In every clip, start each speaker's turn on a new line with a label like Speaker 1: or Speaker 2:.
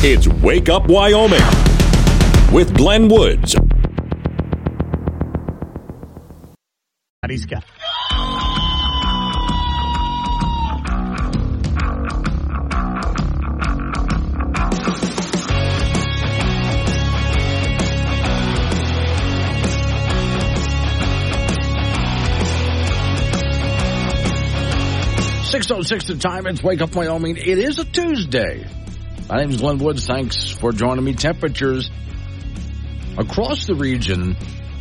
Speaker 1: It's Wake Up Wyoming with Glenn Woods.
Speaker 2: Six oh six the time. It's Wake Up Wyoming. It is a Tuesday. My name is Glenn Woods. Thanks for joining me. Temperatures across the region,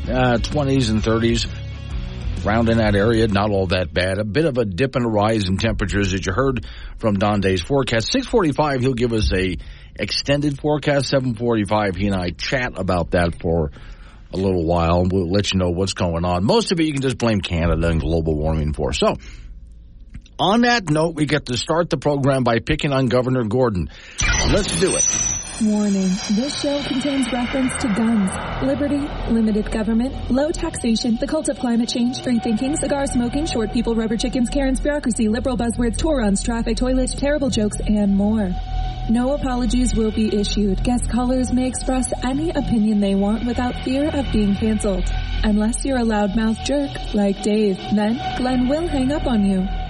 Speaker 2: uh, 20s and 30s, around in that area, not all that bad. A bit of a dip and a rise in temperatures as you heard from Don Day's forecast. 645, he'll give us a extended forecast. 745, he and I chat about that for a little while we'll let you know what's going on. Most of it you can just blame Canada and global warming for. So, on that note, we get to start the program by picking on Governor Gordon. Let's do it.
Speaker 3: Warning. This show contains reference to guns, liberty, limited government, low taxation, the cult of climate change, free thinking, cigar smoking, short people, rubber chickens, Karen's bureaucracy, liberal buzzwords, tour runs, traffic, toilets, terrible jokes, and more. No apologies will be issued. Guest callers may express any opinion they want without fear of being canceled. Unless you're a loudmouth jerk like Dave, then Glenn will hang up on you.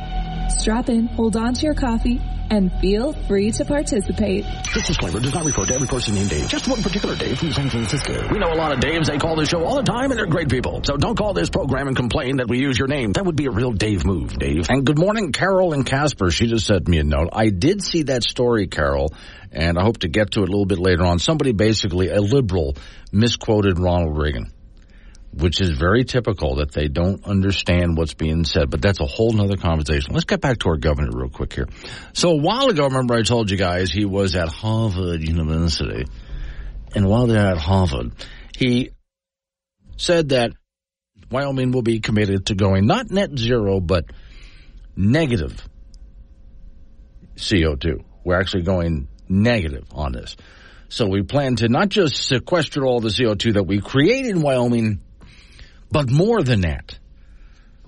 Speaker 3: Strap in, hold on to your coffee, and feel free to participate.
Speaker 2: This disclaimer does not refer to every person named Dave, just one particular Dave from San Francisco. We know a lot of Daves. They call this show all the time, and they're great people. So don't call this program and complain that we use your name. That would be a real Dave move, Dave. And good morning, Carol and Casper. She just sent me a note. I did see that story, Carol, and I hope to get to it a little bit later on. Somebody basically, a liberal, misquoted Ronald Reagan which is very typical that they don't understand what's being said, but that's a whole nother conversation. Let's get back to our governor real quick here. So a while ago, remember I told you guys he was at Harvard University, and while they're at Harvard, he said that Wyoming will be committed to going not net zero, but negative CO2. We're actually going negative on this. So we plan to not just sequester all the CO2 that we create in Wyoming, but more than that.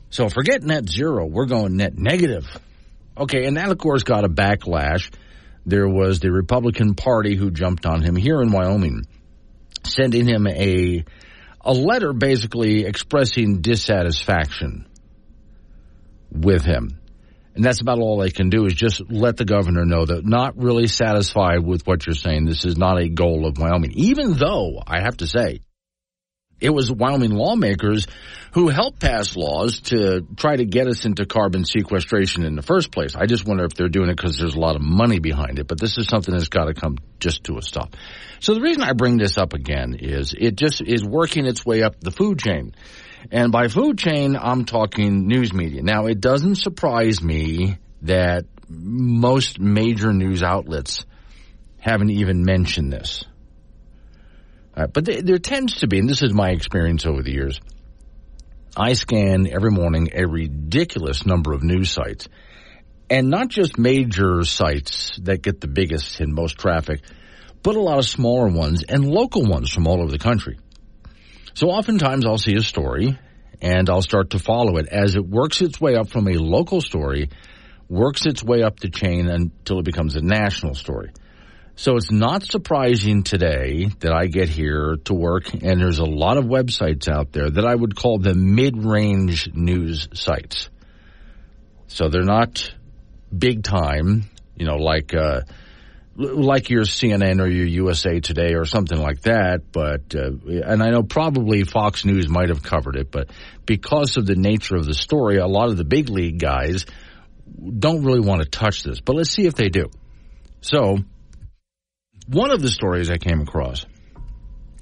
Speaker 2: So forget net zero, we're going net negative. Okay, and that of course got a backlash. There was the Republican Party who jumped on him here in Wyoming, sending him a a letter basically expressing dissatisfaction with him. And that's about all they can do is just let the governor know that not really satisfied with what you're saying. This is not a goal of Wyoming. Even though, I have to say, it was Wyoming lawmakers who helped pass laws to try to get us into carbon sequestration in the first place. I just wonder if they're doing it because there's a lot of money behind it, but this is something that's got to come just to a stop. So the reason I bring this up again is it just is working its way up the food chain. And by food chain, I'm talking news media. Now, it doesn't surprise me that most major news outlets haven't even mentioned this. But th- there tends to be, and this is my experience over the years, I scan every morning a ridiculous number of news sites. And not just major sites that get the biggest and most traffic, but a lot of smaller ones and local ones from all over the country. So oftentimes I'll see a story and I'll start to follow it as it works its way up from a local story, works its way up the chain until it becomes a national story. So it's not surprising today that I get here to work and there's a lot of websites out there that I would call the mid-range news sites. So they're not big time, you know, like, uh, like your CNN or your USA Today or something like that, but uh, and I know probably Fox News might have covered it, but because of the nature of the story, a lot of the big league guys don't really want to touch this. But let's see if they do. So, one of the stories I came across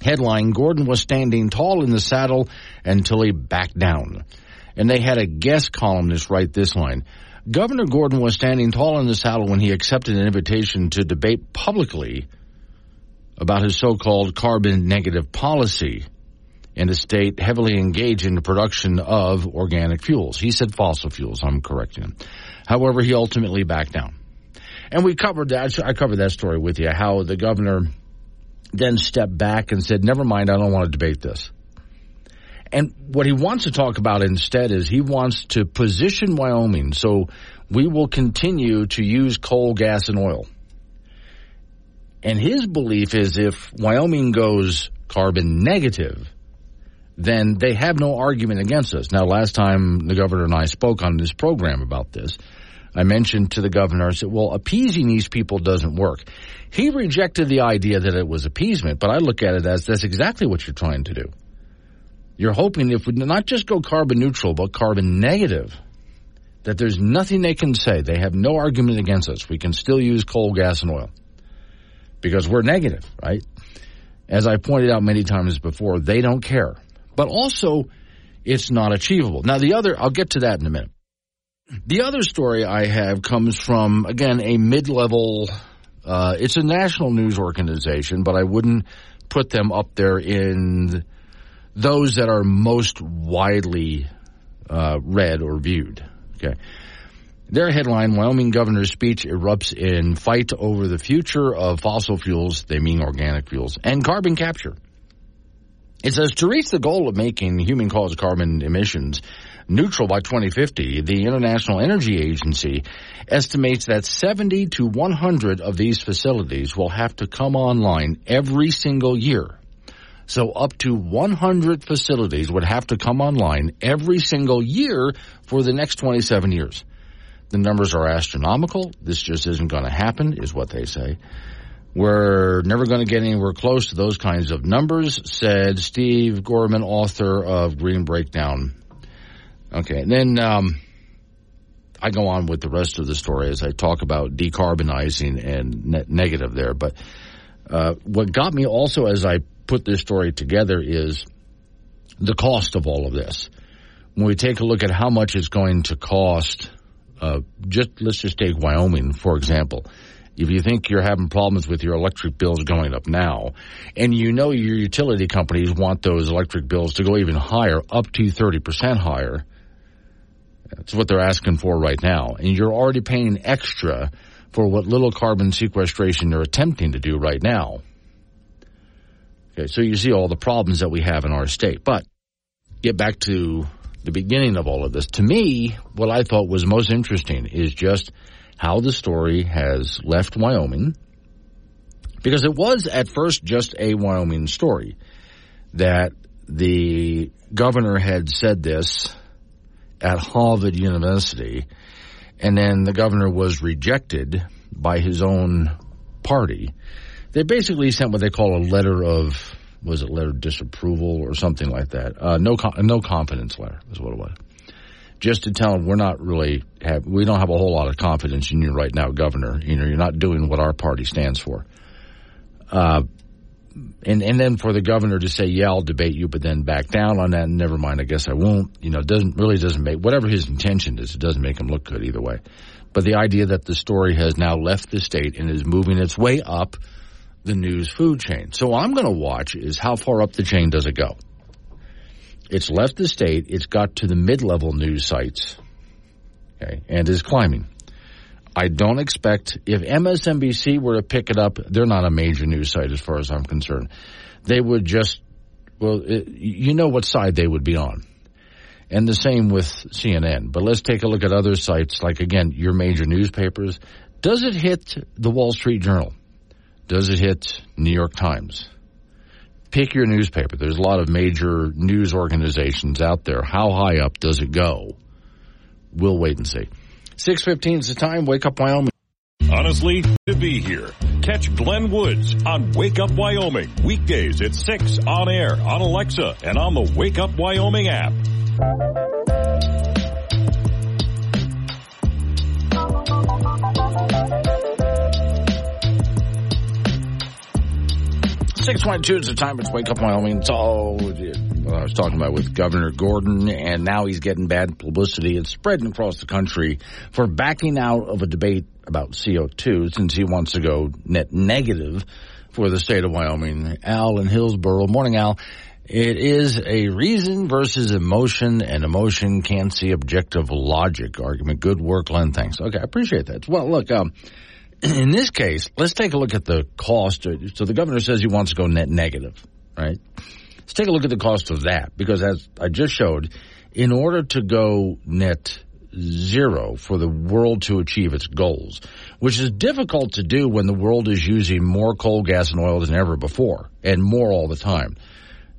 Speaker 2: headline Gordon was standing tall in the saddle until he backed down. And they had a guest columnist write this line. Governor Gordon was standing tall in the saddle when he accepted an invitation to debate publicly about his so-called carbon negative policy in a state heavily engaged in the production of organic fuels. He said fossil fuels, I'm correcting him. However, he ultimately backed down. And we covered that, I covered that story with you, how the governor then stepped back and said, never mind, I don't want to debate this. And what he wants to talk about instead is he wants to position Wyoming so we will continue to use coal, gas, and oil. And his belief is if Wyoming goes carbon negative, then they have no argument against us. Now, last time the governor and I spoke on this program about this, I mentioned to the governor, I said, well, appeasing these people doesn't work. He rejected the idea that it was appeasement, but I look at it as that's exactly what you're trying to do. You're hoping if we not just go carbon neutral, but carbon negative, that there's nothing they can say. They have no argument against us. We can still use coal, gas, and oil because we're negative, right? As I pointed out many times before, they don't care. But also, it's not achievable. Now, the other, I'll get to that in a minute. The other story I have comes from, again, a mid level, uh, it's a national news organization, but I wouldn't put them up there in those that are most widely uh, read or viewed. Okay. Their headline Wyoming governor's speech erupts in fight over the future of fossil fuels, they mean organic fuels, and carbon capture. It says to reach the goal of making human caused carbon emissions neutral by 2050, the International Energy Agency estimates that 70 to 100 of these facilities will have to come online every single year. So up to 100 facilities would have to come online every single year for the next 27 years. The numbers are astronomical. This just isn't going to happen, is what they say. We're never going to get anywhere close to those kinds of numbers, said Steve Goreham, author of Green Breakdown. Okay, and then um, I go on with the rest of the story as I talk about decarbonizing and net negative there. But uh, what got me also as I put this story together is the cost of all of this. When we take a look at how much it's going to cost, uh, just let's just take Wyoming for example if you think you're having problems with your electric bills going up now, and you know your utility companies want those electric bills to go even higher, up to 30% higher, that's what they're asking for right now. And you're already paying extra for what little carbon sequestration they're attempting to do right now. Okay, so you see all the problems that we have in our state. But get back to the beginning of all of this. To me, what I thought was most interesting is just – how the story has left Wyoming because it was at first just a Wyoming story that the governor had said this at Harvard University and then the governor was rejected by his own party. They basically sent what they call a letter of was it letter of disapproval or something like that. Uh, no, no confidence letter is what it was just to tell them we're not really have we don't have a whole lot of confidence in you right now, Governor. You know, you're not doing what our party stands for. Uh, and and then for the governor to say, "Yeah, I'll debate you," but then back down on that. Never mind. I guess I won't. You know, doesn't really doesn't make whatever his intention is. It doesn't make him look good either way. But the idea that the story has now left the state and is moving its way up the news food chain. So I'm going to watch is how far up the chain does it go. It's left the state. It's got to the mid-level news sites, okay, and is climbing. I don't expect if MSNBC were to pick it up, they're not a major news site as far as I'm concerned. They would just, well, it, you know what side they would be on. And the same with CNN. But let's take a look at other sites, like again, your major newspapers. Does it hit the Wall Street Journal? Does it hit New York Times? pick your newspaper. There's a lot of major news organizations out there. How high up does it go? We'll wait and see. 615 is the time. Wake up, Wyoming.
Speaker 1: Honestly, to be here. Catch Glenn Woods on Wake Up Wyoming. Weekdays at 6 on air, on Alexa, and on the Wake Up Wyoming app.
Speaker 2: 622 is the time. It's Wake Up Wyoming. It's all I was talking about with Governor Gordon, and now he's getting bad publicity. It's spreading across the country for backing out of a debate about CO2 since he wants to go net negative for the state of Wyoming. Al in Hillsboro. Morning, Al. It is a reason versus emotion, and emotion can't see objective logic argument. Good work, Len. Thanks. Okay, I appreciate that. Well, look, um, in this case, let's take a look at the cost. So the governor says he wants to go net negative, right? Let's take a look at the cost of that because as I just showed, in order to go net zero for the world to achieve its goals, which is difficult to do when the world is using more coal, gas, and oil than ever before, and more all the time.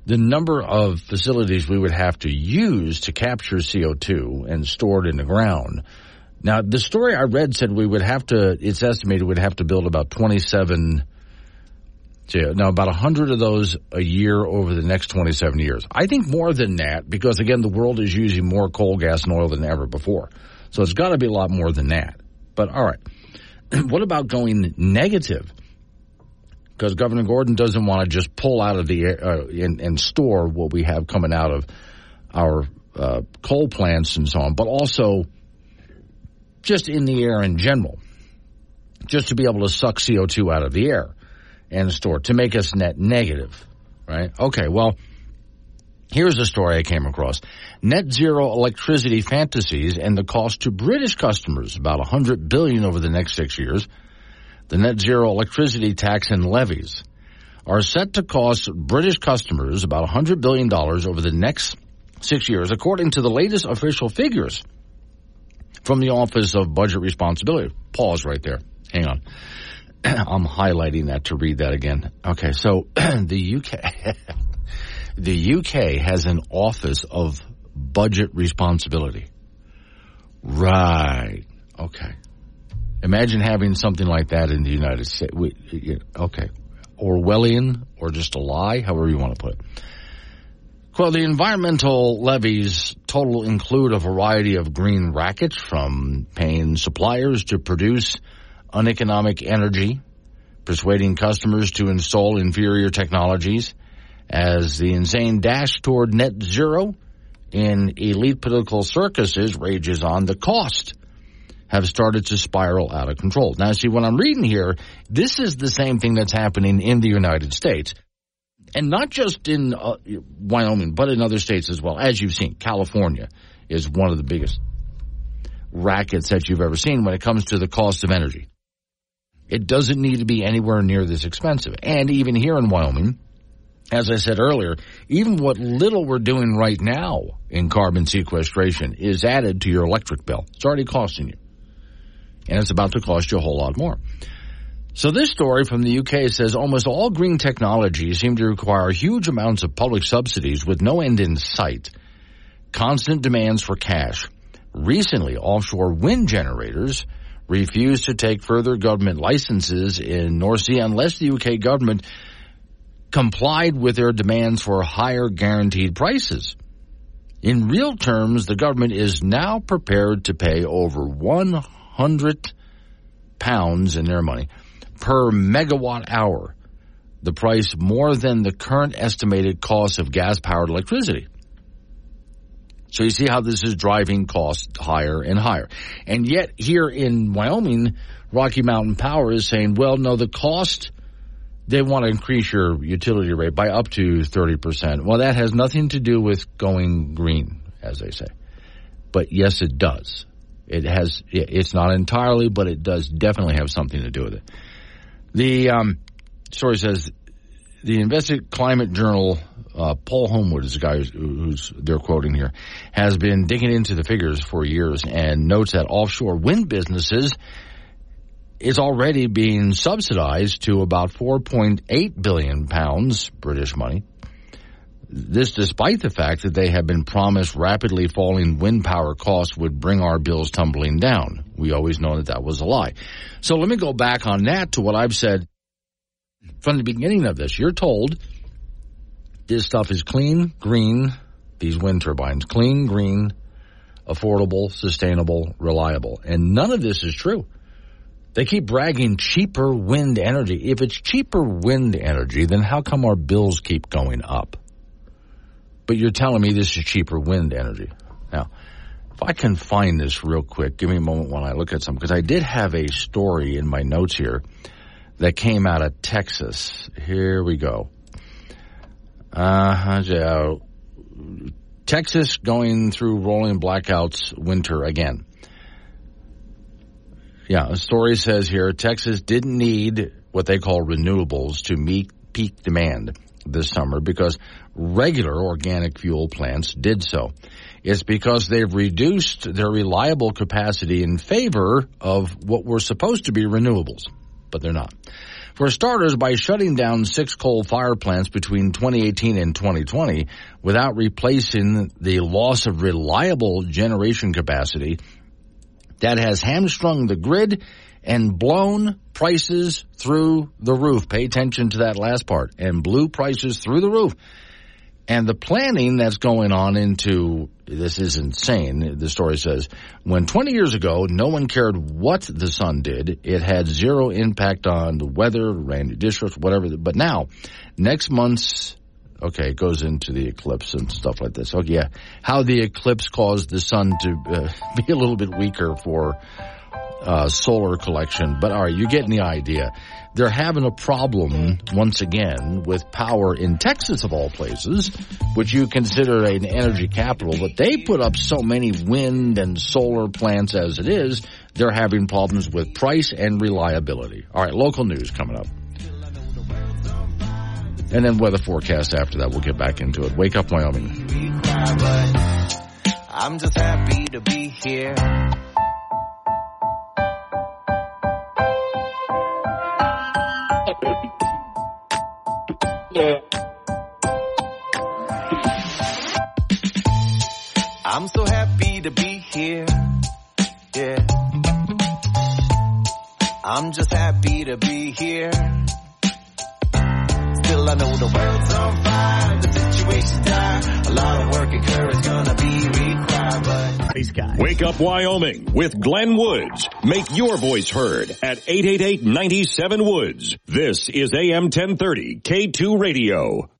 Speaker 2: The number of facilities we would have to use to capture CO2 and store it in the ground. Now, the story I read said we would have to, it's estimated we'd have to build about 27 now, about 100 of those a year over the next 27 years. I think more than that because, again, the world is using more coal, gas, and oil than ever before. So it's got to be a lot more than that. But all right. what about going negative? Because Governor Gordon doesn't want to just pull out of the air uh, and, and, store what we have coming out of our uh, coal plants and so on, but also just in the air in general, just to be able to suck CO2 out of the air and store to make us net negative, right? Okay, well, here's a story I came across. Net zero electricity fantasies and the cost to British customers, about 100 billion over the next six years. The net zero electricity tax and levies are set to cost British customers about $100 billion over the next six years, according to the latest official figures from the Office of Budget Responsibility. Pause right there. Hang on. I'm highlighting that to read that again. Okay, so the UK, the UK has an office of budget responsibility. Right. Okay. Imagine having something like that in the United States. Okay. Orwellian or just a lie, however you want to put it. Well, the environmental levies total include a variety of green rackets from paying suppliers to produce uneconomic energy, persuading customers to install inferior technologies as the insane dash toward net zero in elite political circuses rages on, the cost have started to spiral out of control. Now, see, what I'm reading here, this is the same thing that's happening in the United States. And not just in uh, Wyoming, but in other states as well. As you've seen, California is one of the biggest rackets that you've ever seen when it comes to the cost of energy. It doesn't need to be anywhere near this expensive. And even here in Wyoming, as I said earlier, even what little we're doing right now in carbon sequestration is added to your electric bill. It's already costing you. And it's about to cost you a whole lot more. So this story from the UK says almost all green technologies seem to require huge amounts of public subsidies with no end in sight. Constant demands for cash. Recently, offshore wind generators refused to take further government licenses in North Sea unless the UK government complied with their demands for higher guaranteed prices. In real terms, the government is now prepared to pay over 100 pounds in their money per megawatt hour, the price more than the current estimated cost of gas powered electricity. So you see how this is driving costs higher and higher. And yet here in Wyoming, Rocky Mountain Power is saying, well, no, the cost, they want to increase your utility rate by up to 30%. Well, that has nothing to do with going green, as they say. But yes, it does. It has, it's not entirely, but it does definitely have something to do with it. The um, story says the Invested Climate Journal uh, Paul Homewood is the guy who's, who's, they're quoting here, has been digging into the figures for years and notes that offshore wind businesses is already being subsidized to about 4.8 billion pounds British money. This despite the fact that they have been promised rapidly falling wind power costs would bring our bills tumbling down. We always know that that was a lie. So let me go back on that to what I've said from the beginning of this. You're told this stuff is clean, green, these wind turbines, clean, green, affordable, sustainable, reliable. And none of this is true. They keep bragging cheaper wind energy. If it's cheaper wind energy, then how come our bills keep going up? But you're telling me this is cheaper wind energy. Now, if I can find this real quick, give me a moment while I look at some, because I did have a story in my notes here that came out of Texas. Here we go. Uh, Texas going through rolling blackouts winter again. Yeah, a story says here Texas didn't need what they call renewables to meet peak demand this summer because regular organic fuel plants did so. It's because they've reduced their reliable capacity in favor of what were supposed to be renewables, but they're not. For starters, by shutting down six coal fire plants between 2018 and 2020 without replacing the loss of reliable generation capacity, that has hamstrung the grid and blown prices through the roof. Pay attention to that last part. And blew prices through the roof. And the planning that's going on into this is insane. The story says when 20 years ago, no one cared what the sun did. It had zero impact on the weather, rainy districts, whatever. But now, next month's okay, it goes into the eclipse and stuff like this. Okay, yeah, how the eclipse caused the sun to uh, be a little bit weaker for uh, solar collection. But all right, you're getting the idea. They're having a problem once again with power in Texas, of all places, which you consider an energy capital. But they put up so many wind and solar plants as it is, they're having problems with price and reliability. All right, local news coming up. And then weather forecast after that. We'll get back into it. Wake up, Wyoming.
Speaker 4: I'm just happy to be here. I'm so happy to be here. Yeah. I'm just happy to be here. Still, I know the world's on fire. The situation's dire. A lot of work and
Speaker 5: guys.
Speaker 1: Wake up Wyoming with Glenn Woods. Make your voice heard at 888-97 Woods. This is AM 1030 K2 Radio.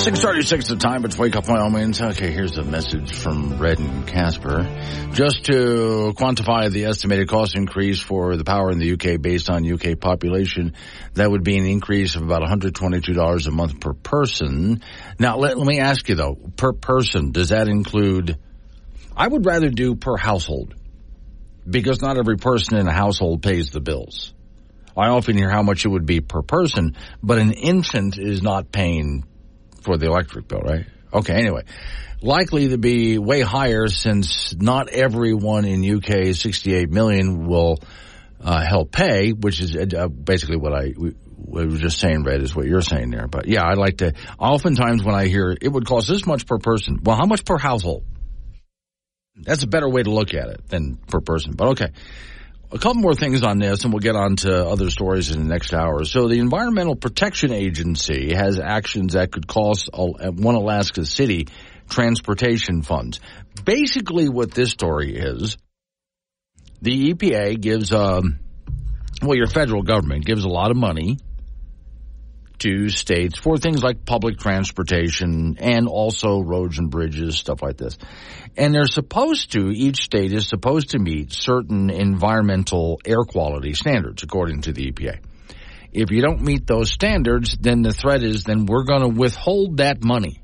Speaker 2: Six thirty-six the time. It's Wake Up Wyoming. Okay, here's a message from Red and Casper. Just to quantify the estimated cost increase for the power in the UK based on UK population, that would be an increase of about $122 a month per person. Now, let, let me ask you though, per person, does that include? I would rather do per household because not every person in a household pays the bills. I often hear how much it would be per person, but an infant is not paying for the electric bill, right? Okay, anyway. Likely to be way higher since not everyone in UK 68 million will uh, help pay, which is uh, basically what I we, we were just saying, Red, is what you're saying there. But yeah, I'd like to, oftentimes when I hear it would cost this much per person, well, how much per household? That's a better way to look at it than per person, but okay. A couple more things on this, and we'll get on to other stories in the next hour. So, the Environmental Protection Agency has actions that could cost one Alaska city transportation funds. Basically, what this story is, the EPA gives, um, well, your federal government gives a lot of money to states for things like public transportation and also roads and bridges, stuff like this. And they're supposed to, each state is supposed to meet certain environmental air quality standards according to the EPA. If you don't meet those standards, then the threat is then we're going to withhold that money.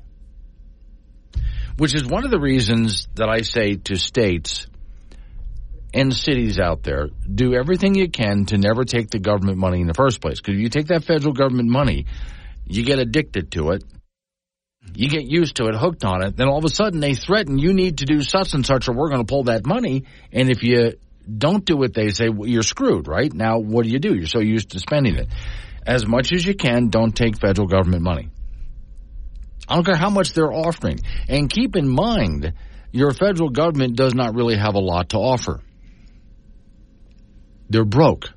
Speaker 2: Which is one of the reasons that I say to states and cities out there, do everything you can to never take the government money in the first place. Because if you take that federal government money, you get addicted to it. You get used to it, hooked on it. Then all of a sudden they threaten you need to do such and such or we're going to pull that money. And if you don't do it, they say well, you're screwed, right? Now what do you do? You're so used to spending it. As much as you can, don't take federal government money. I don't care how much they're offering. And keep in mind, your federal government does not really have a lot to offer. They're broke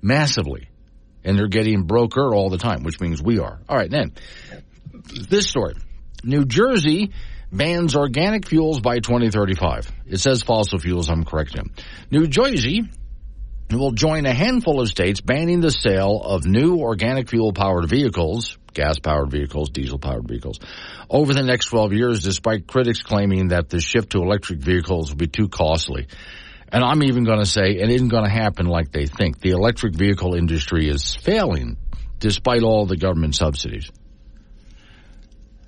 Speaker 2: massively, and they're getting broker all the time, which means we are. All right, then this story: New Jersey bans organic fuels by 2035. It says fossil fuels. I'm correct, him. New Jersey will join a handful of states banning the sale of new organic fuel powered vehicles, gas powered vehicles, diesel powered vehicles, over the next 12 years, despite critics claiming that the shift to electric vehicles will be too costly. And I'm even going to say it isn't going to happen like they think. The electric vehicle industry is failing despite all the government subsidies.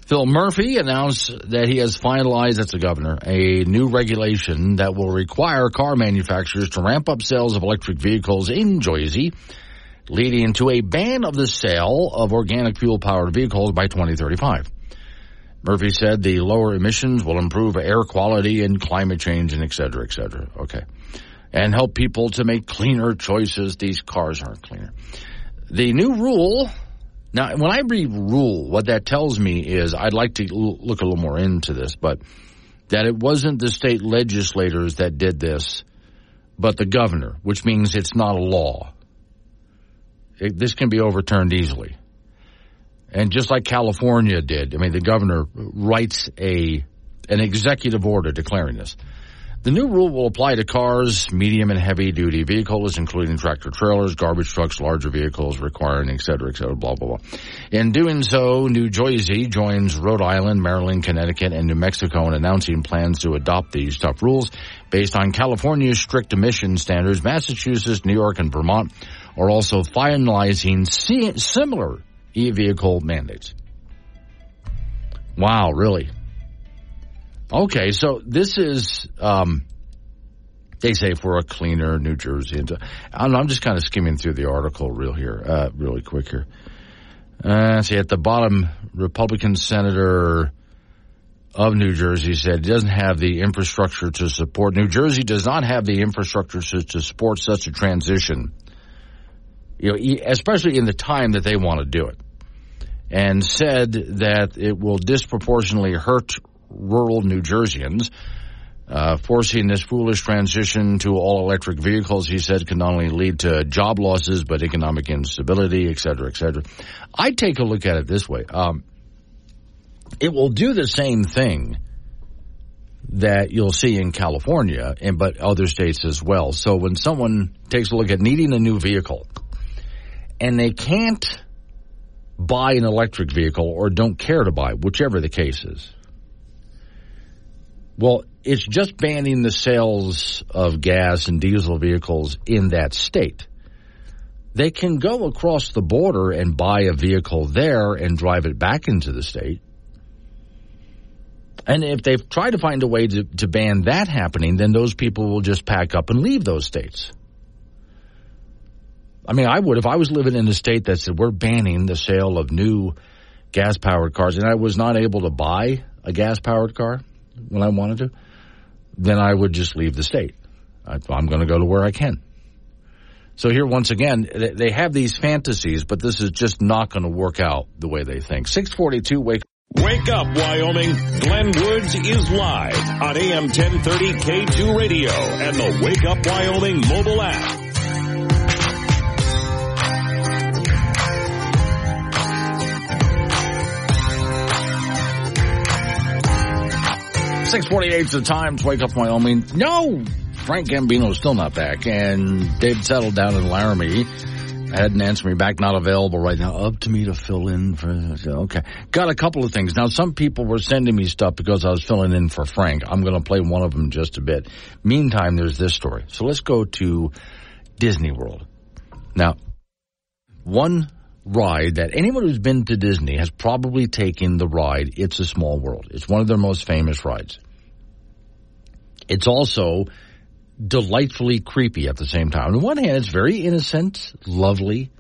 Speaker 2: Phil Murphy announced that he has finalized, that's a governor, a new regulation that will require car manufacturers to ramp up sales of electric vehicles in Jersey, leading to a ban of the sale of organic fuel powered vehicles by 2035. Murphy said the lower emissions will improve air quality and climate change and et cetera, et cetera. Okay. And help people to make cleaner choices. These cars aren't cleaner. The new rule now, when I read rule, what that tells me is I'd like to look a little more into this, but that it wasn't the state legislators that did this, but the governor, which means it's not a law. It, this can be overturned easily. And just like California did, I mean, the governor writes a an executive order declaring this. The new rule will apply to cars, medium and heavy duty vehicles, including tractor trailers, garbage trucks, larger vehicles requiring, et cetera, et cetera, blah, blah, blah. In doing so, New Jersey joins Rhode Island, Maryland, Connecticut, and New Mexico in announcing plans to adopt these tough rules based on California's strict emission standards. Massachusetts, New York, and Vermont are also finalizing similar e-vehicle mandates. Wow, really? Okay, so this is, um, they say for a cleaner New Jersey. I'm just kind of skimming through the article real here, uh, really quick here. Uh, see, at the bottom, Republican Senator of New Jersey said it doesn't have the infrastructure to support. New Jersey does not have the infrastructure to, to support such a transition. You know, especially in the time that they want to do it, and said that it will disproportionately hurt rural New Jerseyans. Uh, forcing this foolish transition to all electric vehicles, he said, can not only lead to job losses, but economic instability, et cetera, et cetera. I take a look at it this way. Um, it will do the same thing that you'll see in California and but other states as well. So when someone takes a look at needing a new vehicle and they can't buy an electric vehicle or don't care to buy, whichever the case is, well, it's just banning the sales of gas and diesel vehicles in that state. They can go across the border and buy a vehicle there and drive it back into the state. And if they've tried to find a way to, to ban that happening, then those people will just pack up and leave those states. I mean, I would if I was living in a state that said we're banning the sale of new gas powered cars and I was not able to buy a gas powered car when I wanted to, then I would just leave the state. I'm going to go to where I can. So here, once again, they have these fantasies, but this is just not going to work out the way they think. 642, wake
Speaker 1: Wake up, Wyoming. Glenn Woods is live on AM 1030 K2 Radio and the Wake Up Wyoming mobile app.
Speaker 2: 648 is the time to wake up Wyoming. No, Frank Gambino's still not back, and Dave settled down in Laramie. Hadn't answered me back, not available right now. Up to me to fill in for, okay. Got a couple of things. Now, some people were sending me stuff because I was filling in for Frank. I'm going to play one of them just a bit. Meantime, there's this story. So let's go to Disney World. Now, one ride that anyone who's been to Disney has probably taken the ride It's a Small World. It's one of their most famous rides. It's also delightfully creepy at the same time. On the one hand, it's very innocent, lovely,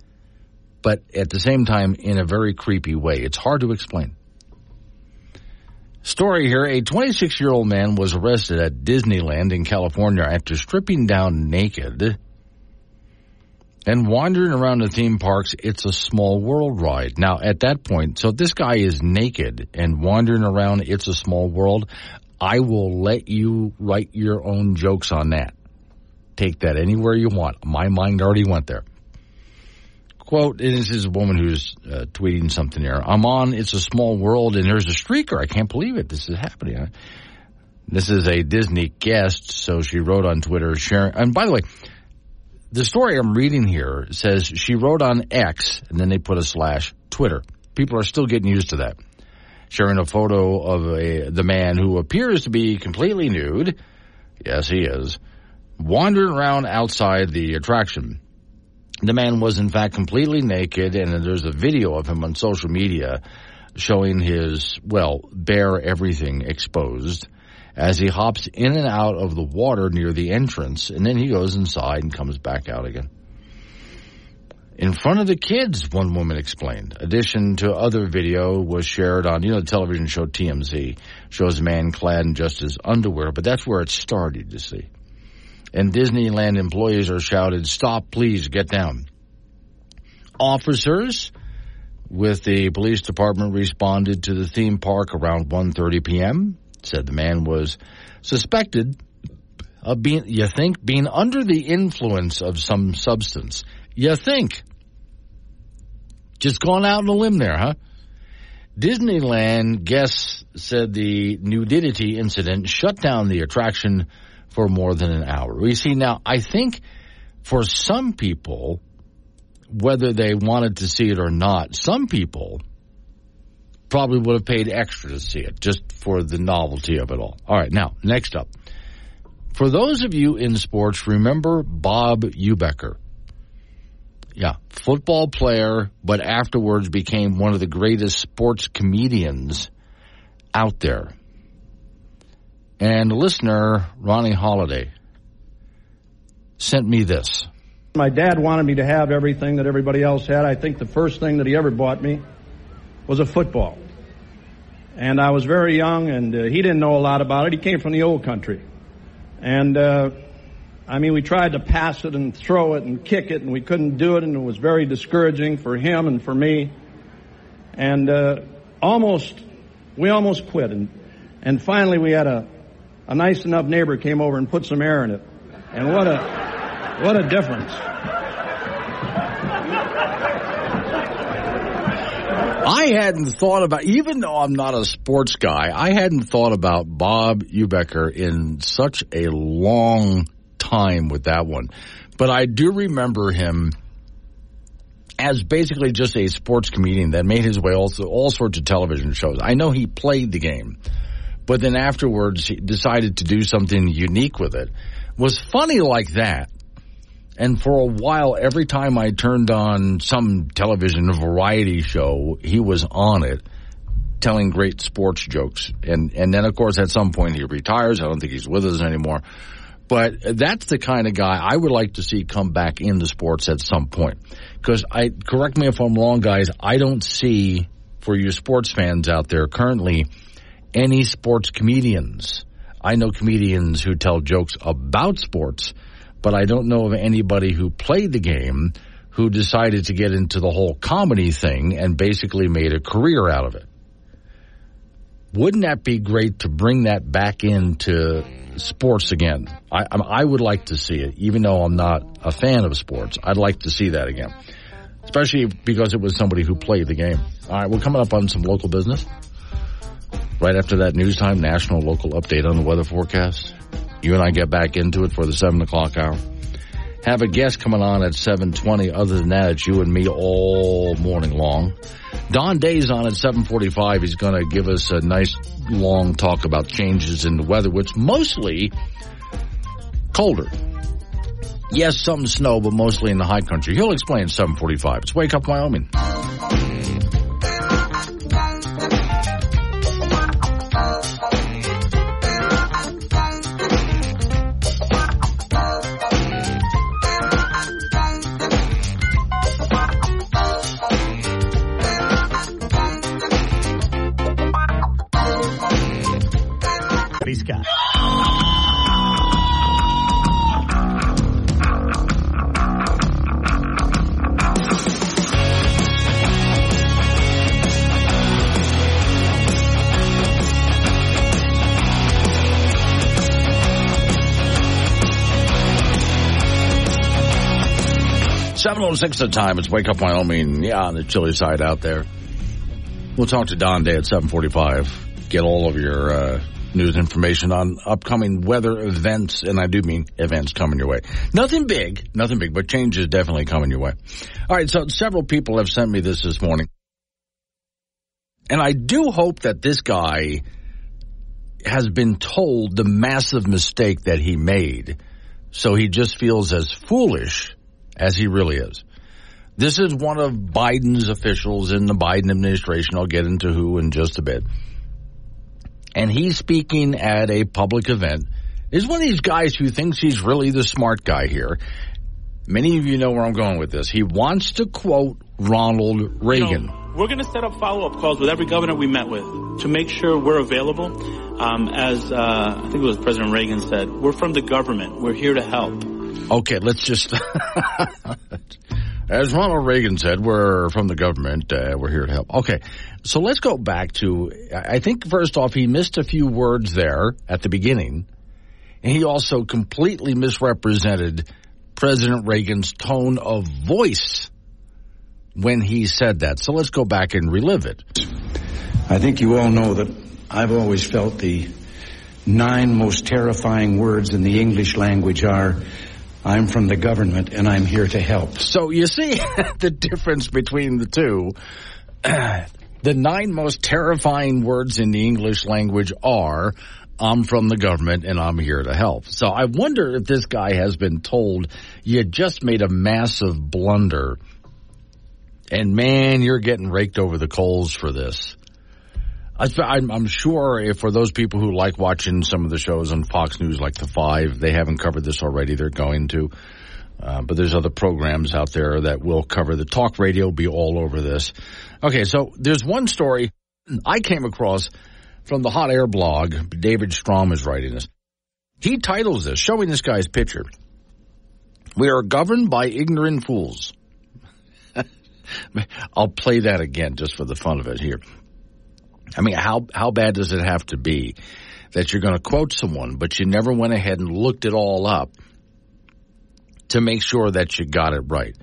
Speaker 2: but at the same time, in a very creepy way. It's hard to explain. Story here a 26 year old man was arrested at Disneyland in California after stripping down naked and wandering around the theme parks. It's a small world ride. Now, at that point, so this guy is naked and wandering around. It's a small world. I will let you write your own jokes on that. Take that anywhere you want. My mind already went there. Quote, this is a woman who's uh, tweeting something here. I'm on It's a Small World and there's a streaker. I can't believe it. This is happening. This is a Disney guest, so she wrote on Twitter sharing. And by the way, the story I'm reading here says she wrote on X and then they put a slash Twitter. People are still getting used to that sharing a photo of a, the man who appears to be completely nude. Yes, he is. Wandering around outside the attraction. The man was in fact completely naked, and there's a video of him on social media showing his, well, bare everything exposed as he hops in and out of the water near the entrance, and then he goes inside and comes back out again. In front of the kids, one woman explained. Addition to other video was shared on, you know, the television show TMZ shows a man clad in just his underwear, but that's where it started, you see. And Disneyland employees are shouted, stop, please, get down. Officers with the police department responded to the theme park around 1.30 p.m. Said the man was suspected of being, you think, being under the influence of some substance. You think. Just going out on a limb there, huh? Disneyland guests said the nudity incident shut down the attraction for more than an hour. We see now, I think for some people, whether they wanted to see it or not, some people probably would have paid extra to see it just for the novelty of it all. All right, now, next up. For those of you in sports, remember Bob Uecker. Yeah, football player, but afterwards became one of the greatest sports comedians out there. And listener, Ronnie Holiday, sent me this.
Speaker 5: My dad wanted me to have everything that everybody else had. I think the first thing that he ever bought me was a football. And I was very young, and uh, he didn't know a lot about it. He came from the old country. And uh, I mean, we tried to pass it and throw it and kick it, and we couldn't do it, and it was very discouraging for him and for me. And uh, almost, we almost quit. And, and finally, we had a, a nice enough neighbor came over and put some air in it. And what a, what a difference.
Speaker 2: I hadn't thought about, even though I'm not a sports guy, I hadn't thought about Bob Uecker in such a long time with that one. But I do remember him as basically just a sports comedian that made his way also all sorts of television shows. I know he played the game, but then afterwards he decided to do something unique with it. Was funny like that. And for a while, every time I turned on some television variety show, he was on it telling great sports jokes. And, and then of course at some point he retires. I don't think he's with us anymore. But that's the kind of guy I would like to see come back into sports at some point. Because I correct me if I'm wrong, guys. I don't see for you sports fans out there currently any sports comedians. I know comedians who tell jokes about sports, but I don't know of anybody who played the game who decided to get into the whole comedy thing and basically made a career out of it. Wouldn't that be great to bring that back into sports again? I, I would like to see it, even though I'm not a fan of sports. I'd like to see that again, especially because it was somebody who played the game. All right, we're coming up on some local business. Right after that news time, national local update on the weather forecast. You and I get back into it for the seven o'clock hour. Have a guest coming on at 720. Other than that, it's you and me all morning long. Don Day's on at 745. He's going to give us a nice long talk about changes in the weather, which mostly colder. Yes, some snow, but mostly in the high country. He'll explain 745. It's Wake Up Wyoming.
Speaker 6: Scott.
Speaker 2: Seven oh six the time. It's Wake Up Wyoming. Yeah, on the chilly side out there. We'll talk to Don Day at seven forty five. Get all of your uh, news information on upcoming weather events, and I do mean events coming your way. Nothing big, nothing big, but change is definitely coming your way. All right, so several people have sent me this this morning, and I do hope that this guy has been told the massive mistake that he made, so he just feels as foolish as he really is. This is one of Biden's officials in the Biden administration. I'll get into who in just a bit. And he's speaking at a public event. Is one of these guys who thinks he's really the smart guy here. Many of you know where I'm going with this. He wants to quote Ronald Reagan.
Speaker 7: You know, we're going to set up follow-up calls with every governor we met with to make sure we're available. Um, as uh, I think it was President Reagan said, we're from the government. We're here to help.
Speaker 2: Okay, let's just. As Ronald Reagan said, we're from the government. Uh, we're here to help. Okay, so let's go back to. I think first off, he missed a few words there at the beginning, and he also completely misrepresented President Reagan's tone of voice when he said that. So let's go back and relive it.
Speaker 8: I think you all know that I've always felt the nine most terrifying words in the English language are I'm from the government and I'm here to help.
Speaker 2: So you see the difference between the two. the nine most terrifying words in the English language are I'm from the government and I'm here to help. So I wonder if this guy has been told you just made a massive blunder and man, you're getting raked over the coals for this. I'm sure if for those people who like watching some of the shows on Fox News, like The Five, they haven't covered this already. They're going to. Uh, but there's other programs out there that will cover the talk radio, be all over this. Okay, so there's one story I came across from the Hot Air blog. David Strom is writing this. He titles this, showing this guy's picture. We are governed by ignorant fools. I'll play that again just for the fun of it here. I mean, how how bad does it have to be that you're going to quote someone, but you never went ahead and looked it all up to make sure that you got it right?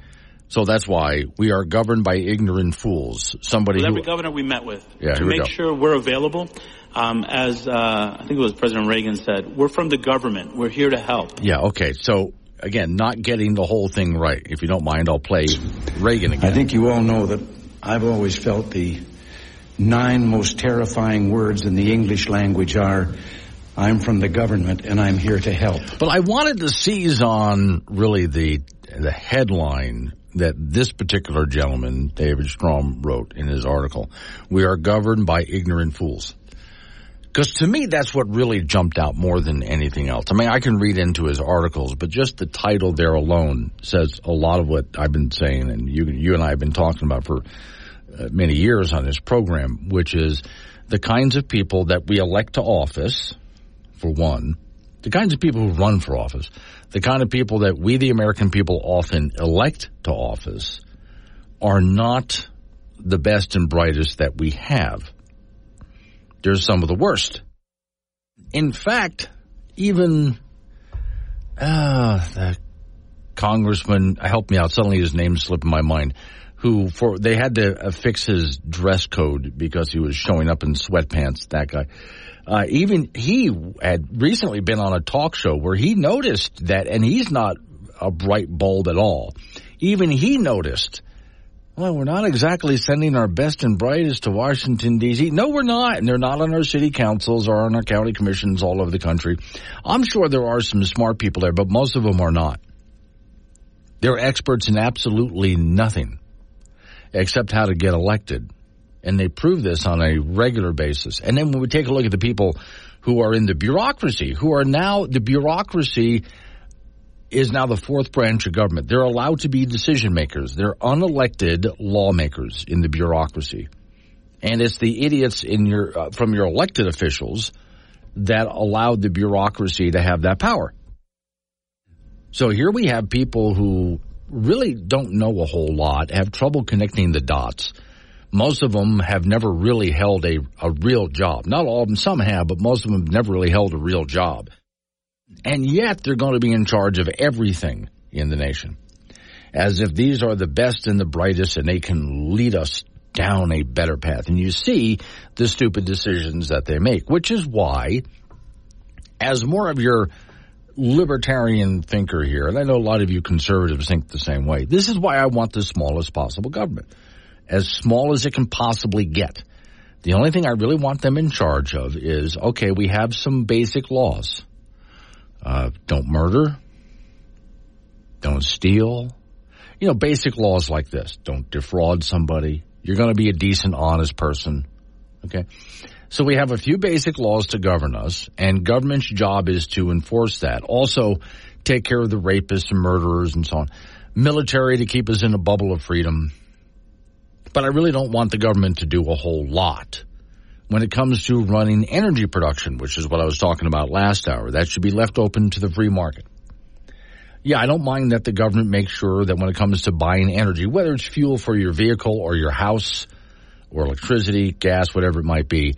Speaker 2: So that's why we are governed by ignorant fools. Somebody
Speaker 7: with
Speaker 2: who,
Speaker 7: every governor we met with
Speaker 2: yeah,
Speaker 7: to make sure we're available. Um, as uh, I think it was President Reagan said, we're from the government. We're here to help.
Speaker 2: Yeah. Okay. So again, not getting the whole thing right. If you don't mind, I'll play Reagan again.
Speaker 8: I think you all know that I've always felt the nine most terrifying words in the English language are I'm from the government and I'm here to help.
Speaker 2: But I wanted to seize on really the the headline that this particular gentleman, David Strom, wrote in his article. We are governed by ignorant fools. Because to me, that's what really jumped out more than anything else. I mean, I can read into his articles, but just the title there alone says a lot of what I've been saying, and you, you and I have been talking about for uh, many years on this program, which is the kinds of people that we elect to office, for one, the kinds of people who run for office, the kind of people that we, the American people, often elect to office, are not the best and brightest that we have. They're some of the worst. In fact, even uh, the congressman, help me out, suddenly his name slipped in my mind, who for they had to uh, fix his dress code because he was showing up in sweatpants. That guy, uh, even he had recently been on a talk show where he noticed that, and he's not a bright bulb at all. Even he noticed. Well, we're not exactly sending our best and brightest to Washington D.C. No, we're not, and they're not on our city councils or on our county commissions all over the country. I'm sure there are some smart people there, but most of them are not. They're experts in absolutely nothing except how to get elected. And they prove this on a regular basis. And then when we take a look at the people who are in the bureaucracy, who are now, the bureaucracy is now the fourth branch of government. They're allowed to be decision makers. They're unelected lawmakers in the bureaucracy. And it's the idiots in your, uh, from your elected officials that allowed the bureaucracy to have that power. So here we have people who really don't know a whole lot, have trouble connecting the dots. Most of them have never really held a, a real job. Not all of them, some have, but most of them have never really held a real job. And yet they're going to be in charge of everything in the nation. As if these are the best and the brightest and they can lead us down a better path. And you see the stupid decisions that they make, which is why, as more of your libertarian thinker here, and I know a lot of you conservatives think the same way. This is why I want the smallest possible government, as small as it can possibly get. The only thing I really want them in charge of is okay, we have some basic laws. Uh, don't murder. Don't steal. you know, basic laws like this. Don't defraud somebody. You're going to be a decent, honest person. Okay. So we have a few basic laws to govern us, and government's job is to enforce that. Also, take care of the rapists and murderers and so on. Military to keep us in a bubble of freedom. But I really don't want the government to do a whole lot when it comes to running energy production, which is what I was talking about last hour. That should be left open to the free market. Yeah, I don't mind that the government makes sure that when it comes to buying energy, whether it's fuel for your vehicle or your house or electricity, gas, whatever it might be,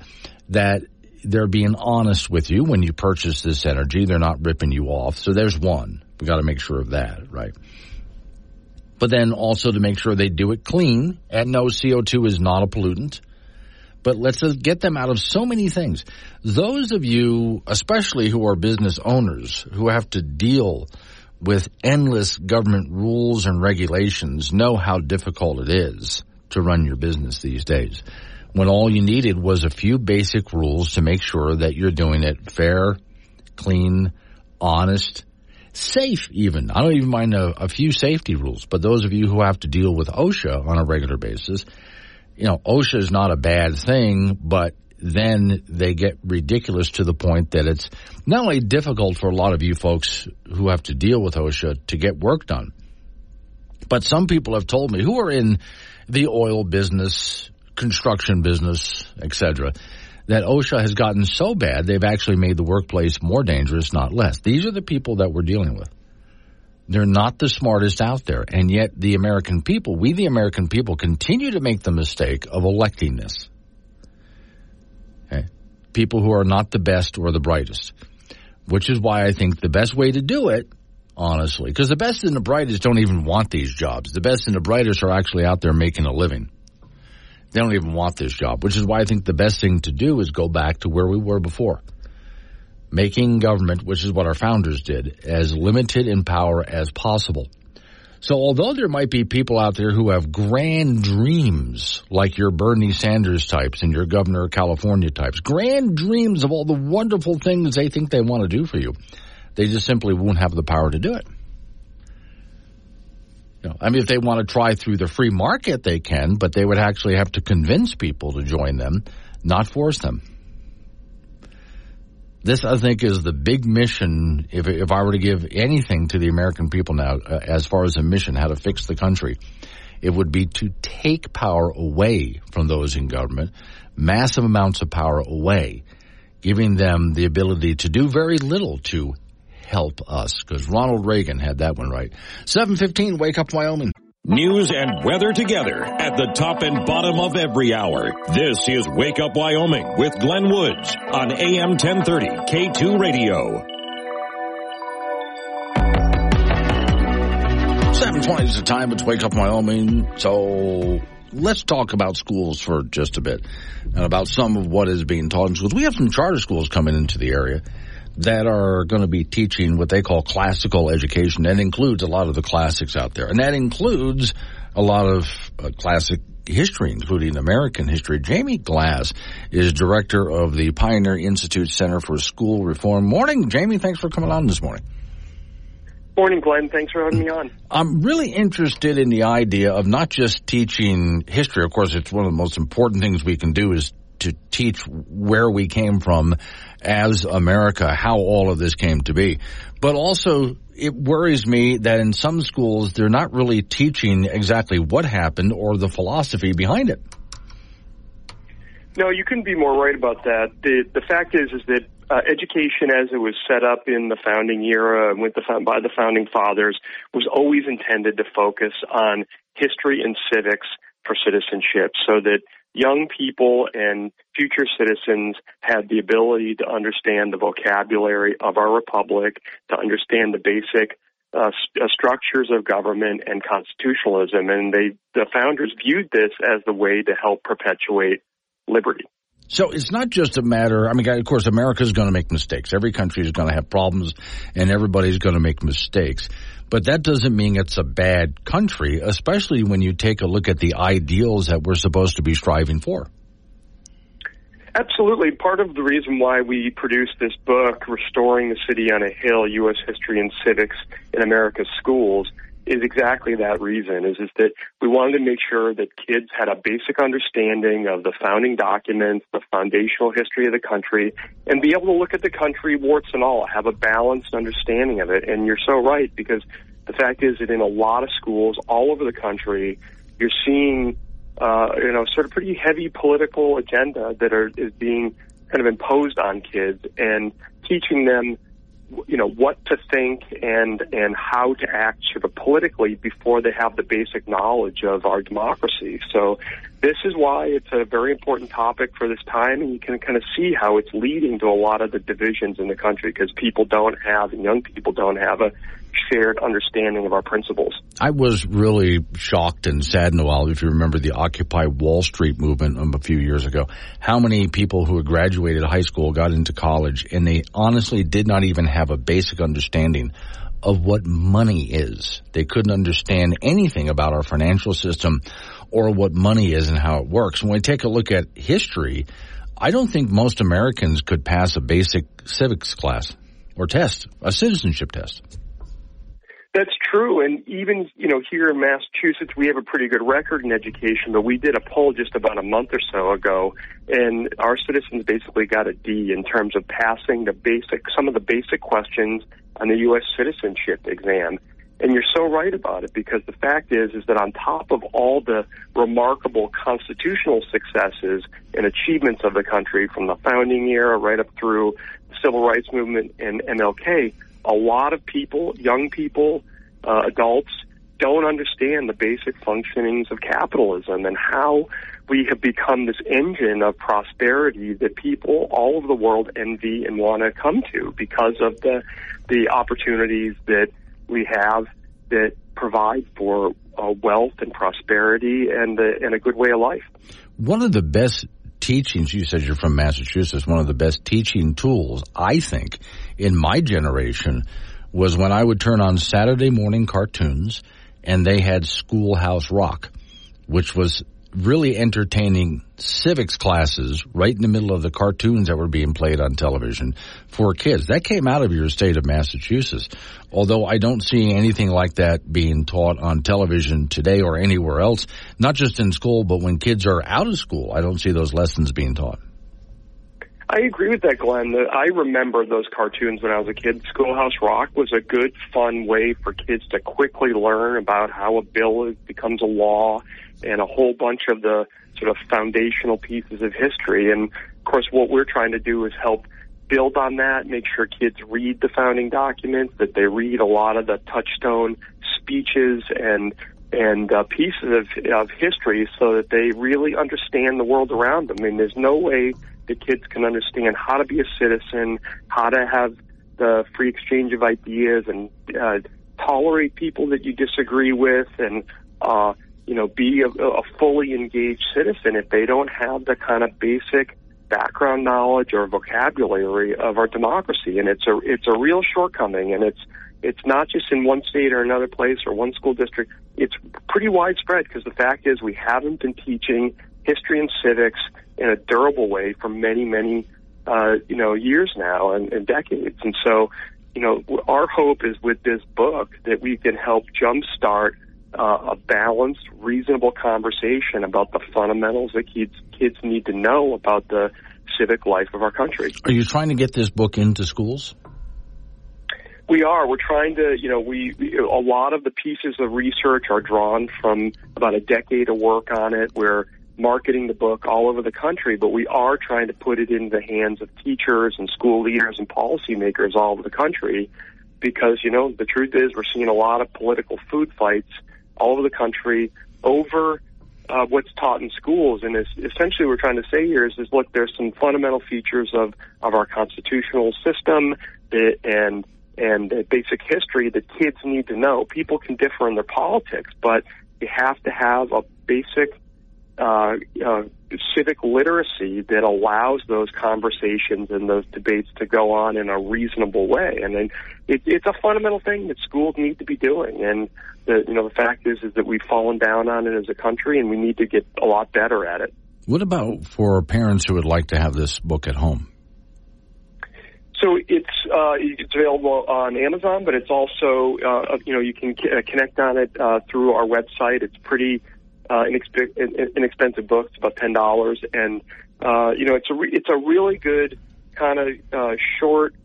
Speaker 2: that they're being honest with you when you purchase this energy. They're not ripping you off. So there's one. We got to make sure of that, right? But then also to make sure they do it clean and no CO2 is not a pollutant. But let's get them out of so many things. Those of you, especially who are business owners, who have to deal with endless government rules and regulations know how difficult it is to run your business these days. When all you needed was a few basic rules to make sure that you're doing it fair, clean, honest, safe even. I don't even mind a, a few safety rules, but those of you who have to deal with OSHA on a regular basis, you know, OSHA is not a bad thing, but then they get ridiculous to the point that it's not only difficult for a lot of you folks who have to deal with OSHA to get work done, but some people have told me who are in the oil business, construction business, etc., that OSHA has gotten so bad they've actually made the workplace more dangerous, not less. These are the people that we're dealing with. They're not the smartest out there, and yet the American people, we the American people, continue to make the mistake of electing this people who are not the best or the brightest, which is why I think the best way to do it, honestly, because the best and the brightest don't even want these jobs. The best and the brightest are actually out there making a living. They don't even want this job, which is why I think the best thing to do is go back to where we were before. Making government, which is what our founders did, as limited in power as possible. So although there might be people out there who have grand dreams, like your Bernie Sanders types and your Governor of California types, grand dreams of all the wonderful things they think they want to do for you, they just simply won't have the power to do it. You know, I mean, if they want to try through the free market, they can, but they would actually have to convince people to join them, not force them. This, I think, is the big mission. If, if I were to give anything to the American people now, uh, as far as a mission, how to fix the country, it would be to take power away from those in government, massive amounts of power away, giving them the ability to do very little to help us. Because Ronald Reagan had that one right. 715, Wake Up Wyoming.
Speaker 1: News and weather together at the top and bottom of every hour. This is Wake Up Wyoming with Glenn Woods on AM 1030 K2 Radio.
Speaker 2: 720 is the time. It's Wake Up Wyoming. So let's talk about schools for just a bit and about some of what is being taught in schools. We have some charter schools coming into the area that are going to be teaching what they call classical education. That includes a lot of the classics out there. And that includes a lot of uh, classic history, including American history. Jamie Gass is director of the Pioneer Institute Center for School Reform. Morning, Jamie. Thanks for coming on this morning.
Speaker 9: Morning, Glenn. Thanks for having me on.
Speaker 2: I'm really interested in the idea of not just teaching history. Of course, it's one of the most important things we can do is to teach where we came from as America, how all of this came to be. But also, it worries me that in some schools, they're not really teaching exactly what happened or the philosophy behind it.
Speaker 9: No, you couldn't be more right about that. The the fact is, is that uh, education, as it was set up in the founding era with the by the founding fathers, was always intended to focus on history and civics for citizenship, so that young people and future citizens had the ability to understand the vocabulary of our republic, to understand the basic uh, st- uh, structures of government and constitutionalism, and they the founders viewed this as the way to help perpetuate liberty.
Speaker 2: So it's not just a matter. I mean, of course, America is going to make mistakes. Every country is going to have problems, and everybody's going to make mistakes. But that doesn't mean it's a bad country, especially when you take a look at the ideals that we're supposed to be striving for.
Speaker 9: Absolutely. Part of the reason why we produced this book, Restoring the City on a Hill U.S. History and Civics in America's Schools, is exactly that reason is is that we wanted to make sure that kids had a basic understanding of the founding documents, the foundational history of the country, and be able to look at the country warts and all, have a balanced understanding of it. And you're so right because the fact is that in a lot of schools all over the country, you're seeing uh, you know sort of pretty heavy political agenda that are is being kind of imposed on kids and teaching them you know what to think and and how to act sort of politically before they have the basic knowledge of our democracy. So this is why it's a very important topic for this time, and you can kind of see how it's leading to a lot of the divisions in the country because people don't have and young people don't have a shared understanding of our principles.
Speaker 2: I was really shocked and saddened a while, if you remember the Occupy Wall Street movement um, a few years ago, how many people who had graduated high school got into college and they honestly did not even have a basic understanding of what money is. They couldn't understand anything about our financial system or what money is and how it works. When we take a look at history, I don't think most Americans could pass a basic civics class or test, a citizenship test.
Speaker 9: That's true, and even you know here in Massachusetts, we have a pretty good record in education. But we did a poll just about a month or so ago, and our citizens basically got a D in terms of passing the basic, some of the basic questions on the U.S. citizenship exam. And you're so right about it because the fact is, is that on top of all the remarkable constitutional successes and achievements of the country from the founding era right up through the civil rights movement and MLK, a lot of people, young people, uh, adults, don't understand the basic functionings of capitalism and how we have become this engine of prosperity that people all over the world envy and want to come to because of the the opportunities that we have that provide for uh, wealth and prosperity and uh, and a good way of life.
Speaker 2: One of the best teachings, you said you're from Massachusetts, one of the best teaching tools, I think, in my generation was when I would turn on Saturday morning cartoons and they had Schoolhouse Rock, which was really entertaining civics classes right in the middle of the cartoons that were being played on television for kids. That came out of your state of Massachusetts. Although I don't see anything like that being taught on television today or anywhere else, not just in school, but when kids are out of school, I don't see those lessons being taught.
Speaker 9: I agree with that, Glenn. I remember those cartoons when I was a kid. Schoolhouse Rock was a good, fun way for kids to quickly learn about how a bill becomes a law and a whole bunch of the sort of foundational pieces of history. And of course, what we're trying to do is help build on that, make sure kids read the founding documents, that they read a lot of the touchstone speeches and and uh, pieces of, of history so that they really understand the world around them. I mean, there's no way that kids can understand how to be a citizen, how to have the free exchange of ideas and uh, tolerate people that you disagree with and uh, you know, be a, a fully engaged citizen if they don't have the kind of basic background knowledge or vocabulary of our democracy. And it's a it's a real shortcoming, and it's it's not just in one state or another place or one school district. It's pretty widespread because the fact is we haven't been teaching history and civics in a durable way for many many uh, you know years now and, and decades. And so, you know, our hope is with this book that we can help jumpstart uh, a balanced, reasonable conversation about the fundamentals that kids kids need to know about the civic life of our country.
Speaker 2: Are you trying to get this book into schools?
Speaker 9: We are. We're trying to, you know, we, we a lot of the pieces of research are drawn from about a decade of work on it. We're marketing the book all over the country, but we are trying to put it in the hands of teachers and school leaders and policymakers all over the country because, you know, the truth is we're seeing a lot of political food fights all over the country over uh, what's taught in schools. And essentially, what we're trying to say here is, is look, there's some fundamental features of, of our constitutional system that, and and the basic history that kids need to know. People can differ in their politics, but you have to have a basic uh, uh, civic literacy that allows those conversations and those debates to go on in a reasonable way. And then it, it's a fundamental thing that schools need to be doing. And the you know the fact is is that we've fallen down on it as a country, and we need to get a lot better at it.
Speaker 2: What about for parents who would like to have this book at home?
Speaker 9: So it's uh, it's available on Amazon, but it's also uh, you know you can c- uh, connect on it uh, through our website. It's pretty uh, inexp- inexpensive book. It's about ten dollars, and uh, you know it's a re- it's a really good kind of uh, short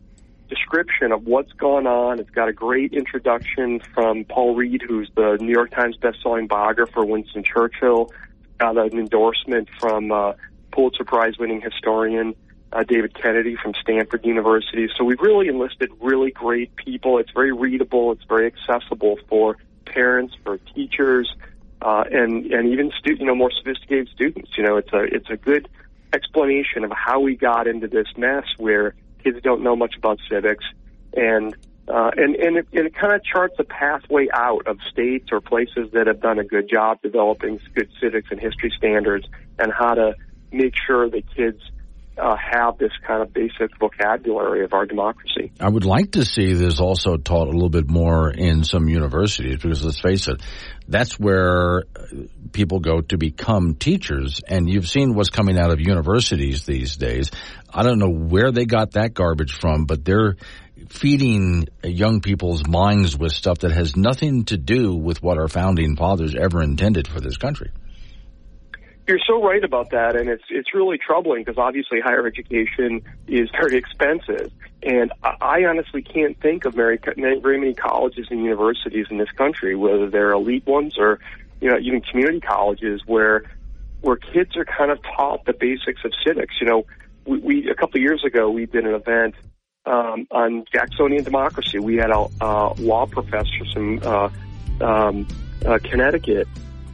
Speaker 9: description of what's gone on. It's got a great introduction from Paul Reid, who's the New York Times bestselling biographer Winston Churchill. Got an endorsement from uh, Pulitzer Prize winning historian uh, David Kennedy from Stanford University. So we've really enlisted really great people. It's very readable. It's very accessible for parents, for teachers, uh, and and even stu- you know more sophisticated students. You know, it's a it's a good explanation of how we got into this mess where kids don't know much about civics, and uh, and and it, and it kind of charts a pathway out of states or places that have done a good job developing good civics and history standards, and how to make sure that kids uh, have this kind of basic vocabulary of our democracy.
Speaker 2: I would like to see this also taught a little bit more in some universities because let's face it, that's where people go to become teachers. And you've seen what's coming out of universities these days. I don't know where they got that garbage from, but they're feeding young people's minds with stuff that has nothing to do with what our founding fathers ever intended for this country.
Speaker 9: You're so right about that, and it's it's really troubling because obviously higher education is very expensive, and I honestly can't think of very very many colleges and universities in this country, whether they're elite ones or you know even community colleges, where where kids are kind of taught the basics of civics. You know, we, we a couple of years ago we did an event um, on Jacksonian democracy. We had a uh, law professor from uh, um, uh, Connecticut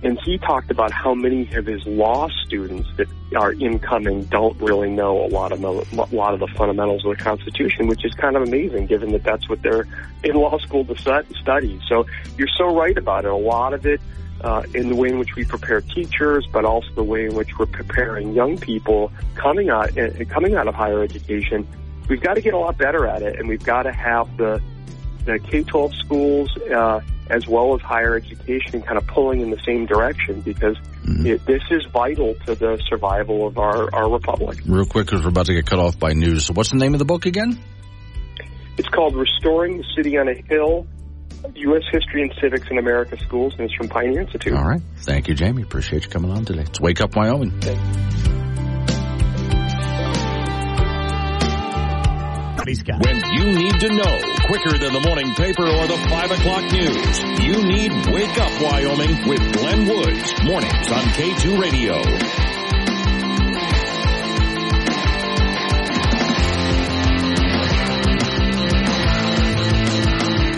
Speaker 9: and he talked about how many of his law students that are incoming don't really know a lot of a lot of the fundamentals of the Constitution, which is kind of amazing, given that that's what they're in law school to study. So you're so right about it. A lot of it uh, in the way in which we prepare teachers, but also the way in which we're preparing young people coming out uh, coming out of higher education. We've got to get a lot better at it, and we've got to have the the K-12 schools. Uh, as well as higher education kind of pulling in the same direction because mm-hmm. it, this is vital to the survival of our, our republic.
Speaker 2: Real quick, because we're about to get cut off by news. So what's the name of the book again?
Speaker 9: It's called Restoring the City on a Hill, U.S. History and Civics in America Schools, and it's from Pioneer Institute.
Speaker 2: All right. Thank you, Jamie. Appreciate you coming on today. It's Wake Up Wyoming. Thanks.
Speaker 1: When you need to know quicker than the morning paper or the 5 o'clock news, you need Wake Up Wyoming with Glenn Woods. Mornings on K2 Radio.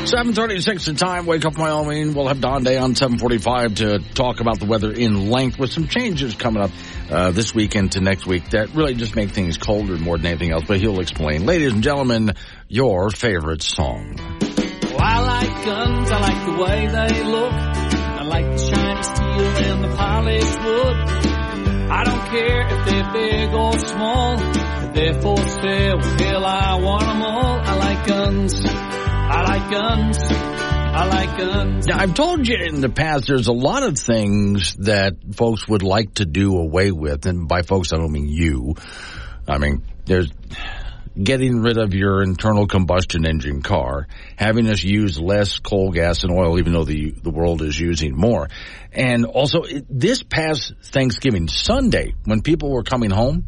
Speaker 2: 736 the time. Wake up Wyoming. We'll have Don Day on 745 to talk about the weather in length with some changes coming up uh, this weekend to next week that really just make things colder more than anything else, but he'll explain. Ladies and gentlemen, your favorite song.
Speaker 10: Well, I like guns. I like the way they look. I like the shiny steel and the polished wood. I don't care if they're big or small. They're for sale, hell, I want them all. I like guns. I like guns. I like guns.
Speaker 2: Now, I've told you in the past there's a lot of things that folks would like to do away with, and by folks I don't mean you. I mean, there's getting rid of your internal combustion engine car, having us use less coal, gas, and oil, even though the the world is using more. And also, this past Thanksgiving Sunday, when people were coming home,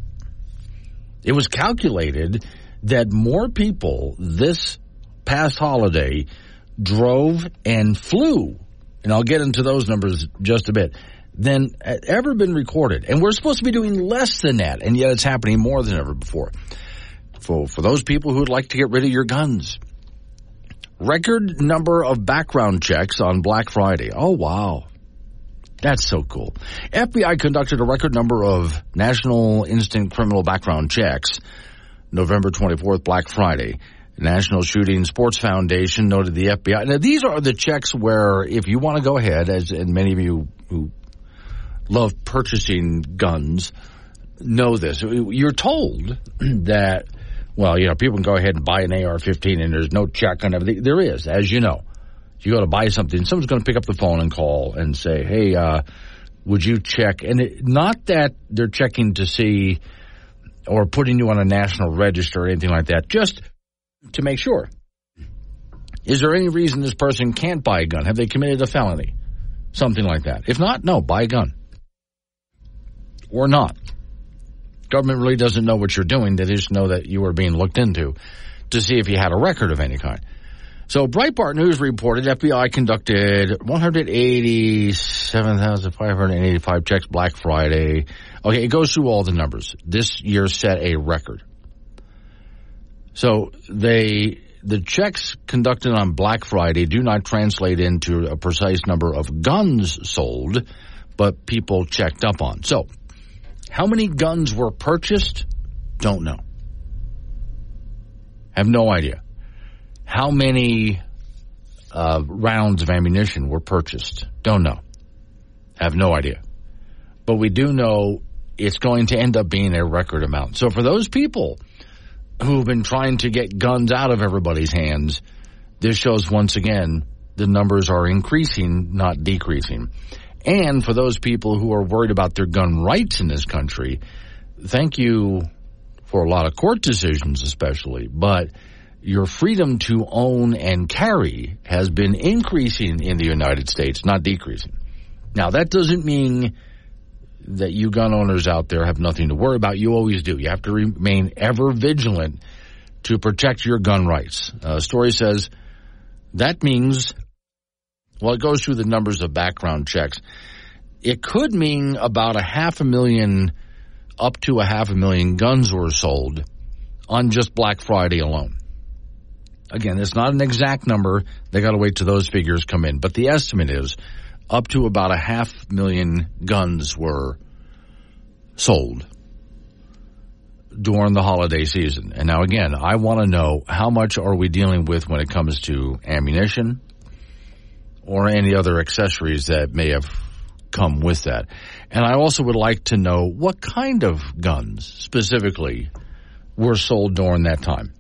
Speaker 2: it was calculated that more people this past holiday drove and flew, and I'll get into those numbers just a bit, than ever been recorded. And we're supposed to be doing less than that, and yet it's happening more than ever before. For, for those people who would like to get rid of your guns, record number of background checks on Black Friday. Oh, wow. That's so cool. FBI conducted a record number of National Instant Criminal Background checks November 24th, Black Friday. National Shooting Sports Foundation noted the FBI. Now, these are the checks where if you want to go ahead, as and many of you who love purchasing guns know this, you're told that, well, you know, people can go ahead and buy an AR-15 and there's no check on everything. There is, as you know. You go to buy something, someone's going to pick up the phone and call and say, hey, uh, would you check? And it, not that they're checking to see or putting you on a national register or anything like that. Just to make sure. Is there any reason this person can't buy a gun? Have they committed a felony? Something like that. If not, no, buy a gun. Or not. Government really doesn't know what you're doing. They just know that you are being looked into to see if you had a record of any kind. So Breitbart News reported FBI conducted 187,585 checks Black Friday. Okay, it goes through all the numbers. This year set a record. So they the checks conducted on Black Friday do not translate into a precise number of guns sold, but people checked up on. So, how many guns were purchased? Don't know. Have no idea. How many uh, rounds of ammunition were purchased? Don't know. Have no idea. But we do know it's going to end up being a record amount. So for those people who've been trying to get guns out of everybody's hands, this shows once again the numbers are increasing, not decreasing. And for those people who are worried about their gun rights in this country, thank you for a lot of court decisions, especially, but your freedom to own and carry has been increasing in the United States, not decreasing. Now, that doesn't mean that you gun owners out there have nothing to worry about. You always do. You have to remain ever vigilant to protect your gun rights. Uh, story says that means, well, it goes through the numbers of background checks. It could mean about a half a million, up to a half a million guns were sold on just Black Friday alone. Again, it's not an exact number. They got to wait till those figures come in. But the estimate is up to about a half million guns were sold during the holiday season. And now again, I want to know how much are we dealing with when it comes to ammunition or any other accessories that may have come with that. And I also would like to know what kind of guns specifically were sold during that time.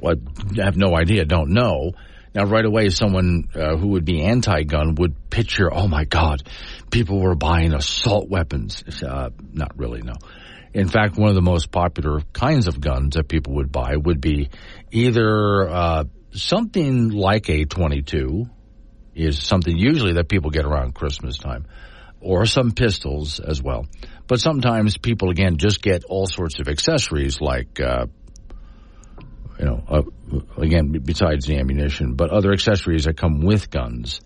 Speaker 2: Well, I have no idea, don't know. Now, right away, someone uh, who would be anti-gun would picture, oh my God, people were buying assault weapons. Uh, not really, no. In fact, one of the most popular kinds of guns that people would buy would be either uh, something like a 22, is something usually that people get around Christmas time, or some pistols as well. But sometimes people, again, just get all sorts of accessories like uh, you know, uh, again, besides the ammunition, but other accessories that come with guns.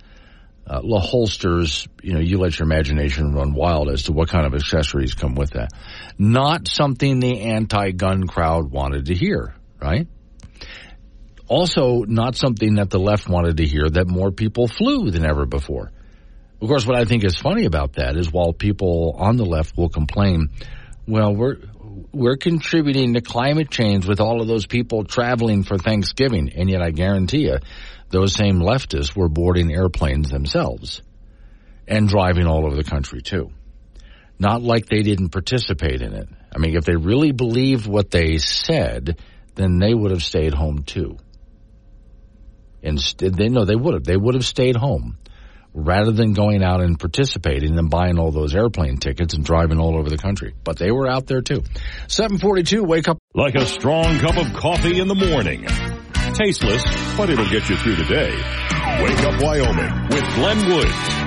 Speaker 2: Uh, holsters, you know, you let your imagination run wild as to what kind of accessories come with that. Not something the anti-gun crowd wanted to hear, right? Also, not something that the left wanted to hear that more people flew than ever before. Of course, what I think is funny about that is while people on the left will complain, well, we're we're contributing to climate change with all of those people traveling for Thanksgiving. And yet I guarantee you, those same leftists were boarding airplanes themselves and driving all over the country too. Not like they didn't participate in it. I mean, if they really believed what they said, then they would have stayed home too. Instead, they know they would have. They would have stayed home rather than going out and participating and buying all those airplane tickets and driving all over the country. But they were out there too. 742, wake up.
Speaker 1: Like a strong cup of coffee in the morning. Tasteless, but it'll get you through the day. Wake up Wyoming with Glenn Woods.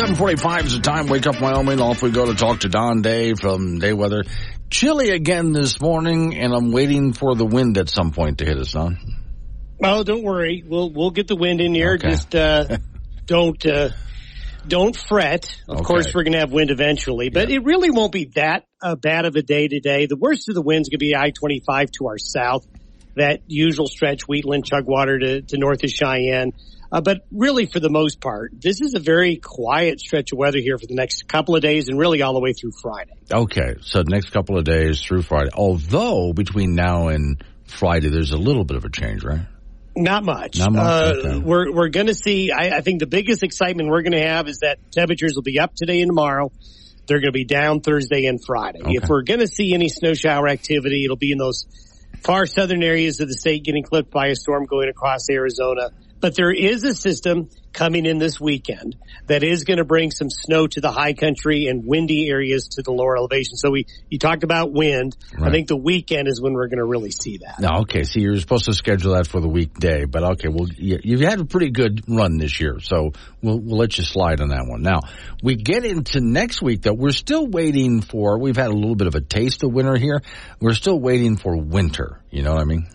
Speaker 2: 745 is the time. Wake up, Wyoming. Off we go to talk to Don Day from Day Weather. Chilly again this morning, and I'm waiting for the wind at some point to hit us, Don.
Speaker 11: Oh, don't worry. We'll we'll get the wind in here.
Speaker 2: Okay.
Speaker 11: Just uh, don't uh, don't fret. Of
Speaker 2: Okay.
Speaker 11: course, we're going to have wind eventually, but it really won't be that uh, bad of a day today. The worst of the winds going to be I-25 to our south, that usual stretch, Wheatland, Chugwater to, to north of Cheyenne. Uh, but really, for the most part, this is a very quiet stretch of weather here for the next couple of days and really all the way through Friday.
Speaker 2: Okay, so the next couple of days through Friday. Although between now and Friday, there's a little bit of a change, right?
Speaker 11: Not much.
Speaker 2: Not much,
Speaker 11: Uh,
Speaker 2: okay.
Speaker 11: We're we're going to see. I, I think the biggest excitement we're going to have is that temperatures will be up today and tomorrow. They're going to be down Thursday and Friday. If we're going to see any snow shower activity, it'll be in those far southern areas of the state getting clipped by a storm going across Arizona. But there is a system coming in this weekend that is going to bring some snow to the high country and windy areas to the lower elevation. So we, you talked about wind. Right. I think the weekend is when we're going to really see that.
Speaker 2: No, okay. So you're supposed to schedule that for the weekday, but okay. Well, you've had a pretty good run this year, so we'll, we'll let you slide on that one. Now we get into next week though. We're still waiting for, we've had a little bit of a taste of winter here. We're still waiting for winter. You know what I mean?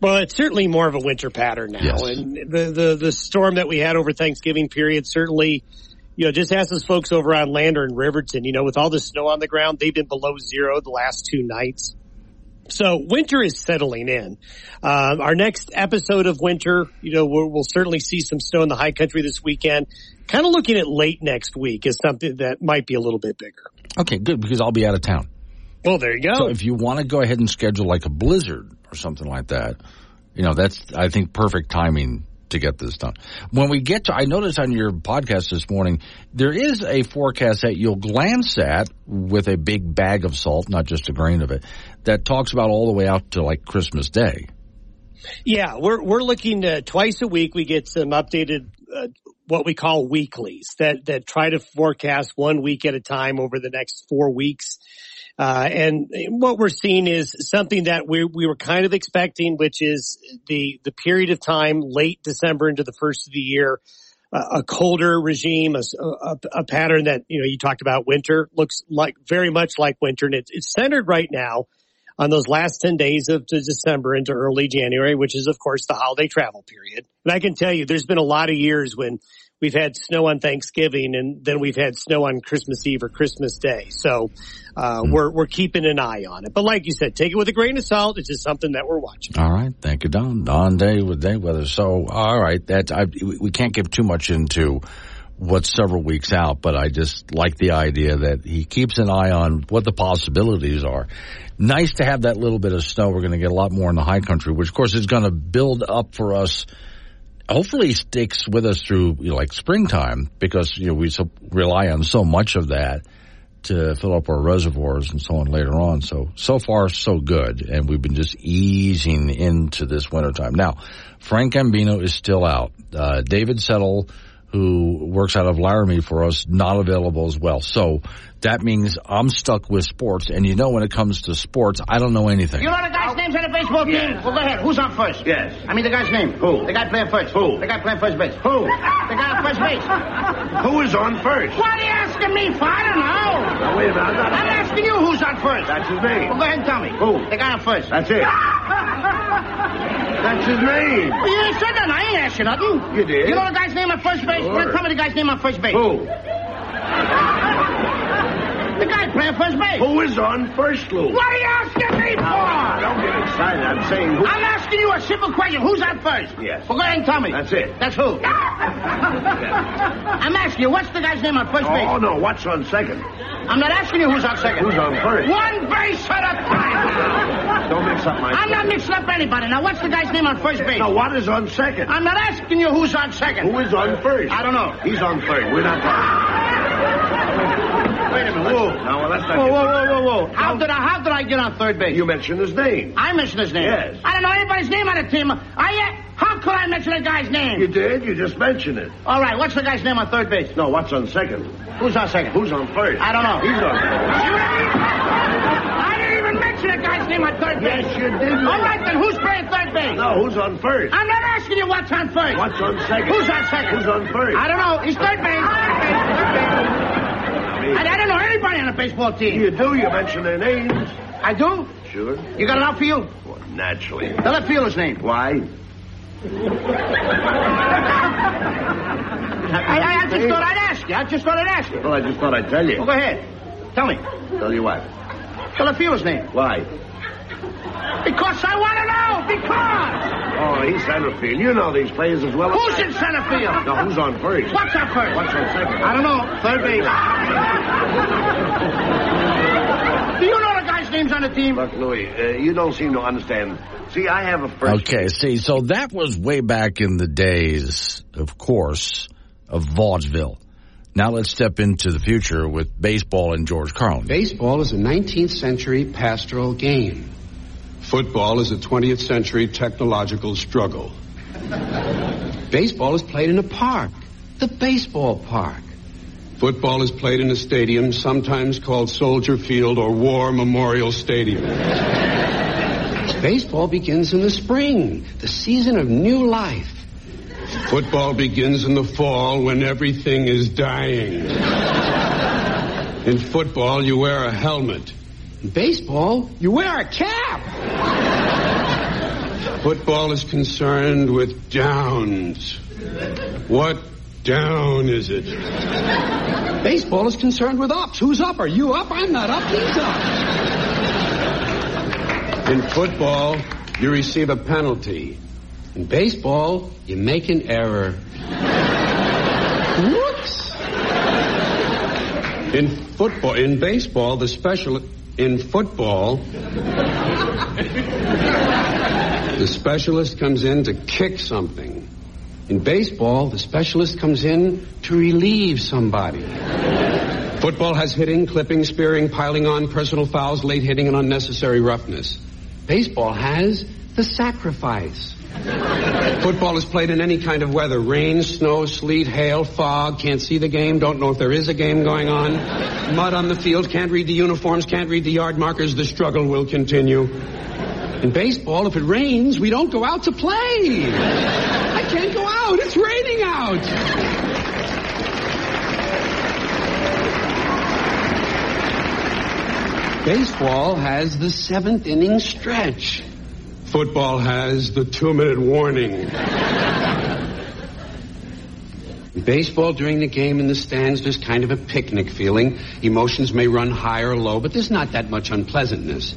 Speaker 11: Well, it's certainly more of a winter pattern now,
Speaker 2: yes.
Speaker 11: and the, the the storm that we had over Thanksgiving period certainly, you know, just ask those folks over on Lander and Riverton. You know, with all the snow on the ground, they've been below zero the last two nights. So winter is settling in. Uh, our next episode of winter, you know, we'll, we'll, certainly see some snow in the high country this weekend. Kind of looking at late next week is something that might be a little bit bigger.
Speaker 2: Okay, good because I'll be out of town.
Speaker 11: Well, there you go.
Speaker 2: So if you want to go ahead and schedule like a blizzard or something like that. You know, that's, I think, perfect timing to get this done. When we get to, I noticed on your podcast this morning, there is a forecast that you'll glance at with a big bag of salt, not just a grain of it, that talks about all the way out to like Christmas Day.
Speaker 11: Yeah, we're we're looking uh, twice a week. We get some updated uh, what we call weeklies that that try to forecast one week at a time over the next four weeks. Uh, and what we're seeing is something that we we were kind of expecting, which is the the period of time late December into the first of the year, uh, a colder regime, a, a, a, pattern that you know you talked about winter looks like very much like winter, and it's, it's centered right now on those last 10 days of December into early January, which is of course the holiday travel period. And I can tell you there's been a lot of years when we've had snow on Thanksgiving and then we've had snow on Christmas Eve or Christmas Day. So, uh, mm. we're, we're keeping an eye on it. But like you said, take it with a grain of salt. It's just something that we're watching.
Speaker 2: All right. Thank you, Don. Don Day with day weather. So, all right. That, I, we can't give too much into what's several weeks out, but I just like the idea that he keeps an eye on what the possibilities are. Nice to have that little bit of snow. We're going to get a lot more in the high country, which of course is going to build up for us hopefully sticks with us through you know, like springtime because you know we so, rely on so much of that to fill up our reservoirs and so on later on. So so far so good, and we've been just easing into this wintertime. Now, Frank Gambino is still out. Uh, David Settle, who works out of Laramie for us, not available as well. So that means I'm stuck with sports. And you know, when it comes to sports, I don't know anything.
Speaker 12: You know the guy's names on the baseball team?
Speaker 13: Yes.
Speaker 12: Well, go ahead. Who's on first?
Speaker 13: Yes.
Speaker 12: I mean the guy's name.
Speaker 13: Who?
Speaker 12: The guy playing first.
Speaker 13: Who?
Speaker 12: The guy playing first base.
Speaker 13: Who?
Speaker 12: The guy on first base.
Speaker 13: Who is on first?
Speaker 12: What are you asking me for? I don't know.
Speaker 13: Now, wait a minute. I'm, not...
Speaker 12: I'm asking you who's on first.
Speaker 13: That's his name.
Speaker 12: Well, go ahead and tell me.
Speaker 13: Who?
Speaker 12: The guy on first.
Speaker 13: That's it. That's his name.
Speaker 12: Well, you ain't said that. I ain't asked you nothing.
Speaker 13: You did.
Speaker 12: You know the guy's name on first base?
Speaker 13: Sure.
Speaker 12: Well, tell me the guy's name on first base.
Speaker 13: Who?
Speaker 12: The guy playing first base.
Speaker 13: Who is on first, Lou?
Speaker 12: What are you asking me for?
Speaker 13: Now, don't get excited. I'm saying who.
Speaker 12: I'm asking you a simple question. Who's on first?
Speaker 13: Yes.
Speaker 12: Well, go ahead and tell me.
Speaker 13: That's it.
Speaker 12: That's who? I'm asking you, what's the guy's name on first oh, base?
Speaker 13: Oh, no. What's on second?
Speaker 12: I'm not asking you who's on second.
Speaker 13: Who's on first?
Speaker 12: One base at a time.
Speaker 13: Don't mix up my...
Speaker 12: I'm not mixing up anybody. Now, what's the guy's name on first base?
Speaker 13: Now, what is on second?
Speaker 12: I'm not asking you who's on second.
Speaker 13: Who is on first?
Speaker 12: I don't know.
Speaker 13: He's on third. We're not talking.
Speaker 12: Wait a minute. Whoa.
Speaker 13: No, well, that's not...
Speaker 12: Whoa, whoa, whoa, whoa, whoa. How did, I, how did I get on third base?
Speaker 13: You mentioned his name.
Speaker 12: I mentioned his name?
Speaker 13: Yes.
Speaker 12: I don't know anybody's name on the team. I... Uh, how could I mention a guy's name?
Speaker 13: You did. You just mentioned it.
Speaker 12: All right. What's the guy's name on third base?
Speaker 13: No, what's on second?
Speaker 12: Who's on second?
Speaker 13: Who's on first?
Speaker 12: I don't know.
Speaker 13: He's on first.
Speaker 12: I didn't even mention a guy's name on third base.
Speaker 13: Yes, you did.
Speaker 12: All right, then who's playing third base?
Speaker 13: No, who's on first?
Speaker 12: I'm not asking you what's on first.
Speaker 13: What's on second?
Speaker 12: Who's on second?
Speaker 13: Who's on first?
Speaker 12: I don't know. He's third base. Third base. Third base. I, I don't know anybody on the baseball team.
Speaker 13: You do. You mention their names.
Speaker 12: I do?
Speaker 13: Sure.
Speaker 12: You got it out for you?
Speaker 13: Well, naturally.
Speaker 12: The left fielder's name.
Speaker 13: Why?
Speaker 12: I, I, I just thought I'd ask you. I just thought I'd ask you.
Speaker 13: Well, I just thought I'd tell you.
Speaker 12: Well, go ahead. Tell me.
Speaker 13: Tell you what?
Speaker 12: The left fielder's name.
Speaker 13: Why?
Speaker 12: Because I want to know. Because.
Speaker 13: Oh, he's center field. You know these players as well.
Speaker 12: Who's in center field?
Speaker 13: No, who's on first?
Speaker 12: What's on first?
Speaker 13: What's on second?
Speaker 12: I don't know. Third base. Do you know the guy's names on the team?
Speaker 13: Look, Louis, uh, you don't seem to understand. See, I have a first.
Speaker 2: Okay, see, so that was way back in the days, of course, of vaudeville. Now let's step into the future with baseball and George Carlin.
Speaker 14: Baseball is a 19th century pastoral game.
Speaker 15: Football is a 20th century technological struggle.
Speaker 14: Baseball is played in a park, the baseball park.
Speaker 15: Football is played in a stadium, sometimes called Soldier Field or War Memorial Stadium.
Speaker 14: Baseball begins in the spring, the season of new life.
Speaker 15: Football begins in the fall when everything is dying. In football, you wear a helmet.
Speaker 14: In baseball, you wear a cap.
Speaker 15: Football is concerned with downs. What down is it?
Speaker 14: Baseball is concerned with ups. Who's up? Are you up? I'm not up. He's up.
Speaker 15: In football, you receive a penalty.
Speaker 14: In baseball, you make an error.
Speaker 15: Whoops! In football, in baseball, the special in football, the specialist comes in to kick something.
Speaker 14: In baseball, the specialist comes in to relieve somebody.
Speaker 15: Football has hitting, clipping, spearing, piling on, personal fouls, late hitting, and unnecessary roughness.
Speaker 14: Baseball has the sacrifice.
Speaker 15: Football is played in any kind of weather rain, snow, sleet, hail, fog, can't see the game, don't know if there is a game going on, mud on the field, can't read the uniforms, can't read the yard markers, the struggle will continue.
Speaker 14: In baseball, if it rains, we don't go out to play. I can't go out. It's raining out. Baseball has the seventh inning stretch.
Speaker 15: Football has the two minute warning.
Speaker 14: Baseball during the game in the stands, there's kind of a picnic feeling. Emotions may run high or low, but there's not that much unpleasantness.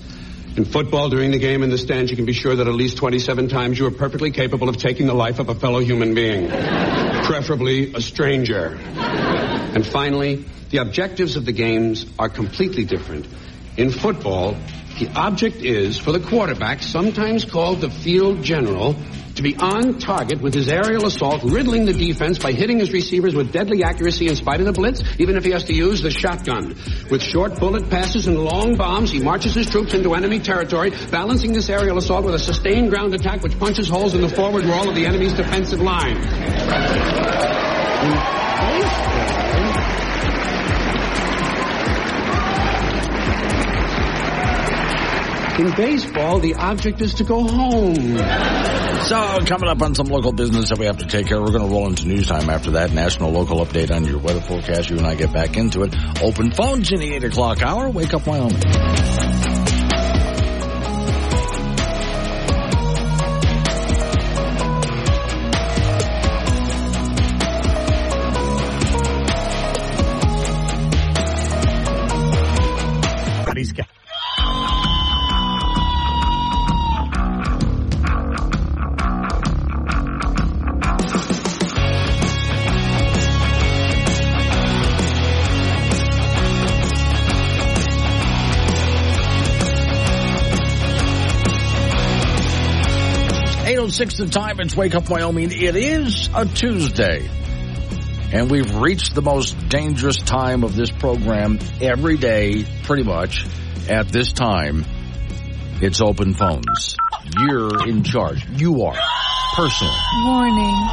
Speaker 15: In football, during the game in the stands, you can be sure that at least 27 times you are perfectly capable of taking the life of a fellow human being, preferably a stranger.
Speaker 14: And finally, the objectives of the games are completely different. In football, the object is for the quarterback, sometimes called the field general, to be on target with his aerial assault, riddling the defense by hitting his receivers with deadly accuracy in spite of the blitz, even if he has to use the shotgun. With short bullet passes and long bombs, he marches his troops into enemy territory, balancing this aerial assault with a sustained ground attack which punches holes in the forward wall of the enemy's defensive line. In baseball, the object is to go home.
Speaker 2: So, coming up on some local business that we have to take care of, we're going to roll into news time after that. National local update on your weather forecast. You and I get back into it. Open phones in the 8 o'clock hour. Wake up, Wyoming. Six the time. It's Wake Up Wyoming. It is a Tuesday. And we've reached the most dangerous time of this program every day, pretty much, at this time. It's open phones. You're in charge. You are. Personally.
Speaker 3: Warning.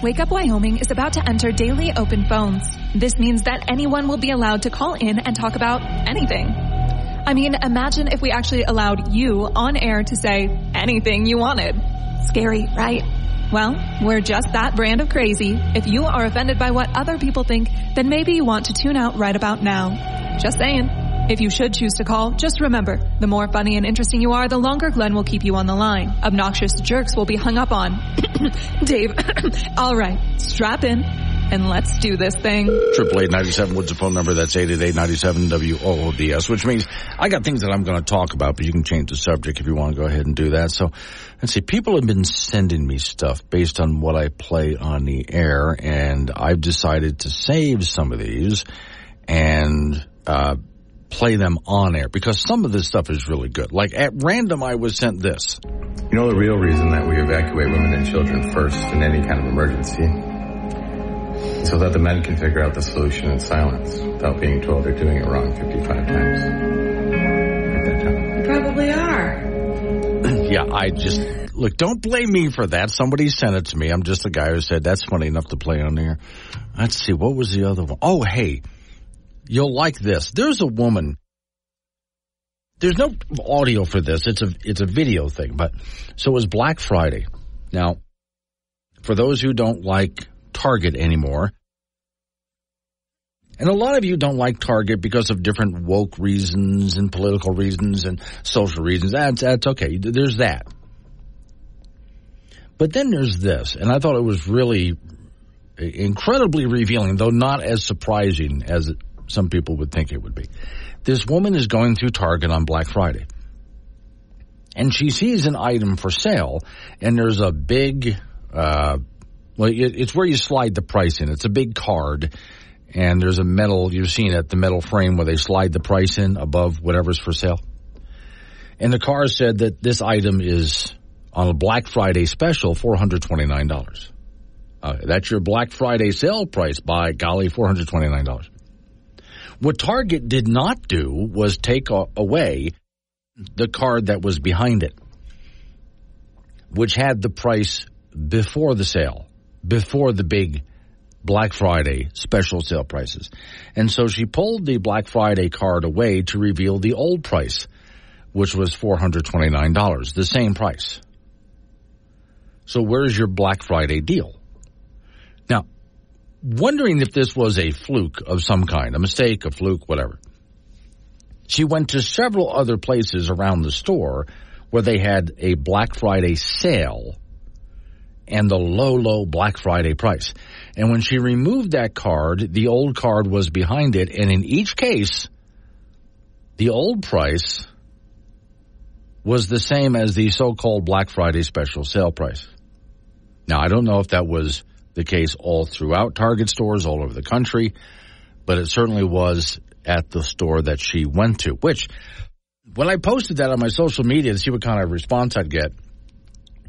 Speaker 3: Wake Up Wyoming is about to enter daily open phones. This means that anyone will be allowed to call in and talk about anything. I mean, imagine if we actually allowed you on air to say anything you wanted. Scary, right? Well, we're just that brand of crazy. If you are offended by what other people think, then maybe you want to tune out right about now. Just saying. If you should choose to call, just remember, the more funny and interesting you are, the longer Glenn will keep you on the line. Obnoxious jerks will be hung up on. Dave, all right, strap in and let's do this thing.
Speaker 2: Triple eight ninety seven Woods the phone number. That's eight eight eight ninety seven W O O D S, which means I got things that I'm going to talk about, but you can change the subject if you want to go ahead and do that. So let's see. People have been sending me stuff based on what I play on the air, and I've decided to save some of these and uh, play them on air because some of this stuff is really good. Like at random, I was sent this.
Speaker 16: You know the real reason that we evacuate women and children first in any kind of emergency? So that the men can figure out the solution in silence without being told they're doing it wrong 55 times.
Speaker 17: You probably are.
Speaker 2: Yeah, I just look. Don't blame me for that. Somebody sent it to me. I'm just a guy who said that's funny enough to play on here. Let's see. What was the other one? Oh, hey, you'll like this. There's a woman. There's no audio for this. It's a it's a video thing. But so it was Black Friday. Now, for those who don't like Target anymore, and a lot of you don't like Target because of different woke reasons and political reasons and social reasons. That's, that's okay. There's that. But then there's this, and I thought it was really incredibly revealing, though not as surprising as some people would think it would be. This woman is going through Target on Black Friday. And she sees an item for sale, and there's a big, uh, well, it's where you slide the price in. It's a big card and there's a metal, you've seen it, the metal frame where they slide the price in above whatever's for sale. And the car said that this item is on a Black Friday special, $429. Uh, that's your Black Friday sale price by golly, $429. What Target did not do was take away the card that was behind it, which had the price before the sale, before the big Black Friday special sale prices. And so she pulled the Black Friday card away to reveal the old price, which was $429, the same price. So where's your Black Friday deal? Now, wondering if this was a fluke of some kind, a mistake, a fluke, whatever. She went to several other places around the store where they had a Black Friday sale and the low, low Black Friday price. And when she removed that card, the old card was behind it. And in each case, the old price was the same as the so-called Black Friday special sale price. Now, I don't know if that was the case all throughout Target stores all over the country, but it certainly was at the store that she went to, which when I posted that on my social media to see what kind of response I'd get,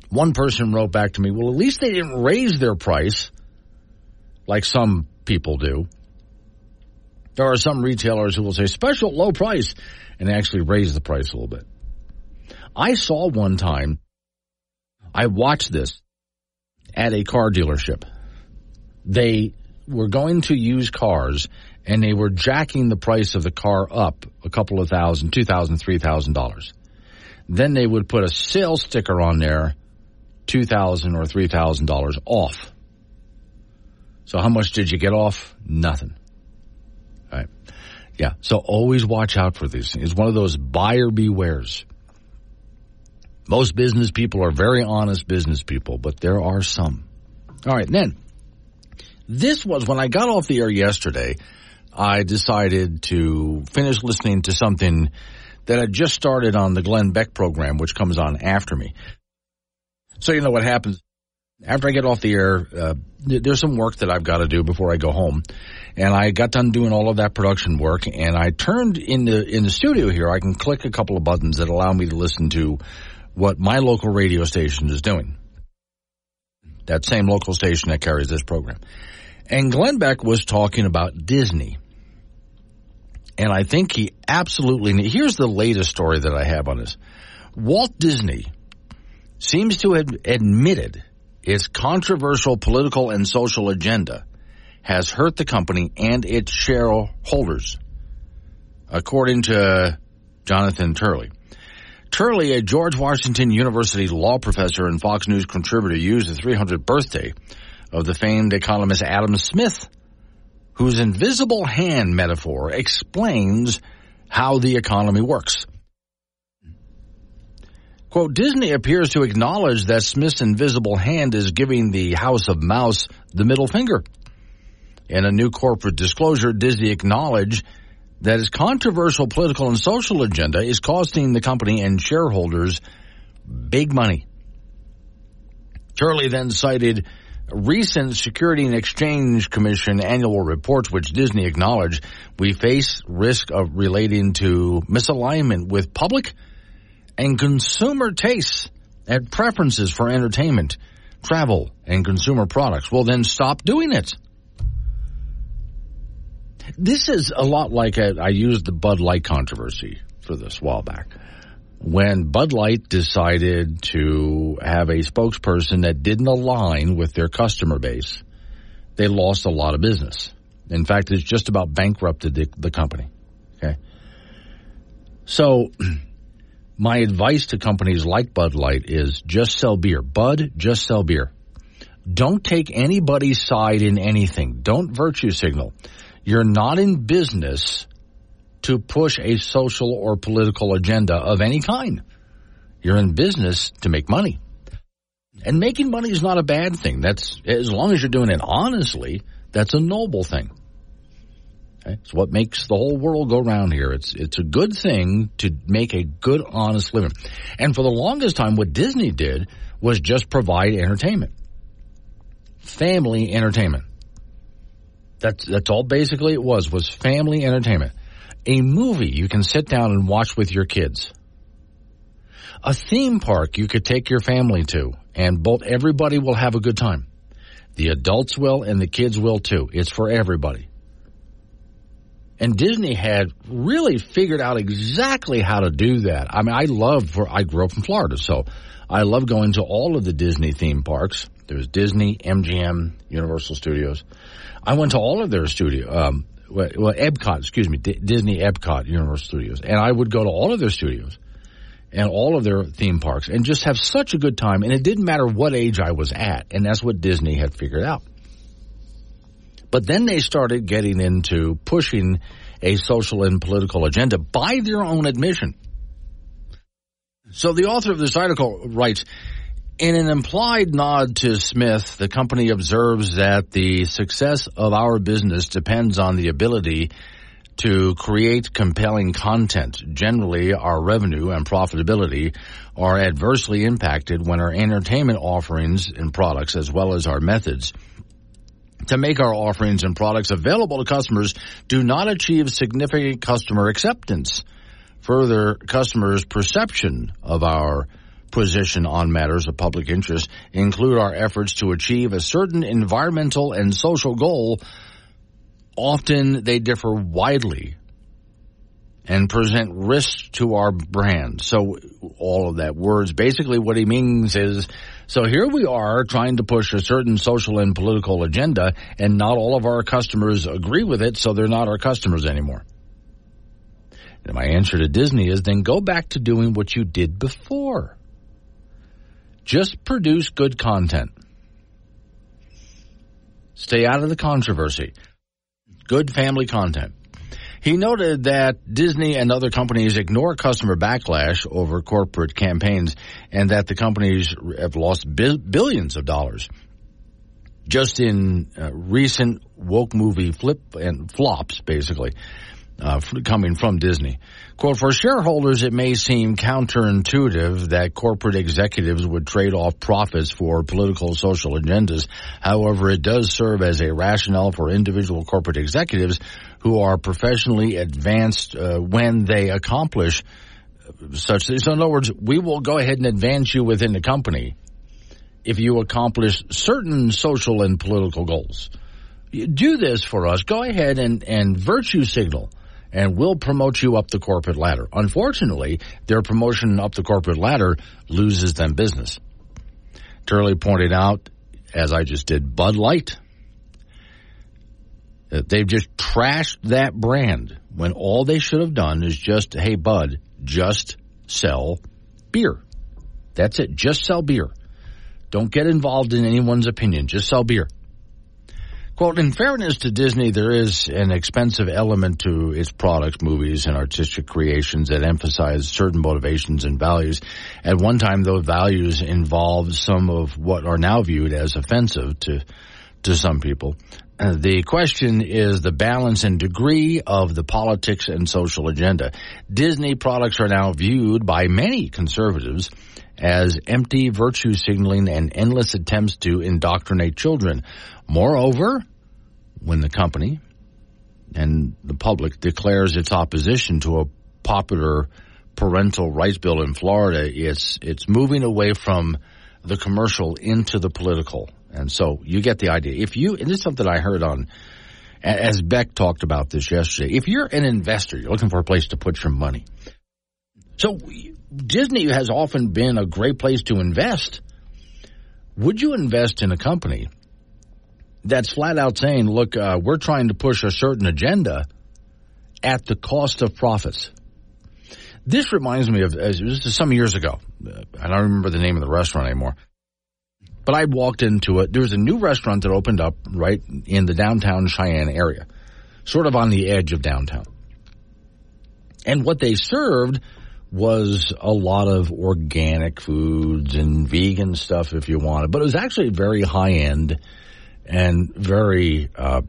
Speaker 2: one person wrote back to me, well, at least they didn't raise their price like some people do. There are some retailers who will say special low price and they actually raise the price a little bit. I saw one time, I watched this at a car dealership. They were going to use cars and they were jacking the price of the car up a couple of thousand, two thousand, three thousand dollars. Then they would put a sales sticker on there, two thousand or three thousand dollars off. So how much did you get off? Nothing. All right. Yeah. So always watch out for these things. It's one of those buyer bewares. Most business people are very honest business people, but there are some. All right. Then this was when I got off the air yesterday. I decided to finish listening to something that had just started on the Glenn Beck program, which comes on after me. So you know what happens after I get off the air, uh, there's some work that I've got to do before I go home. And I got done doing all of that production work and I turned in the, in the studio here, I can click a couple of buttons that allow me to listen to what my local radio station is doing. That same local station that carries this program. And Glenn Beck was talking about Disney. And I think he absolutely, here's the latest story that I have on this. Walt Disney seems to have admitted its controversial political and social agenda has hurt the company and its shareholders, according to Jonathan Turley. Turley, a George Washington University law professor and Fox News contributor, used the 300th birthday of the famed economist Adam Smith, whose invisible hand metaphor explains how the economy works. Quote, Disney appears to acknowledge that Smith's invisible hand is giving the House of Mouse the middle finger. In a new corporate disclosure, Disney acknowledged that its controversial political and social agenda is costing the company and shareholders big money. Turley then cited recent Security and Exchange Commission annual reports, which Disney acknowledged we face risk of relating to misalignment with public and consumer tastes and preferences for entertainment, travel, and consumer products. Well, then stop doing it. This is a lot like a, I used the Bud Light controversy for this while back. when Bud Light decided to have a spokesperson that didn't align with their customer base, they lost a lot of business. In fact, it's just about bankrupted the, the company. Okay. So, my advice to companies like Bud Light is just sell beer. Bud, just sell beer. Don't take anybody's side in anything. Don't virtue signal. You're not in business to push a social or political agenda of any kind. You're in business to make money. And making money is not a bad thing. That's as long as you're doing it honestly, that's a noble thing. It's what makes the whole world go round here. It's it's a good thing to make a good honest living. And for the longest time what Disney did was just provide entertainment. Family entertainment. That's that's all basically it was was family entertainment. A movie you can sit down and watch with your kids. A theme park you could take your family to and both everybody will have a good time. The adults will and the kids will too. It's for everybody. And Disney had really figured out exactly how to do that. I mean, I love for I grew up in Florida, so I love going to all of the Disney theme parks. There was Disney, MGM, Universal Studios. I went to all of their studio, um, well, Epcot, excuse me, D- Disney Epcot Universal Studios, and I would go to all of their studios and all of their theme parks and just have such a good time. And it didn't matter what age I was at, and that's what Disney had figured out. But then they started getting into pushing a social and political agenda by their own admission. So the author of this article writes, in an implied nod to Smith, the company observes that the success of our business depends on the ability to create compelling content. Generally, our revenue and profitability are adversely impacted when our entertainment offerings and products, as well as our methods, to make our offerings and products available to customers do not achieve significant customer acceptance. Further, customers' perception of our position on matters of public interest include our efforts to achieve a certain environmental and social goal. Often they differ widely and present risks to our brand. So all of that words, basically what he means is, so here we are trying to push a certain social and political agenda and not all of our customers agree with it, so they're not our customers anymore. And my answer to Disney is then go back to doing what you did before. Just produce good content. Stay out of the controversy. Good family content. He noted that Disney and other companies ignore customer backlash over corporate campaigns and that the companies have lost billions of dollars. Just in uh, recent woke movie flip and flops, basically uh, coming from Disney. Quote, for shareholders, it may seem counterintuitive that corporate executives would trade off profits for political social agendas. However, it does serve as a rationale for individual corporate executives who are professionally advanced uh, when they accomplish such things. So in other words, we will go ahead and advance you within the company if you accomplish certain social and political goals. Do this for us. Go ahead and, and virtue signal and will promote you up the corporate ladder. Unfortunately, their promotion up the corporate ladder loses them business. Turley pointed out, as I just did, Bud Light. That they've just trashed that brand when all they should have done is just, hey, Bud, just sell beer. That's it. Just sell beer. Don't get involved in anyone's opinion. Just sell beer. Quote, in fairness to Disney, there is an expensive element to its products, movies, and artistic creations that emphasize certain motivations and values. At one time, those values involved some of what are now viewed as offensive to, to some people. Uh, the question is the balance and degree of the politics and social agenda. Disney products are now viewed by many conservatives as empty virtue signaling and endless attempts to indoctrinate children. Moreover, when the company and the public declares its opposition to a popular parental rights bill in Florida, it's it's moving away from the commercial into the political. And so you get the idea. If you, and this is something I heard on, as Beck talked about this yesterday, if you're an investor, you're looking for a place to put your money. So Disney has often been a great place to invest. Would you invest in a company that's flat out saying, look, uh, we're trying to push a certain agenda at the cost of profits? This reminds me of this is some years ago. Uh, I don't remember the name of the restaurant anymore. But I walked into it. There was a new restaurant that opened up right in the downtown Cheyenne area, sort of on the edge of downtown. And what they served was a lot of organic foods and vegan stuff if you wanted, but it was actually very high end and very, uh,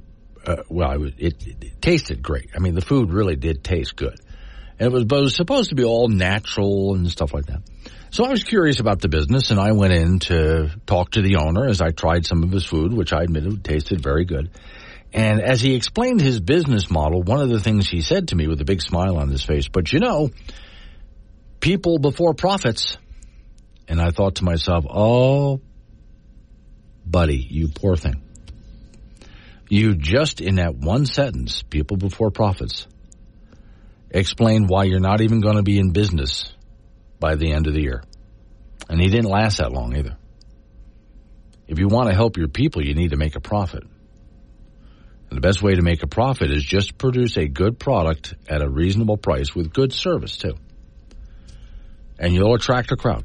Speaker 2: uh, well, it, it, it, tasted great. I mean, the food really did taste good. And it was, but it was supposed to be all natural and stuff like that. So I was curious about the business and I went in to talk to the owner as I tried some of his food, which I admitted tasted very good. And as he explained his business model, one of the things he said to me with a big smile on his face, but you know, people before profits. And I thought to myself, oh, buddy, you poor thing. You just in that one sentence, people before profits, explain why you're not even going to be in business by the end of the year. And he didn't last that long either. If you want to help your people, you need to make a profit. And the best way to make a profit is just produce a good product at a reasonable price with good service too. And you'll attract a crowd.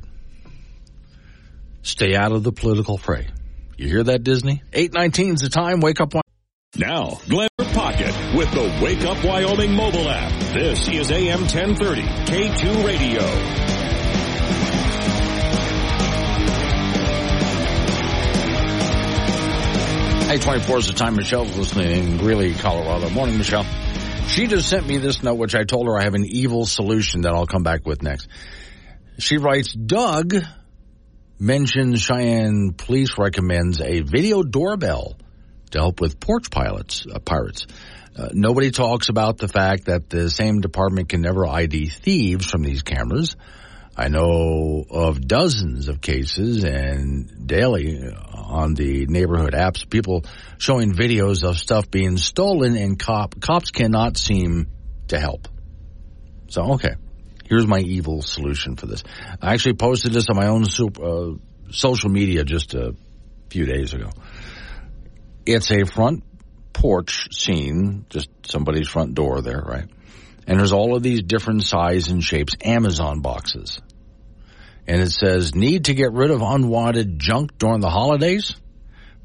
Speaker 2: Stay out of the political fray. You hear that, Disney? 819 is the time. Wake up.
Speaker 1: Now, Glenn Pocket with the Wake Up Wyoming mobile app. This is AM 1030, K2 Radio.
Speaker 2: Eight twenty-four is the time Michelle's listening in Greeley, Colorado. Morning, Michelle. She just sent me this note, which I told her I have an evil solution that I'll come back with next. She writes, Doug mentions Cheyenne Police recommends a video doorbell to help with porch pilots, uh, pirates. Uh, nobody talks about the fact that the same department can never ID thieves from these cameras. I know of dozens of cases and daily on the neighborhood apps, people showing videos of stuff being stolen and cop, cops cannot seem to help. So, okay. Here's my evil solution for this. I actually posted this on my own super, uh, social media just a few days ago. It's a front porch scene, just somebody's front door there, right? And there's all of these different size and shapes, Amazon boxes. And it says, need to get rid of unwanted junk during the holidays?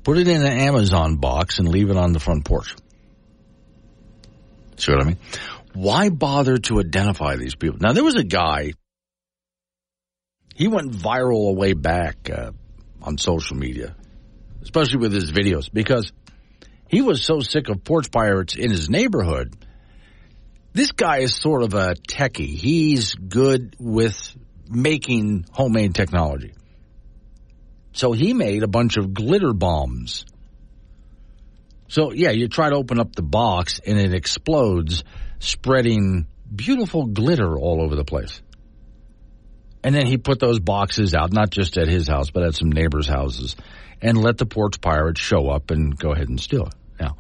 Speaker 2: Put it in an Amazon box and leave it on the front porch. See what I mean? Why bother to identify these people? Now, there was a guy, he went viral way back uh, on social media, especially with his videos, because he was so sick of porch pirates in his neighborhood. This guy is sort of a techie. He's good with making homemade technology. So he made a bunch of glitter bombs. So yeah, you try to open up the box and it explodes spreading beautiful glitter all over the place. And then he put those boxes out, not just at his house, but at some neighbors' houses, and let the porch pirates show up and go ahead and steal it. Now,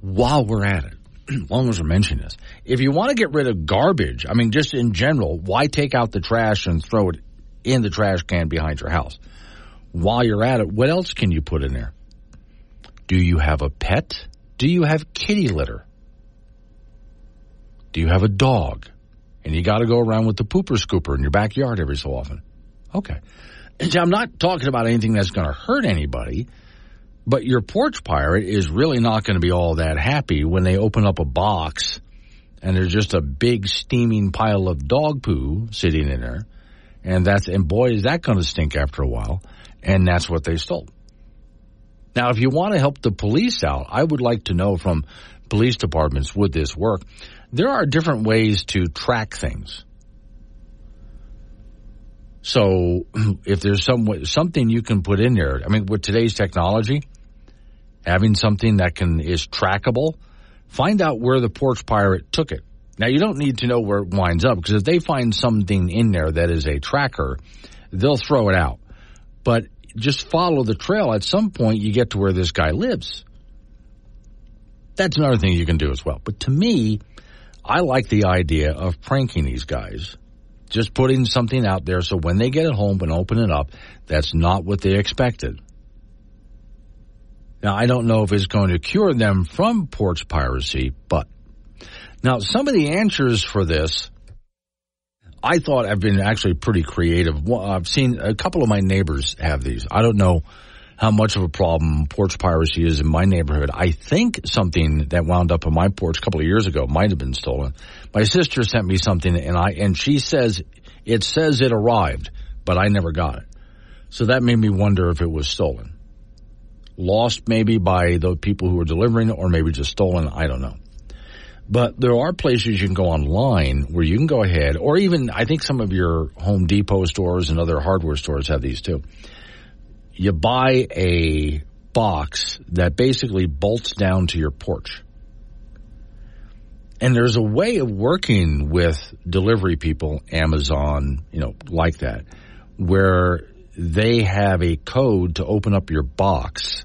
Speaker 2: while we're at it, long as we're mentioning this, if you want to get rid of garbage, I mean, just in general, why take out the trash and throw it in the trash can behind your house? While you're at it, what else can you put in there? Do you have a pet? Do you have kitty litter? Do you have a dog? And you got to go around with the pooper scooper in your backyard every so often. Okay. And I'm not talking about anything that's going to hurt anybody, but your porch pirate is really not going to be all that happy when they open up a box and there's just a big steaming pile of dog poo sitting in there. And that's, and boy, is that going to stink after a while. And that's what they stole. Now, if you want to help the police out, I would like to know from police departments, would this work? There are different ways to track things. So if there's some way, something you can put in there, I mean, with today's technology, having something that can is trackable, find out where the porch pirate took it. Now you don't need to know where it winds up because if they find something in there that is a tracker, they'll throw it out. But just follow the trail. At some point, you get to where this guy lives. That's another thing you can do as well. But to me, I like the idea of pranking these guys Just putting something out there so when they get it home and open it up, that's not what they expected. Now, I don't know if it's going to cure them from porch piracy, but now some of the answers for this, I thought have been actually pretty creative. I've seen a couple of my neighbors have these. I don't know how much of a problem porch piracy is in my neighborhood. I think something that wound up on my porch a couple of years ago might have been stolen. My sister sent me something and I, and she says it says it arrived, but I never got it. So that made me wonder if it was stolen. Lost maybe by the people who were delivering or maybe just stolen. I don't know. But there are places you can go online where you can go ahead, or even I think some of your Home Depot stores and other hardware stores have these too. You buy a box that basically bolts down to your porch. And there's a way of working with delivery people, Amazon, you know, like that, where they have a code to open up your box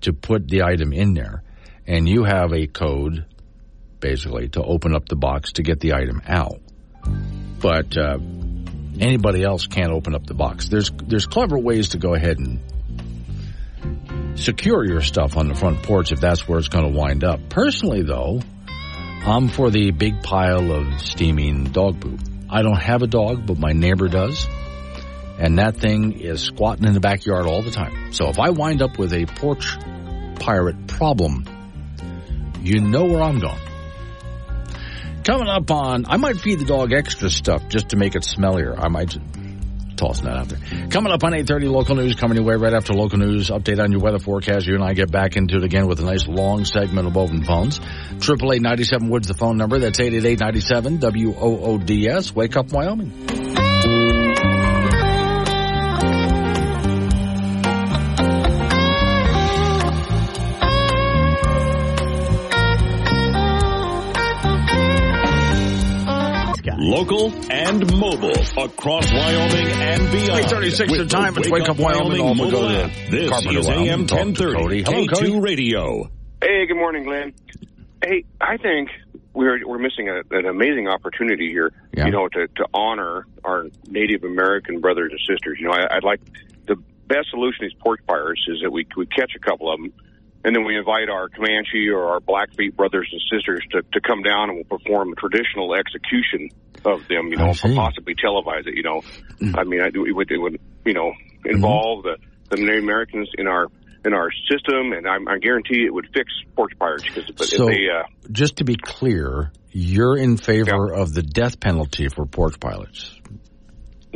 Speaker 2: to put the item in there. And you have a code basically to open up the box to get the item out. But uh, anybody else can't open up the box. There's there's clever ways to go ahead and secure your stuff on the front porch if that's where it's going to wind up. Personally, though, I'm for the big pile of steaming dog poop. I don't have a dog, but my neighbor does. And that thing is squatting in the backyard all the time. So if I wind up with a porch pirate problem, you know where I'm going. Coming up on, I might feed the dog extra stuff just to make it smellier. I might toss that out there. Coming up on 8.30 local news, coming your way right after local news. Update on your weather forecast. You and I get back into it again with a nice long segment of open phones. Triple eight ninety seven Woods the phone number. That's 888 W-O-O-D-S. Wake up Wyoming.
Speaker 1: Local and mobile across Wyoming and beyond.
Speaker 2: 836 the time. It's Wake Up Wyoming.
Speaker 1: Wyoming
Speaker 2: Also go
Speaker 1: mobile
Speaker 2: to
Speaker 1: app. This
Speaker 2: Carpenter
Speaker 1: is AM 1030.
Speaker 2: Hello,
Speaker 1: K2
Speaker 2: Cody.
Speaker 1: Radio.
Speaker 17: Hey, good morning, Glenn. Hey, I think we're we're missing a, an amazing opportunity here.
Speaker 2: Yeah.
Speaker 17: You know, to to honor our Native American brothers and sisters. You know, I, I'd like the best solution to these porch fires is that we we catch a couple of them. And then we invite our Comanche or our Blackfeet brothers and sisters to, to come down and we'll perform a traditional execution of them, you know, possibly televise it, you know. I mean, I, it would, it would, you know, involve the, the Native Americans in our in our system, and I, I guarantee it would fix porch pirates because but
Speaker 2: So,
Speaker 17: they, uh,
Speaker 2: just to be clear, you're in favor of the death penalty for porch pilots.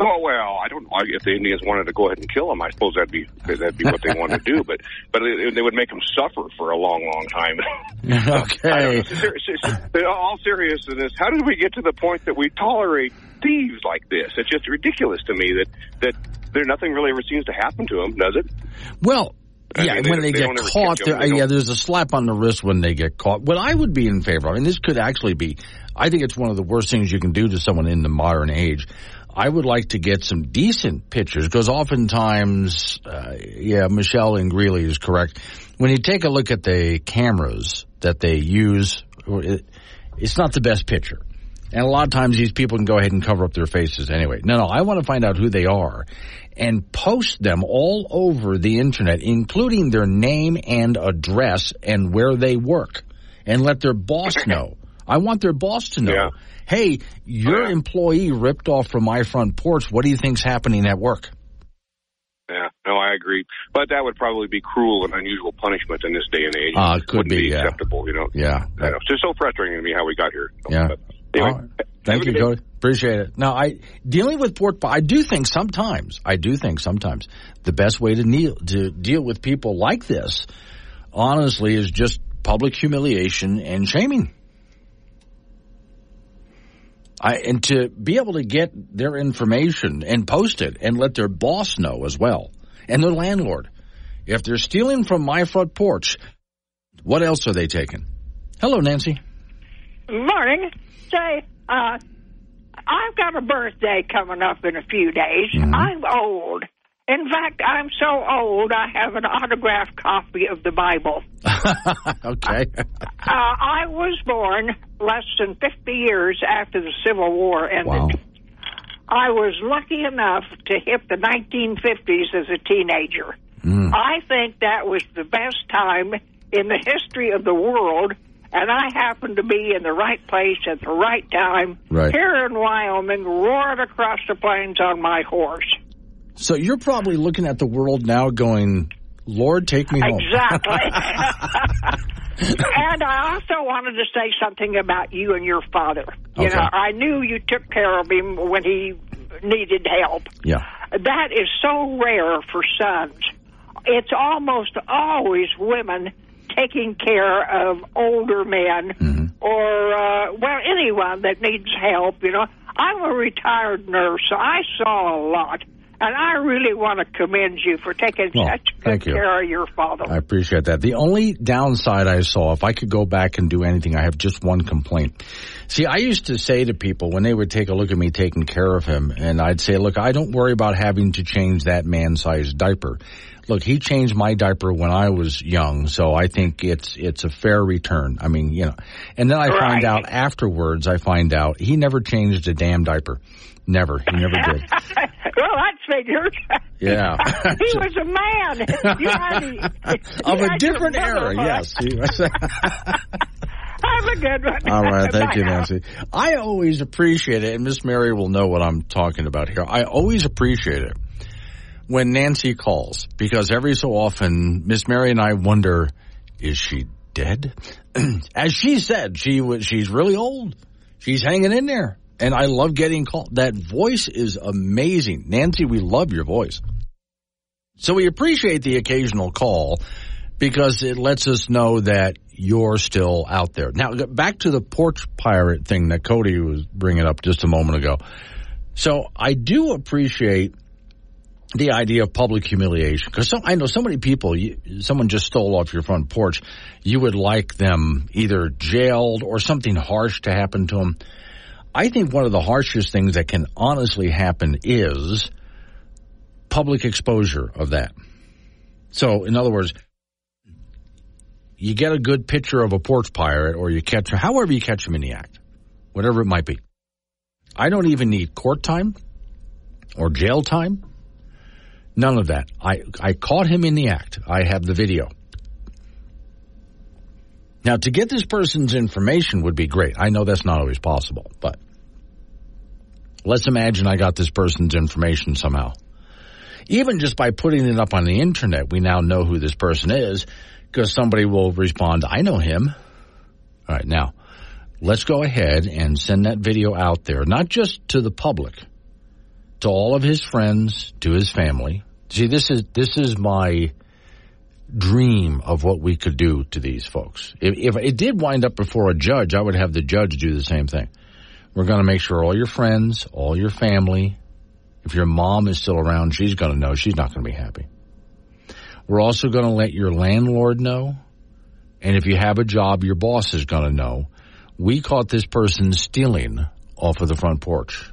Speaker 17: Oh well, I don't know if the Indians wanted to go ahead and kill them. I suppose that'd be that'd be what they wanted to do, but but it, they would make them suffer for a long, long time.
Speaker 2: okay.
Speaker 17: Ser- all seriousness, how did we get to the point that we tolerate thieves like this? It's just ridiculous to me that that there nothing really ever seems to happen to them, does it?
Speaker 2: Well,
Speaker 17: I
Speaker 2: yeah,
Speaker 17: mean, they-
Speaker 2: when they,
Speaker 17: they
Speaker 2: get caught,
Speaker 17: they
Speaker 2: yeah, there's a slap on the wrist when they get caught. What I would be in favor of, and this could actually be, I think it's one of the worst things you can do to someone in the modern age. I would like to get some decent pictures because oftentimes, uh, yeah, Michelle and Greeley is correct. When you take a look at the cameras that they use, it, it's not the best picture. And a lot of times these people can go ahead and cover up their faces anyway. No, no, I want to find out who they are and post them all over the internet, including their name and address and where they work and let their boss know. I want their boss to know, hey, your employee ripped off from my front porch. What do you think's happening at work?
Speaker 17: Yeah, no, I agree. But that would probably be cruel and unusual punishment in this day and age.
Speaker 2: Uh, it could
Speaker 17: Wouldn't
Speaker 2: be, yeah.
Speaker 17: acceptable, you know.
Speaker 2: Yeah.
Speaker 17: I know. It's just so frustrating to me how we got here.
Speaker 2: Yeah.
Speaker 17: Anyway,
Speaker 2: right. Thank you, Cody. Appreciate it. Now, I dealing with port. I do think sometimes. I do think sometimes the best way to deal to deal with people like this, honestly, is just public humiliation and shaming. I and to be able to get their information and post it and let their boss know as well and their landlord if they're stealing from my front porch. What else are they taking? Hello, Nancy.
Speaker 18: Morning. Say, uh, I've got a birthday coming up in a few days.
Speaker 2: Mm-hmm.
Speaker 18: I'm old. In fact, I'm so old I have an autographed copy of the Bible.
Speaker 2: okay.
Speaker 18: Uh, I was born less than 50 years after the Civil War ended.
Speaker 2: Wow.
Speaker 18: I was lucky enough to hit the 1950s as a teenager.
Speaker 2: Mm.
Speaker 18: I think that was the best time in the history of the world, and I happened to be in the right place at the right time
Speaker 2: Right.
Speaker 18: here in Wyoming, roaring across the plains on my horse.
Speaker 2: So you're probably looking at the world now going, Lord, take me home.
Speaker 18: Exactly. and I also wanted to say something about you and your father. You
Speaker 2: Okay.
Speaker 18: know, I knew you took care of him when he needed help.
Speaker 2: Yeah.
Speaker 18: That is so rare for sons. It's almost always women taking care of older men or, uh, well, anyone that needs help, you know. I'm a retired nurse, so I saw a lot. And I really want to commend you for taking
Speaker 2: Well,
Speaker 18: such good care of your father.
Speaker 2: I appreciate that. The only downside I saw, if I could go back and do anything, I have just one complaint. See, I used to say to people when they would take a look at me taking care of him, and I'd say, look, I don't worry about having to change that man-sized diaper. Look, he changed my diaper when I was young, so I think it's it's a fair return. I mean, you know. And then I find out afterwards, I find out he never changed a damn diaper. Never. He never did.
Speaker 18: well, that's figured.
Speaker 2: Yeah.
Speaker 18: he was a man. You you
Speaker 2: of a different era, yes. He was-
Speaker 18: Have a good one.
Speaker 2: All right, thank you,
Speaker 18: Bye now.
Speaker 2: Nancy. I always appreciate it, and Miss Mary will know what I'm talking about here. I always appreciate it when Nancy calls because every so often Miss Mary and I wonder, is she dead? As she said, she was. She's really old. She's hanging in there, and I love getting called. That voice is amazing, Nancy. We love your voice. So we appreciate the occasional call because it lets us know that you're still out there. Now, back to the porch pirate thing that Cody was bringing up just a moment ago. So I do appreciate the idea of public humiliation because I know so many people, you, someone just stole off your front porch, you would like them either jailed or something harsh to happen to them. I think one of the harshest things that can honestly happen is public exposure of that. So, in other words, you get a good picture of a porch pirate or you catch however you catch him in the act, whatever it might be. I don't even need court time or jail time. None of that. I, I caught him in the act. I have the video. Now, to get this person's information would be great. I know that's not always possible, but let's imagine I got this person's information somehow. Even just by putting it up on the internet, we now know who this person is because somebody will respond, I know him. All right, now let's go ahead and send that video out there, not just to the public, to all of his friends, to his family. See, this is this is my dream of what we could do to these folks. If, if it did wind up before a judge, I would have the judge do the same thing. We're going to make sure all your friends, all your family, if your mom is still around, she's going to know. She's not going to be happy. We're also going to let your landlord know. And if you have a job, your boss is going to know. We caught this person stealing off of the front porch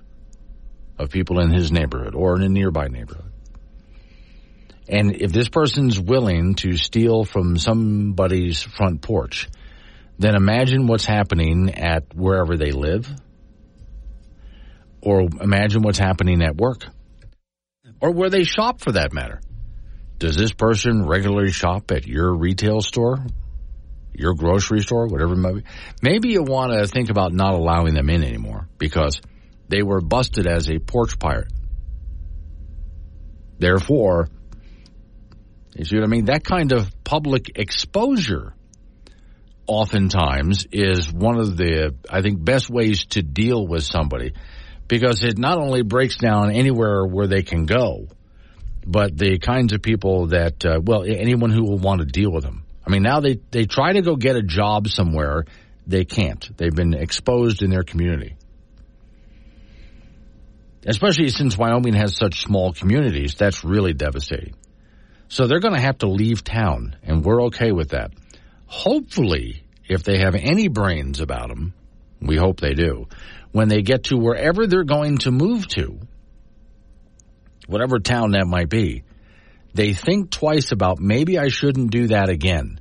Speaker 2: of people in his neighborhood or in a nearby neighborhood. And if this person's willing to steal from somebody's front porch, then imagine what's happening at wherever they live, or imagine what's happening at work, or where they shop for that matter. Does this person regularly shop at your retail store, your grocery store, whatever it might be? Maybe you want to think about not allowing them in anymore because they were busted as a porch pirate. Therefore, you see what I mean? That kind of public exposure oftentimes is one of the, I think, best ways to deal with somebody because it not only breaks down anywhere where they can go, but the kinds of people that, uh, well, anyone who will want to deal with them. I mean, now they, they try to go get a job somewhere. They can't. They've been exposed in their community. Especially since Wyoming has such small communities, that's really devastating. So they're going to have to leave town, and we're okay with that. Hopefully, if they have any brains about them, we hope they do, when they get to wherever they're going to move to, whatever town that might be, they think twice about maybe I shouldn't do that again.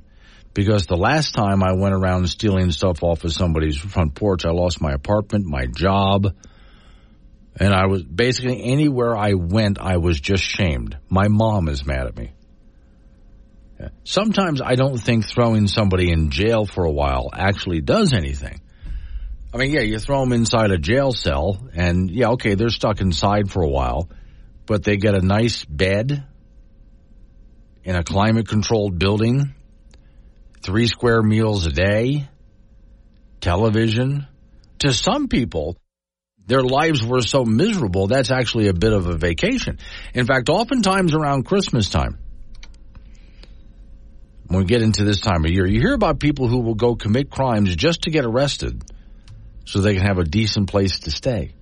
Speaker 2: Because the last time I went around stealing stuff off of somebody's front porch, I lost my apartment, my job, And I was basically anywhere I went, I was just shamed. My mom is mad at me. Sometimes I don't think throwing somebody in jail for a while actually does anything. I mean, yeah, you throw them inside a jail cell, and yeah, okay, they're stuck inside for a while, but they get a nice bed in a climate controlled building, three square meals a day, television. To some people, their lives were so miserable, that's actually a bit of a vacation. In fact, oftentimes around Christmas time, when we get into this time of year, you hear about people who will go commit crimes just to get arrested so they can have a decent place to stay.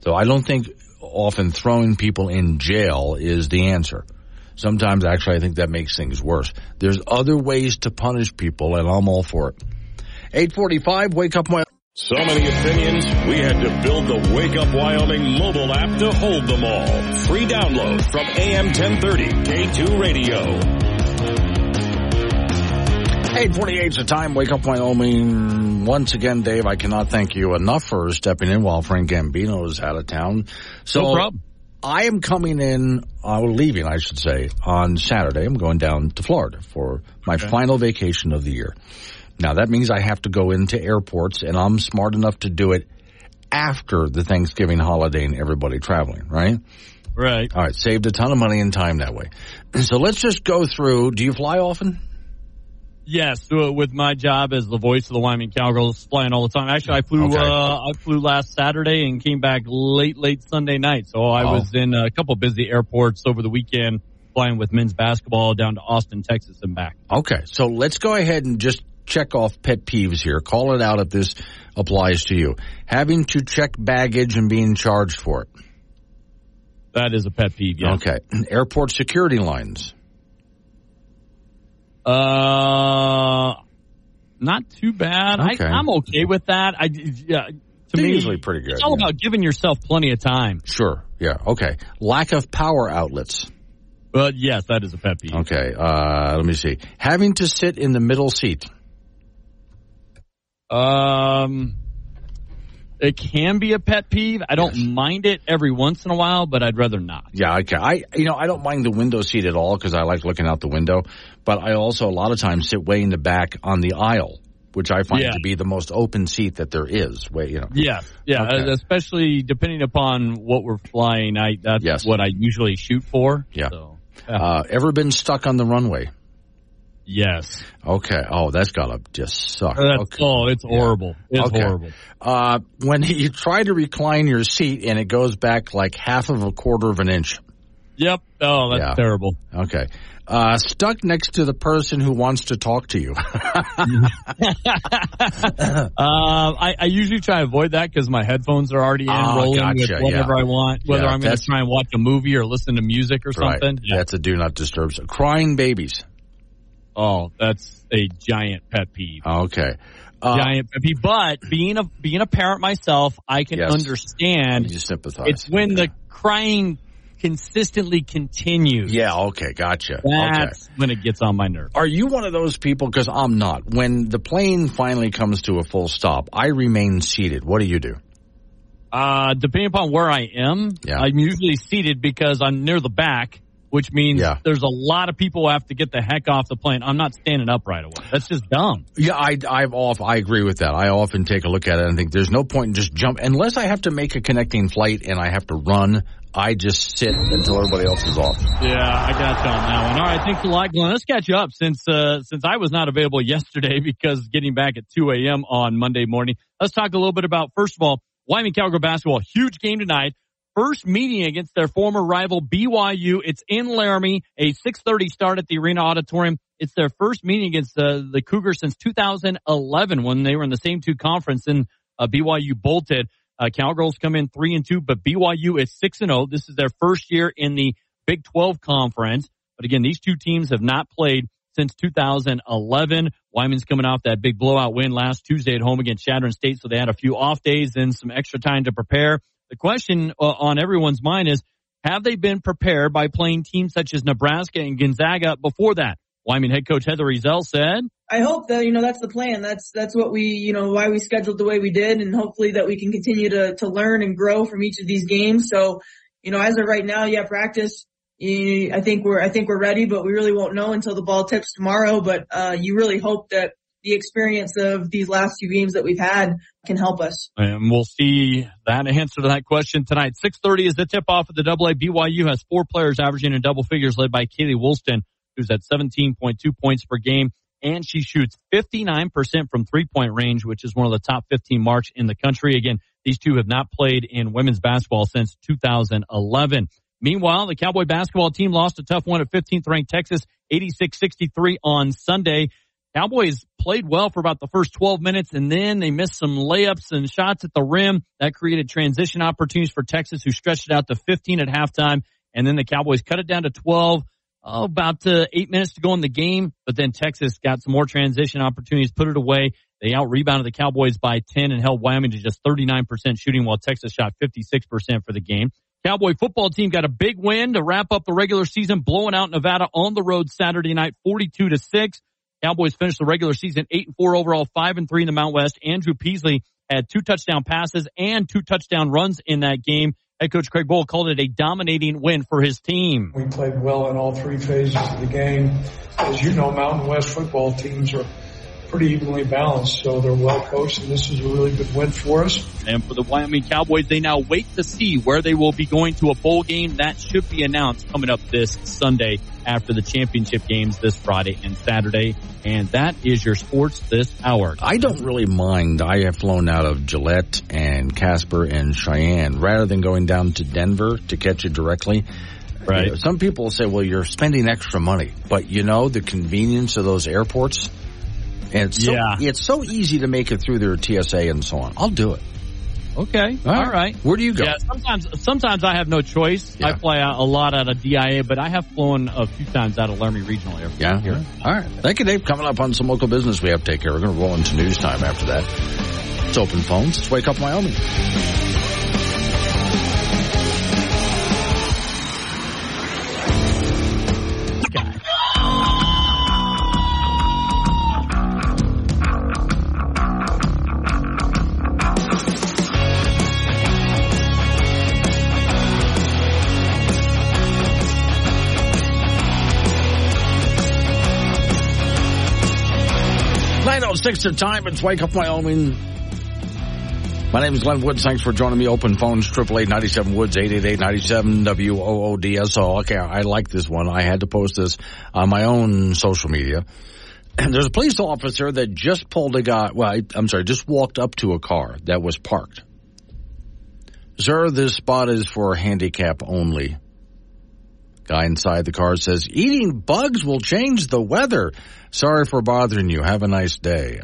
Speaker 2: So I don't think often throwing people in jail is the answer. Sometimes actually I think that makes things worse. There's other ways to punish people and I'm all for it. 845, wake up my
Speaker 1: so many opinions, we had to build the Wake Up Wyoming mobile app to hold them all. Free download from AM 1030 K2 Radio.
Speaker 2: 848 is the time. Wake up, Wyoming. Once again, Dave, I cannot thank you enough for stepping in while Frank Gambino is out of town. So
Speaker 19: no problem.
Speaker 2: I am coming in, uh, leaving, I should say, on Saturday. I'm going down to Florida for my okay. final vacation of the year. Now that means I have to go into airports and I'm smart enough to do it after the Thanksgiving holiday and everybody traveling, right?
Speaker 19: Right.
Speaker 2: All right. Saved a ton of money and time that way. So let's just go through. Do you fly often?
Speaker 19: Yes, Do it with my job as the voice of the Wyoming Cowgirls, flying all the time. Actually, I flew okay. uh, I flew last Saturday and came back late late Sunday night. So I oh. was in a couple busy airports over the weekend, flying with men's basketball down to Austin, Texas, and back.
Speaker 2: Okay, so let's go ahead and just check off pet peeves here. Call it out if this applies to you. Having to check baggage and being charged for it.
Speaker 19: That is a pet peeve. Yeah.
Speaker 2: Okay, airport security lines.
Speaker 19: Uh, not too bad.
Speaker 2: Okay.
Speaker 19: I, am okay with that. I yeah. To me,
Speaker 2: usually pretty good.
Speaker 19: It's all
Speaker 2: yeah.
Speaker 19: about giving yourself plenty of time.
Speaker 2: Sure. Yeah. Okay. Lack of power outlets.
Speaker 19: Well, yes, that is a pet peeve.
Speaker 2: Okay. Uh, let me see. Having to sit in the middle seat.
Speaker 19: Um, it can be a pet peeve. I don't yes. mind it every once in a while, but I'd rather not.
Speaker 2: Yeah, okay. I you know I don't mind the window seat at all because I like looking out the window, but I also a lot of times sit way in the back on the aisle, which I find
Speaker 19: yeah.
Speaker 2: to be the most open seat that there is. Way you know.
Speaker 19: Yeah, yeah.
Speaker 2: Okay.
Speaker 19: Especially depending upon what we're flying, I that's
Speaker 2: yes.
Speaker 19: what I usually shoot for.
Speaker 2: Yeah.
Speaker 19: So,
Speaker 2: yeah. Uh, ever been stuck on the runway?
Speaker 19: Yes.
Speaker 2: Okay. Oh, that's gotta just suck.
Speaker 19: That's,
Speaker 2: okay.
Speaker 19: Oh, it's horrible. It's
Speaker 2: okay.
Speaker 19: horrible.
Speaker 2: Uh, when you try to recline your seat and it goes back like half of a quarter of an inch.
Speaker 19: Yep. Oh, that's
Speaker 2: Yeah.
Speaker 19: terrible.
Speaker 2: Okay. Uh, stuck next to the person who wants to talk to you.
Speaker 19: Uh, I, I usually try to avoid that because my headphones are already in
Speaker 2: Ah,
Speaker 19: rolling
Speaker 2: gotcha,
Speaker 19: with whatever
Speaker 2: yeah.
Speaker 19: I want, whether
Speaker 2: Yeah,
Speaker 19: I'm going to try and watch a movie or listen to music or
Speaker 2: right.
Speaker 19: something. Yeah.
Speaker 2: That's a do not disturb. So, crying babies.
Speaker 19: Oh, that's a giant pet peeve.
Speaker 2: Okay. Uh,
Speaker 19: giant pet peeve. But being a being a parent myself, I can
Speaker 2: Yes.
Speaker 19: understand.
Speaker 2: You sympathize.
Speaker 19: It's when the crying consistently continues.
Speaker 2: Yeah. Okay. Gotcha. okay.
Speaker 19: That's when it gets on my nerves.
Speaker 2: Are you one of those people? Because I'm not. When the plane finally comes to a full stop, I remain seated. What do you do?
Speaker 19: Uh, depending upon where I am,
Speaker 2: Yeah.
Speaker 19: I'm usually seated because I'm near the back, which means
Speaker 2: Yeah.
Speaker 19: there's a lot of people who have to get the heck off the plane. I'm not standing up right away. That's just dumb.
Speaker 2: Yeah, I, I've off. I agree with that. I often take a look at it and think there's no point in just jump unless I have to make a connecting flight and I have to run. I just sit until everybody else is off.
Speaker 19: Yeah, I got you on that one. All right, thanks a lot, Glenn. Let's catch you up since uh, since I was not available yesterday because getting back at 2 a.m. on Monday morning. Let's talk a little bit about first of all Wyoming Cowgirl basketball. Huge game tonight. First meeting against their former rival BYU. It's in Laramie. A 6:30 start at the Arena Auditorium. It's their first meeting against uh, the Cougars since 2011 when they were in the same two conference and uh, BYU bolted. Uh, Cowgirls come in three and two, but BYU is six and zero. This is their first year in the Big 12 conference. But again, these two teams have not played since 2011. Wyoming's coming off that big blowout win last Tuesday at home against Chadron State, so they had a few off days and some extra time to prepare. The question uh, on everyone's mind is, have they been prepared by playing teams such as Nebraska and Gonzaga before that? Wyoming head coach Heather Ezell said,
Speaker 20: I hope that, you know, that's the plan. That's, that's what we, you know, why we scheduled the way we did and hopefully that we can continue to, to learn and grow from each of these games. So, you know, as of right now, yeah, practice, I think we're, I think we're ready, but we really won't know until the ball tips tomorrow. But, uh, you really hope that the experience of these last few games that we've had can help us.
Speaker 19: And we'll see that answer to that question tonight. 6.30 is the tip off of the double A. BYU has four players averaging in double figures led by Kaylee Woolston, who's at 17.2 points per game. And she shoots 59% from three point range, which is one of the top 15 marks in the country. Again, these two have not played in women's basketball since 2011. Meanwhile, the Cowboy basketball team lost a tough one at 15th ranked Texas 86-63 on Sunday. Cowboys played well for about the first 12 minutes and then they missed some layups and shots at the rim. That created transition opportunities for Texas who stretched it out to 15 at halftime. And then the Cowboys cut it down to 12. Oh, about uh, eight minutes to go in the game, but then Texas got some more transition opportunities, put it away. They out rebounded the Cowboys by 10 and held Wyoming to just 39% shooting while Texas shot 56% for the game. Cowboy football team got a big win to wrap up the regular season, blowing out Nevada on the road Saturday night, 42 to 6. Cowboys finished the regular season 8 and 4 overall, 5 and 3 in the Mount West. Andrew Peasley had two touchdown passes and two touchdown runs in that game. Head coach Craig Bohl called it a dominating win for his team.
Speaker 21: We played well in all three phases of the game. As you know, Mountain West football teams are pretty evenly balanced, so they're well coached, and this is a really good win for us.
Speaker 19: And for the Wyoming Cowboys, they now wait to see where they will be going to a bowl game. That should be announced coming up this Sunday after the championship games this Friday and Saturday. And that is your sports this hour.
Speaker 2: I don't really mind. I have flown out of Gillette and Casper and Cheyenne rather than going down to Denver to catch it directly.
Speaker 19: Right.
Speaker 2: You know, some people say, well, you're spending extra money, but you know, the convenience of those airports and it's so,
Speaker 19: Yeah.
Speaker 2: it's so easy to make it through their TSA and so on. I'll do it.
Speaker 19: Okay.
Speaker 2: All
Speaker 19: All
Speaker 2: right.
Speaker 19: right.
Speaker 2: Where do you go?
Speaker 19: Yeah, sometimes sometimes I have no choice. I fly out a lot out of DIA, but I have flown a few times out of Laramie Regional Airport.
Speaker 2: Yeah.
Speaker 19: Here.
Speaker 2: All right. Thank you, Dave. Coming up on some local business we have to take care. We're going to roll into news time after that. It's open phones. It's Wake Up Wyoming. Nine oh six the time. It's Wake Up Wyoming. My name is Glenn Woods. Thanks for joining me. Open phones, triple eight ninety seven Woods, eight eight eight ninety seven W O O D S O. Okay, I like this one. I had to post this on my own social media. And there's a police officer that just pulled a guy, well, I, I'm sorry, just walked up to a car that was parked. Sir, this spot is for handicap only. Guy inside the car says, eating bugs will change the weather. Sorry for bothering you. Have a nice day.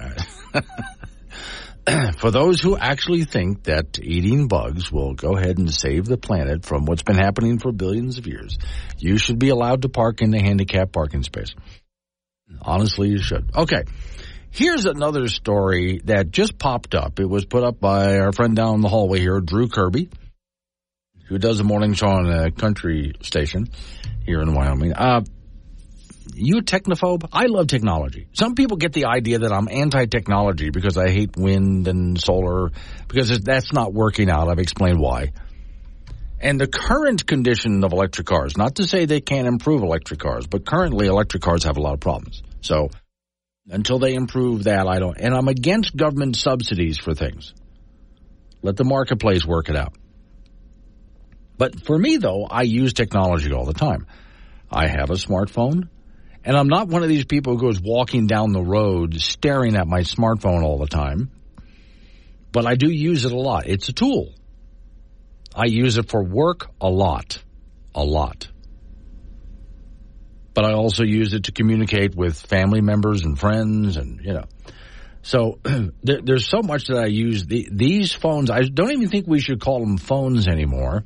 Speaker 2: for those who actually think that eating bugs will go ahead and save the planet from what's been happening for billions of years, you should be allowed to park in the handicap parking space. Honestly, you should. Okay. Here's another story that just popped up. It was put up by our friend down the hallway here, Drew Kirby, who does the morning show on a country station here in Wyoming. Uh, you a technophobe? I love technology. Some people get the idea that I'm anti-technology because I hate wind and solar because that's not working out. I've explained why. And the current condition of electric cars, not to say they can't improve electric cars, but currently electric cars have a lot of problems. So until they improve that, I don't, and I'm against government subsidies for things. Let the marketplace work it out. But for me though, I use technology all the time. I have a smartphone and I'm not one of these people who goes walking down the road staring at my smartphone all the time. But I do use it a lot. It's a tool. I use it for work a lot. A lot. But I also use it to communicate with family members and friends and, you know. So there, there's so much that I use. The, these phones, I don't even think we should call them phones anymore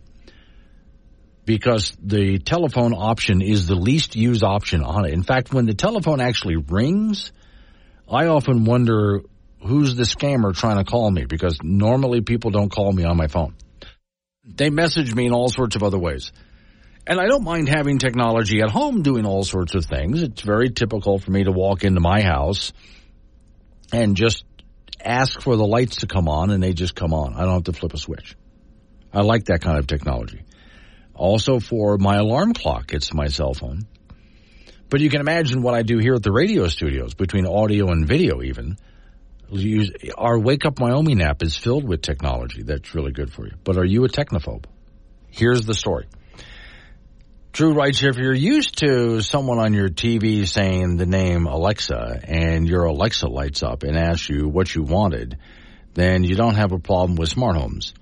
Speaker 2: because the telephone option is the least used option on it. In fact, when the telephone actually rings, I often wonder who's the scammer trying to call me because normally people don't call me on my phone. They message me in all sorts of other ways. And I don't mind having technology at home doing all sorts of things. It's very typical for me to walk into my house and just ask for the lights to come on and they just come on. I don't have to flip a switch. I like that kind of technology. Also for my alarm clock, it's my cell phone. But you can imagine what I do here at the radio studios between audio and video even. Our Wake Up Wyoming app is filled with technology that's really good for you. But are you a technophobe? Here's the story. Drew writes, if you're used to someone on your TV saying the name Alexa and your Alexa lights up and asks you what you wanted, then you don't have a problem with smart homes.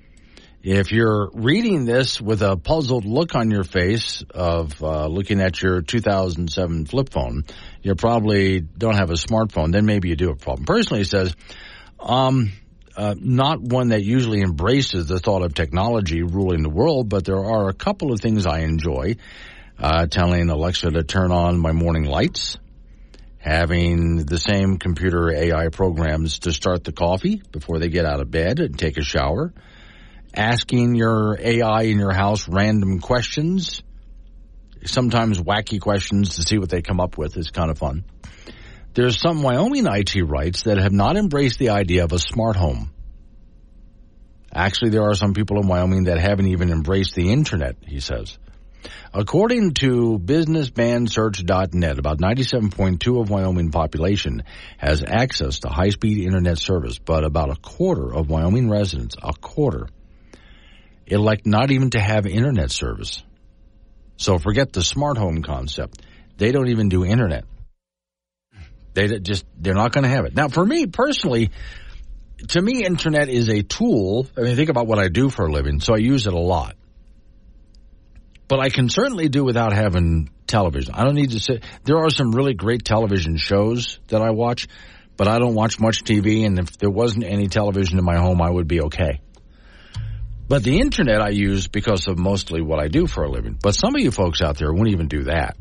Speaker 2: If you're reading this with a puzzled look on your face of uh, looking at your 2007 flip phone, you probably don't have a smartphone. Then maybe you do have a problem. Personally, he says, um, uh, not one that usually embraces the thought of technology ruling the world, but there are a couple of things I enjoy. Uh, telling Alexa to turn on my morning lights, having the same computer AI programs to start the coffee before they get out of bed and take a shower asking your AI in your house random questions, sometimes wacky questions to see what they come up with is kind of fun. There's some Wyomingites that have not embraced the idea of a smart home. Actually, there are some people in Wyoming that haven't even embraced the internet, he says. According to businessmansearch.net, about 97.2 of Wyoming population has access to high-speed internet service, but about a quarter of Wyoming residents, a quarter, elect not even to have internet service. So forget the smart home concept. They don't even do internet. They just, they're not going to have it. Now, for me personally, to me, internet is a tool. I mean, think about what I do for a living, so I use it a lot. But I can certainly do without having television. I don't need to sit. There are some really great television shows that I watch, but I don't watch much TV, and if there wasn't any television in my home, I would be okay. But the internet I use because of mostly what I do for a living. But some of you folks out there won't even do that.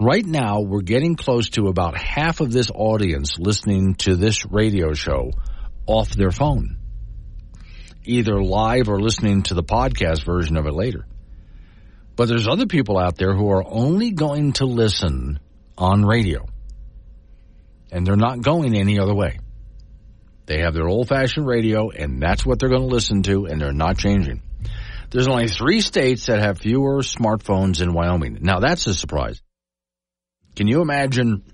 Speaker 2: Right now, we're getting close to about half of this audience listening to this radio show off their phone, either live or listening to the podcast version of it later. But there's other people out there who are only going to listen on radio, and they're not going any other way. They have their old fashioned radio, and that's what they're going to listen to, and they're not changing. There's only three states that have fewer smartphones in Wyoming. Now, that's a surprise. Can you imagine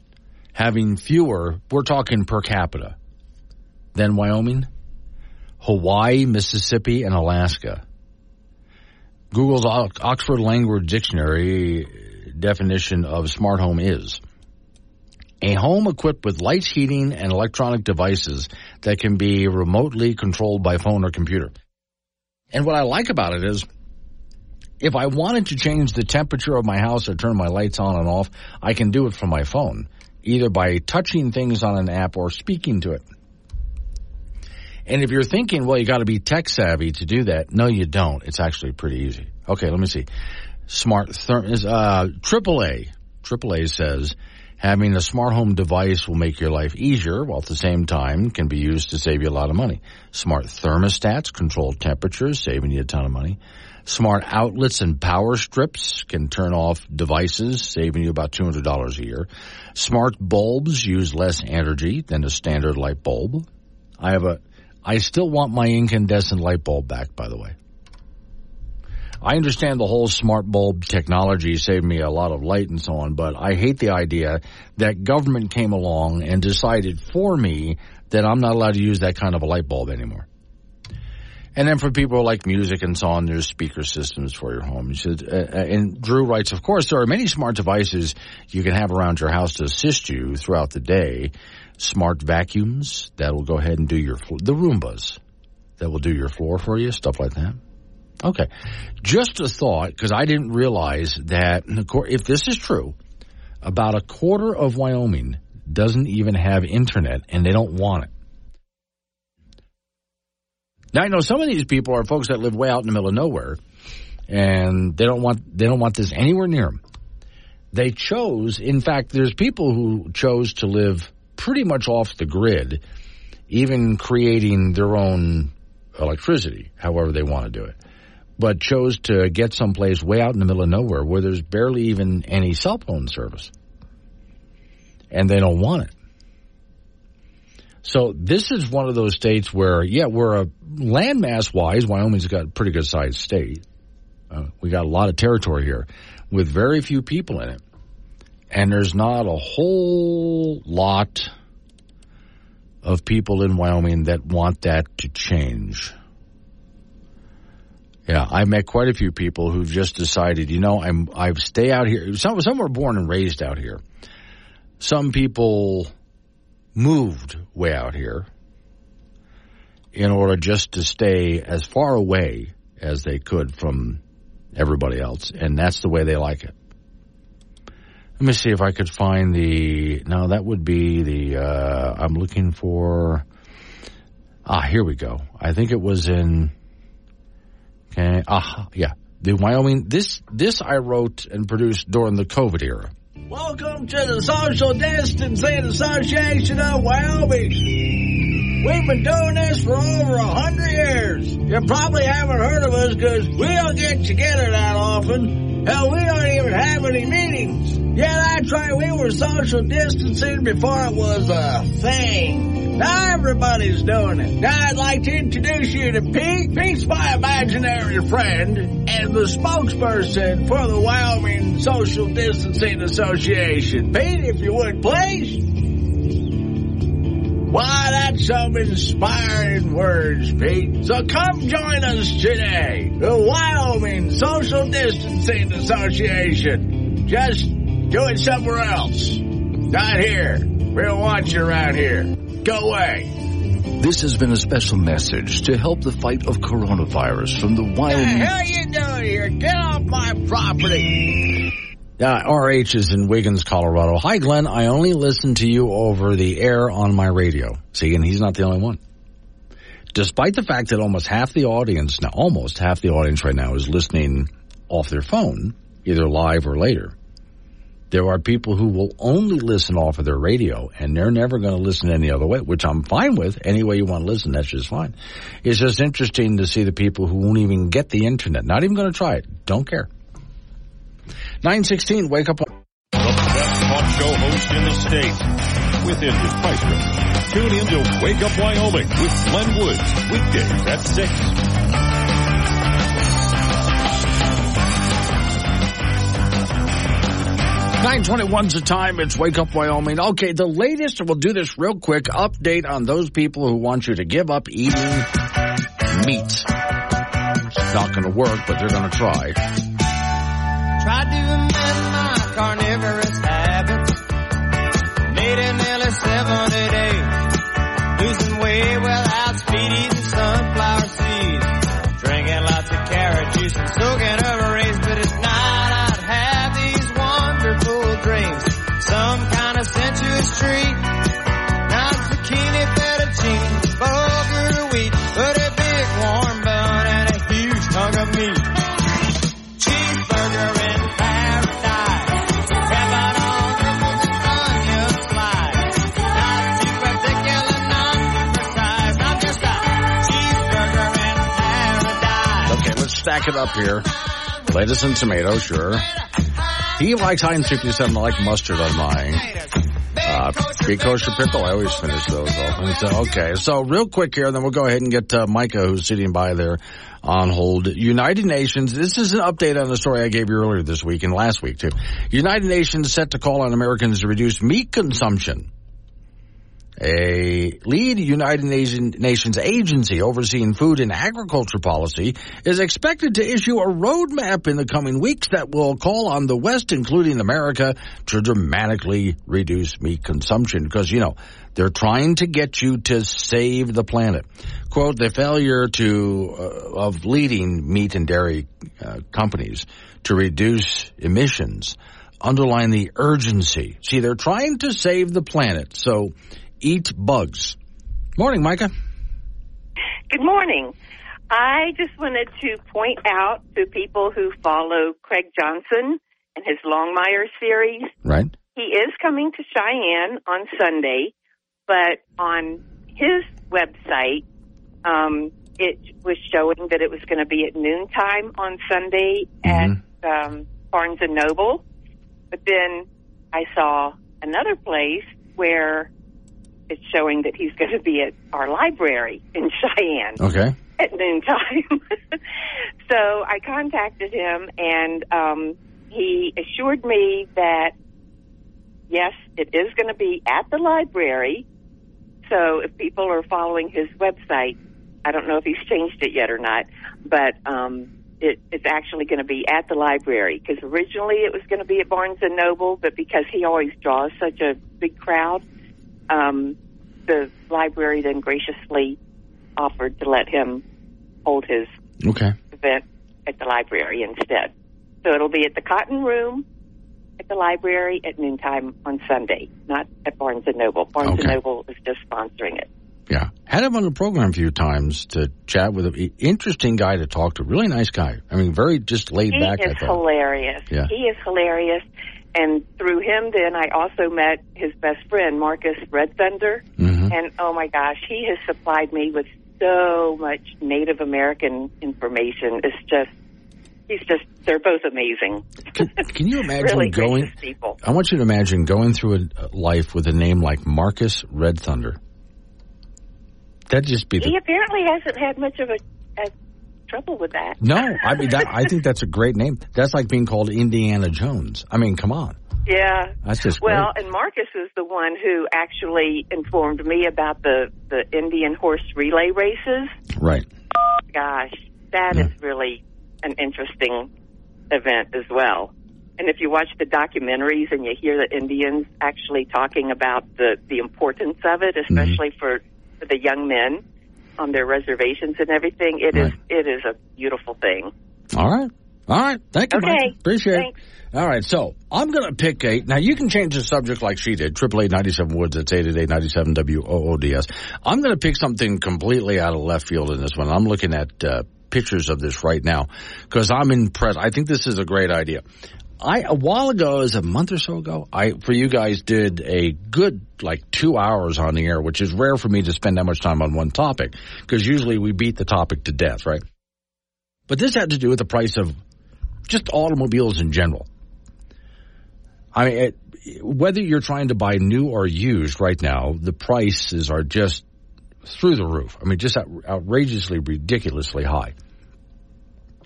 Speaker 2: having fewer, we're talking per capita, than Wyoming? Hawaii, Mississippi, and Alaska. Google's Oxford Language Dictionary definition of smart home is a home equipped with lights, heating, and electronic devices that can be remotely controlled by phone or computer. And what I like about it is, if I wanted to change the temperature of my house or turn my lights on and off, I can do it from my phone, either by touching things on an app or speaking to it. And if you're thinking, well, you got to be tech savvy to do that, no, you don't. It's actually pretty easy. Okay, let me see. Smart therm is uh, AAA. AAA says Having a smart home device will make your life easier while at the same time can be used to save you a lot of money. Smart thermostats control temperatures, saving you a ton of money. Smart outlets and power strips can turn off devices, saving you about $200 a year. Smart bulbs use less energy than a standard light bulb. I have a, I still want my incandescent light bulb back, by the way. I understand the whole smart bulb technology saved me a lot of light and so on, but I hate the idea that government came along and decided for me that I'm not allowed to use that kind of a light bulb anymore. And then for people like music and so on, there's speaker systems for your home. Uh, uh, and Drew writes, of course, there are many smart devices you can have around your house to assist you throughout the day. Smart vacuums that will go ahead and do your, the Roombas that will do your floor for you, stuff like that. Okay. Just a thought, because I didn't realize that if this is true, about a quarter of Wyoming doesn't even have internet and they don't want it. Now I know some of these people are folks that live way out in the middle of nowhere and they don't want they don't want this anywhere near them. They chose, in fact, there's people who chose to live pretty much off the grid, even creating their own electricity, however they want to do it. But chose to get someplace way out in the middle of nowhere where there's barely even any cell phone service. And they don't want it. So this is one of those states where, yeah, we're a landmass wise, Wyoming's got a pretty good sized state. Uh, we got a lot of territory here with very few people in it. And there's not a whole lot of people in Wyoming that want that to change. Yeah, I met quite a few people who've just decided, you know, I'm I stay out here. Some some were born and raised out here. Some people moved way out here in order just to stay as far away as they could from everybody else, and that's the way they like it. Let me see if I could find the. No, that would be the. Uh, I'm looking for. Ah, here we go. I think it was in. Okay. Ah, yeah. The Wyoming. This this I wrote and produced during the COVID era.
Speaker 22: Welcome to the Social Distancing Association of Wyoming. We've been doing this for over a hundred years. You probably haven't heard of us because we don't get together that often. Hell, we don't even have any meetings. Yeah, that's right. We were social distancing before it was a thing. Now everybody's doing it. Now I'd like to introduce you to Pete. Pete's my imaginary friend and the spokesperson for the Wyoming Social Distancing Association. Pete, if you would, please. Why, that's some inspiring words, Pete. So come join us today. The Wyoming Social Distancing Association. Just do it somewhere else. Not here. We don't want you around here. Go away.
Speaker 23: This has been a special message to help the fight of coronavirus from the
Speaker 22: What the
Speaker 23: Wyoming.
Speaker 22: hell you doing here? Get off my property.
Speaker 2: Uh, yeah, RH is in Wiggins, Colorado. Hi, Glenn. I only listen to you over the air on my radio. See, and he's not the only one. Despite the fact that almost half the audience, now almost half the audience right now is listening off their phone, either live or later. There are people who will only listen off of their radio and they're never going to listen any other way, which I'm fine with. Any way you want to listen, that's just fine. It's just interesting to see the people who won't even get the internet, not even going to try it, don't care. 916, wake up.
Speaker 1: The best talk show host in the state. With Indy Pfeiffer. Tune in to Wake Up Wyoming with Glenn Woods. Weekdays at 6.
Speaker 2: 921's the time. It's Wake Up Wyoming. Okay, the latest, we'll do this real quick, update on those people who want you to give up eating meat. It's not going to work, but they're going to try.
Speaker 24: Tried to amend my carnivorous habits. Made it nearly 70
Speaker 2: stack it up here. Lettuce and tomato, sure. He likes Heinz 57. I like mustard on mine. Uh, be kosher pickle. I always finish those off. So, okay, so real quick here, then we'll go ahead and get uh, Micah, who's sitting by there on hold. United Nations. This is an update on the story I gave you earlier this week and last week too. United Nations set to call on Americans to reduce meat consumption. A lead United Nations agency overseeing food and agriculture policy is expected to issue a roadmap in the coming weeks that will call on the West, including America, to dramatically reduce meat consumption because, you know, they're trying to get you to save the planet. Quote, the failure to, uh, of leading meat and dairy uh, companies to reduce emissions underline the urgency. See, they're trying to save the planet, so eat bugs. Morning, Micah.
Speaker 25: Good morning. I just wanted to point out to people who follow Craig Johnson and his Longmire series.
Speaker 2: Right.
Speaker 25: He is coming to Cheyenne on Sunday, but on his website, um, it was showing that it was going to be at noontime on Sunday
Speaker 2: Mm-hmm.
Speaker 25: at um, Barnes and Noble. But then I saw another place where it's showing that he's going to be at our library in Cheyenne
Speaker 2: Okay.
Speaker 25: at noontime. so I contacted him, and um, he assured me that yes, it is going to be at the library. So if people are following his website, I don't know if he's changed it yet or not, but um, it, it's actually going to be at the library because originally it was going to be at Barnes and Noble, but because he always draws such a big crowd, um, the library then graciously offered to let him hold his
Speaker 2: Okay.
Speaker 25: event at the library instead. So it'll be at the Cotton Room at the library at noontime on Sunday, not at Barnes and Noble. Barnes
Speaker 2: Okay.
Speaker 25: and Noble is just sponsoring it.
Speaker 2: Yeah. Had him on the program a few times to chat with him. Interesting guy to talk to. Really nice guy. I mean, very just laid
Speaker 25: he
Speaker 2: back, I
Speaker 25: is hilarious.
Speaker 2: Yeah.
Speaker 25: He is hilarious. And through him, then I also met his best friend, Marcus Red Thunder.
Speaker 2: Mm-hmm.
Speaker 25: And oh my gosh, he has supplied me with so much Native American information. It's just, he's just, they're both amazing.
Speaker 2: Can you imagine
Speaker 25: really
Speaker 2: going?
Speaker 25: people.
Speaker 2: I want you to imagine going through a a life with a name like Marcus Red Thunder. That'd just be the
Speaker 25: He apparently hasn't had much of a, a trouble with that.
Speaker 2: no. I mean, that, I think that's a great name. That's like being called Indiana Jones. I mean, come on.
Speaker 25: Yeah.
Speaker 2: That's just
Speaker 25: well, and Marcus is the one who actually informed me about the the Indian horse relay races.
Speaker 2: Right.
Speaker 25: Gosh, that is really an interesting event as well. And if you watch the documentaries and you hear the Indians actually talking about the the importance of it, mm-hmm. especially for, for the young men on their reservations and everything, it is it is a beautiful thing.
Speaker 2: All right. All right. Thank you,
Speaker 25: Okay.
Speaker 2: Mike. Appreciate
Speaker 25: Thanks.
Speaker 2: it. All right. So I'm going to pick a. Now, you can change the subject like she did. Triple eight ninety seven Woods. It's 888 97 WOODS. I'm going to pick something completely out of left field in this one. I'm looking at uh, pictures of this right now because I'm impressed. I think this is a great idea. I a while ago, as a month or so ago, I for you guys did a good like two hours on the air, which is rare for me to spend that much time on one topic because usually we beat the topic to death, right? But this had to do with the price of just automobiles in general. I mean, it, whether you're trying to buy new or used right now, the prices are just through the roof. I mean, just out, outrageously, ridiculously high.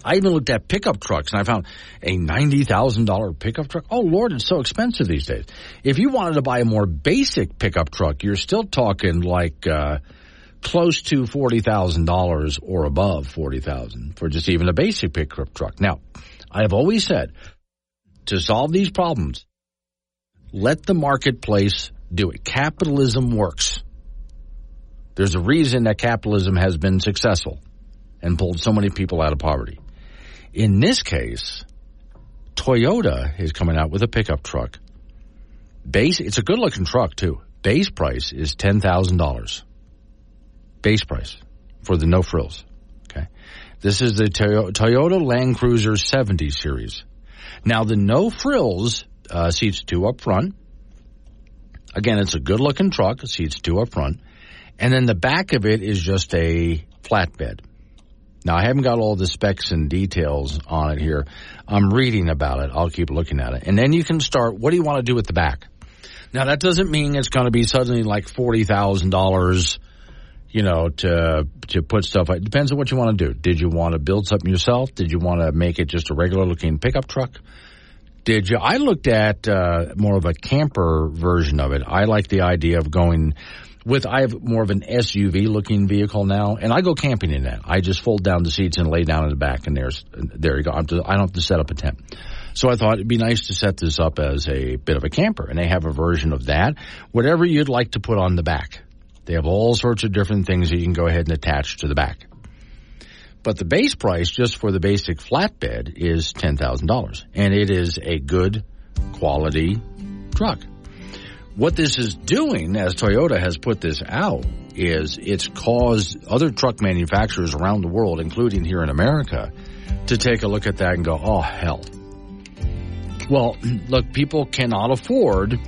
Speaker 2: I even looked at pickup trucks and I found a $90,000 pickup truck. Oh Lord, it's so expensive these days. If you wanted to buy a more basic pickup truck, you're still talking like, uh, close to $40,000 or above 40,000 for just even a basic pickup truck. Now, I have always said to solve these problems, let the marketplace do it. Capitalism works. There's a reason that capitalism has been successful and pulled so many people out of poverty. In this case, Toyota is coming out with a pickup truck. Base, it's a good looking truck too. Base price is $10,000. Base price for the no frills. Okay. This is the Toyota Land Cruiser 70 series. Now the no frills uh, seats two up front. Again, it's a good looking truck. Seats two up front, and then the back of it is just a flatbed. Now I haven't got all the specs and details on it here. I'm reading about it. I'll keep looking at it, and then you can start. What do you want to do with the back? Now that doesn't mean it's going to be suddenly like forty thousand dollars you know, to to put stuff. It depends on what you want to do. Did you want to build something yourself? Did you want to make it just a regular looking pickup truck? Did you? I looked at uh, more of a camper version of it. I like the idea of going with. I have more of an SUV looking vehicle now, and I go camping in that. I just fold down the seats and lay down in the back, and there's there you go. I'm just, I don't have to set up a tent. So I thought it'd be nice to set this up as a bit of a camper, and they have a version of that. Whatever you'd like to put on the back. They have all sorts of different things that you can go ahead and attach to the back. But the base price just for the basic flatbed is $10,000 and it is a good quality truck. What this is doing as Toyota has put this out is it's caused other truck manufacturers around the world, including here in America, to take a look at that and go, oh hell. Well, look, people cannot afford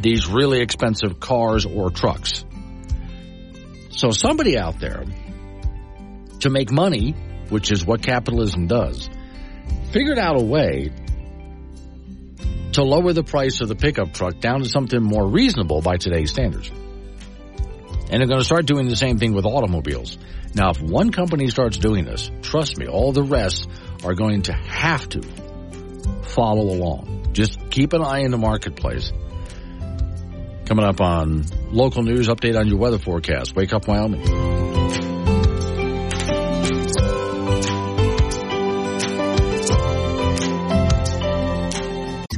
Speaker 2: these really expensive cars or trucks. So somebody out there to make money, which is what capitalism does, figured out a way to lower the price of the pickup truck down to something more reasonable by today's standards. And they're going to start doing the same thing with automobiles. Now, if one company starts doing this, trust me, all the rest are going to have to follow along. Just keep an eye in the marketplace. Coming up on local news, update on your weather forecast. Wake up, Wyoming.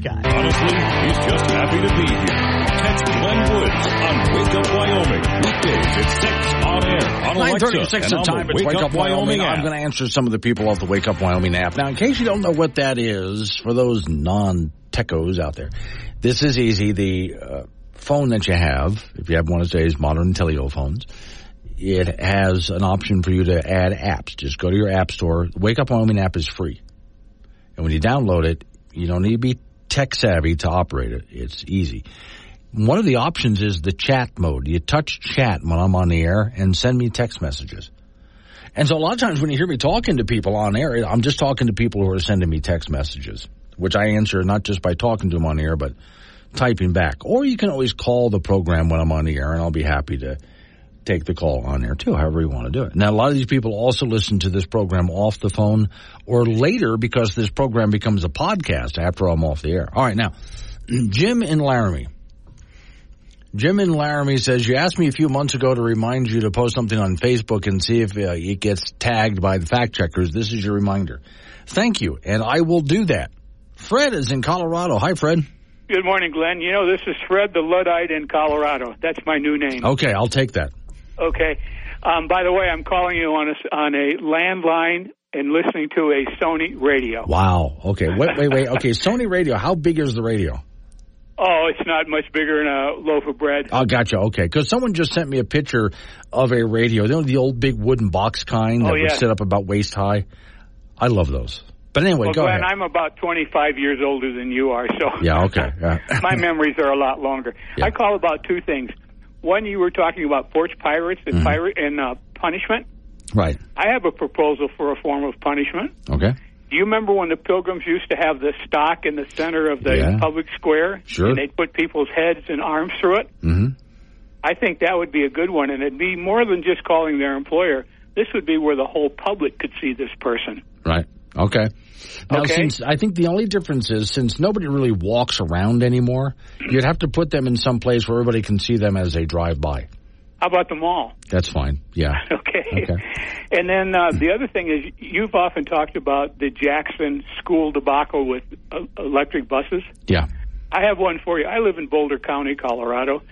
Speaker 1: Honestly, he's just happy to be here. Catch Glenn Woods on Wake Up Wyoming. Weekdays at 6 on air on Alexa
Speaker 2: 936
Speaker 1: and
Speaker 2: the time. It's
Speaker 1: Wake, Up Wyoming
Speaker 2: I'm going to answer some of the people off the Wake Up Wyoming app. Now, in case you don't know what that is, for those non-techos out there, this is easy. The uh, phone that you have, if you have one of today's modern teleo phones, it has an option for you to add apps. Just go to your app store. The Wake Up Wyoming app is free. And when you download it, you don't need to be tech savvy to operate it. It's easy. One of the options is the chat mode. You touch chat when I'm on the air and send me text messages. And so a lot of times when you hear me talking to people on air, I'm just talking to people who are sending me text messages, which I answer not just by talking to them on air, but typing back. Or you can always call the program when I'm on the air and I'll be happy to take the call on air too, however you want to do it. Now, a lot of these people also listen to this program off the phone or later because this program becomes a podcast after I'm off the air. All right, now, Jim in Laramie. Jim in Laramie says, you asked me a few months ago to remind you to post something on Facebook and see if uh, it gets tagged by the fact checkers. This is your reminder. Thank you, and I will do that. Fred is in Colorado. Hi, Fred.
Speaker 26: Good morning, Glenn. You know, this is Fred the Luddite in Colorado. That's my new name.
Speaker 2: Okay, I'll take that.
Speaker 26: Okay. Um, by the way, I'm calling you on a, on a landline and listening to a Sony radio.
Speaker 2: Wow. Okay. Wait, wait, wait. Okay. Sony radio. How big is the radio?
Speaker 26: Oh, it's not much bigger than a loaf of bread.
Speaker 2: Oh, gotcha. Okay. Because someone just sent me a picture of a radio. You know, the old big wooden box kind that
Speaker 26: Oh,
Speaker 2: would sit up about waist high. I love those. But anyway,
Speaker 26: well,
Speaker 2: go
Speaker 26: Glenn,
Speaker 2: ahead.
Speaker 26: I'm about 25 years older than you are, so
Speaker 2: Yeah. Okay. Yeah.
Speaker 26: my memories are a lot longer. I call about two things. One, you were talking about porch pirates and
Speaker 2: Mhm.
Speaker 26: pirate and uh, punishment.
Speaker 2: right.
Speaker 26: I have a proposal for a form of punishment.
Speaker 2: Okay.
Speaker 26: Do you remember when the pilgrims used to have the stock in the center of the
Speaker 2: Yeah.
Speaker 26: public square?
Speaker 2: Sure.
Speaker 26: And they'd put people's heads and arms through it?
Speaker 2: Mm-hmm.
Speaker 26: I think that would be a good one, and it'd be more than just calling their employer. This would be where the whole public could see this person.
Speaker 2: Right. Okay. Now,
Speaker 26: Okay.
Speaker 2: since I think the only difference is since nobody really walks around anymore, you'd have to put them in some place where everybody can see them as they drive by.
Speaker 26: How about the mall?
Speaker 2: That's fine. Yeah.
Speaker 26: Okay.
Speaker 2: Okay.
Speaker 26: And then uh, the other thing is, you've often talked about the Jackson school debacle with uh, electric buses.
Speaker 2: Yeah.
Speaker 26: I have one for you. I live in Boulder County, Colorado,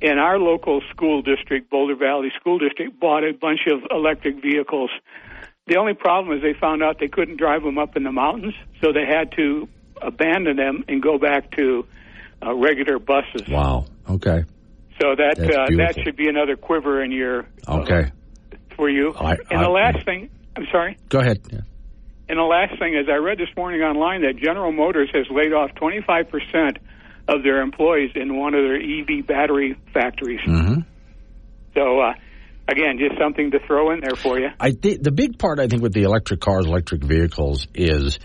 Speaker 26: and our local school district, Boulder Valley School District, bought a bunch of electric vehicles. The only problem is they found out they couldn't drive them up in the mountains, so they had to abandon them and go back to uh, regular buses.
Speaker 2: Wow. Okay.
Speaker 26: So that uh, that should be another quiver in your
Speaker 2: Okay.
Speaker 26: for you.
Speaker 2: I-
Speaker 26: and
Speaker 2: I-
Speaker 26: the last thing, I'm sorry.
Speaker 2: Go ahead. Yeah.
Speaker 26: And the last thing is, I read this morning online that General Motors has laid off 25% of their employees in one of their EV battery factories.
Speaker 2: Mm-hmm.
Speaker 26: So, uh, again, just something to throw in there for you.
Speaker 2: I think the big part I think with the electric cars, electric vehicles is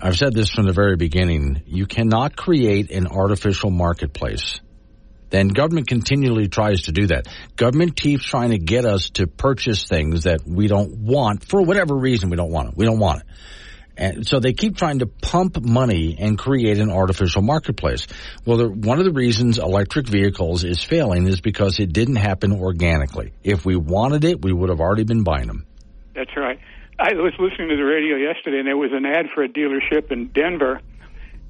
Speaker 2: I've said this from the very beginning, you cannot create an artificial marketplace. Then government continually tries to do that. Government keeps trying to get us to purchase things that we don't want for whatever reason we don't want it. We don't want it. And so they keep trying to pump money and create an artificial marketplace. Well, the, one of the reasons electric vehicles is failing is because it didn't happen organically. If we wanted it, we would have already been buying them.
Speaker 26: That's right. I was listening to the radio yesterday, and there was an ad for a dealership in Denver,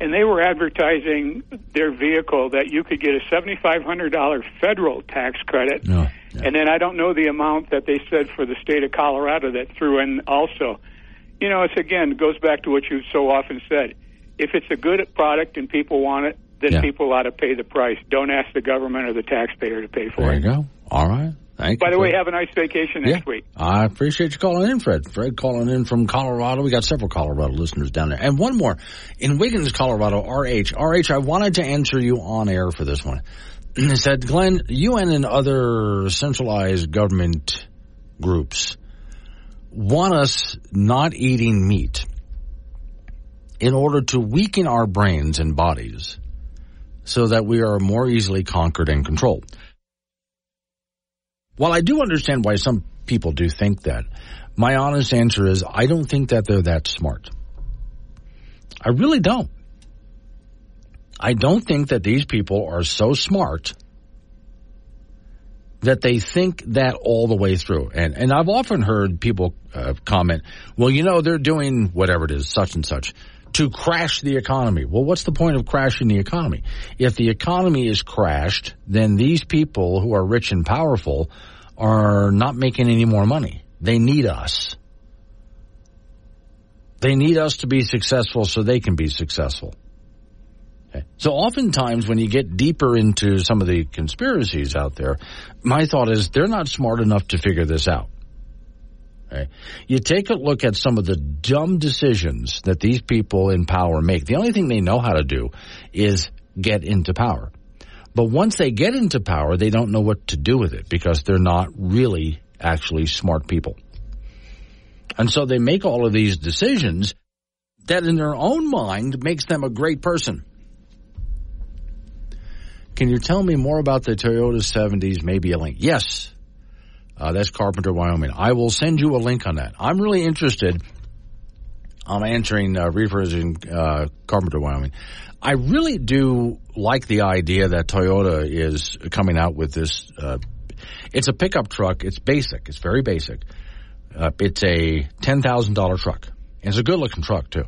Speaker 26: and they were advertising their vehicle that you could get a $7,500 federal tax credit.
Speaker 2: Oh, no.
Speaker 26: And then I don't know the amount that they said for the state of Colorado that threw in also. You know, it's again, it goes back to what you've so often said. If it's a good product and people want it, then
Speaker 2: Yeah.
Speaker 26: people ought to pay the price. Don't ask the government or the taxpayer to pay for
Speaker 2: There
Speaker 26: it.
Speaker 2: There you go. All right. Thank
Speaker 26: By
Speaker 2: you.
Speaker 26: the way, have a nice vacation next week.
Speaker 2: I appreciate you calling in, Fred. Fred calling in from Colorado. We got several Colorado listeners down there. And one more. In Wiggins, Colorado, RH. RH, I wanted to answer you on air for this one. It said, Glenn, UN and other centralized government groups want us not eating meat in order to weaken our brains and bodies so that we are more easily conquered and controlled. While I do understand why some people do think that, my honest answer is I don't think that they're that smart. I really don't. I don't think that these people are so smart that they think that all the way through. And and I've often heard people uh, comment, "Well, you know, they're doing whatever it is, such and such." To crash the economy. Well, what's the point of crashing the economy? If the economy is crashed, then these people who are rich and powerful are not making any more money. They need us. They need us to be successful so they can be successful. So oftentimes when you get deeper into some of the conspiracies out there, my thought is they're not smart enough to figure this out. You take a look at some of the dumb decisions that these people in power make. The only thing they know how to do is get into power. But once they get into power, they don't know what to do with it because they're not really actually smart people. And so they make all of these decisions that in their own mind makes them a great person. Can you tell me more about the Toyota 70s? Maybe a link. Yes. Uh, that's Carpenter, Wyoming. I will send you a link on that. I'm really interested. I'm answering uh, reefers in uh, Carpenter, Wyoming. I really do like the idea that Toyota is coming out with this. Uh, it's a pickup truck. It's basic. It's very basic. Uh, it's a ten thousand dollar truck. And it's a good looking truck too.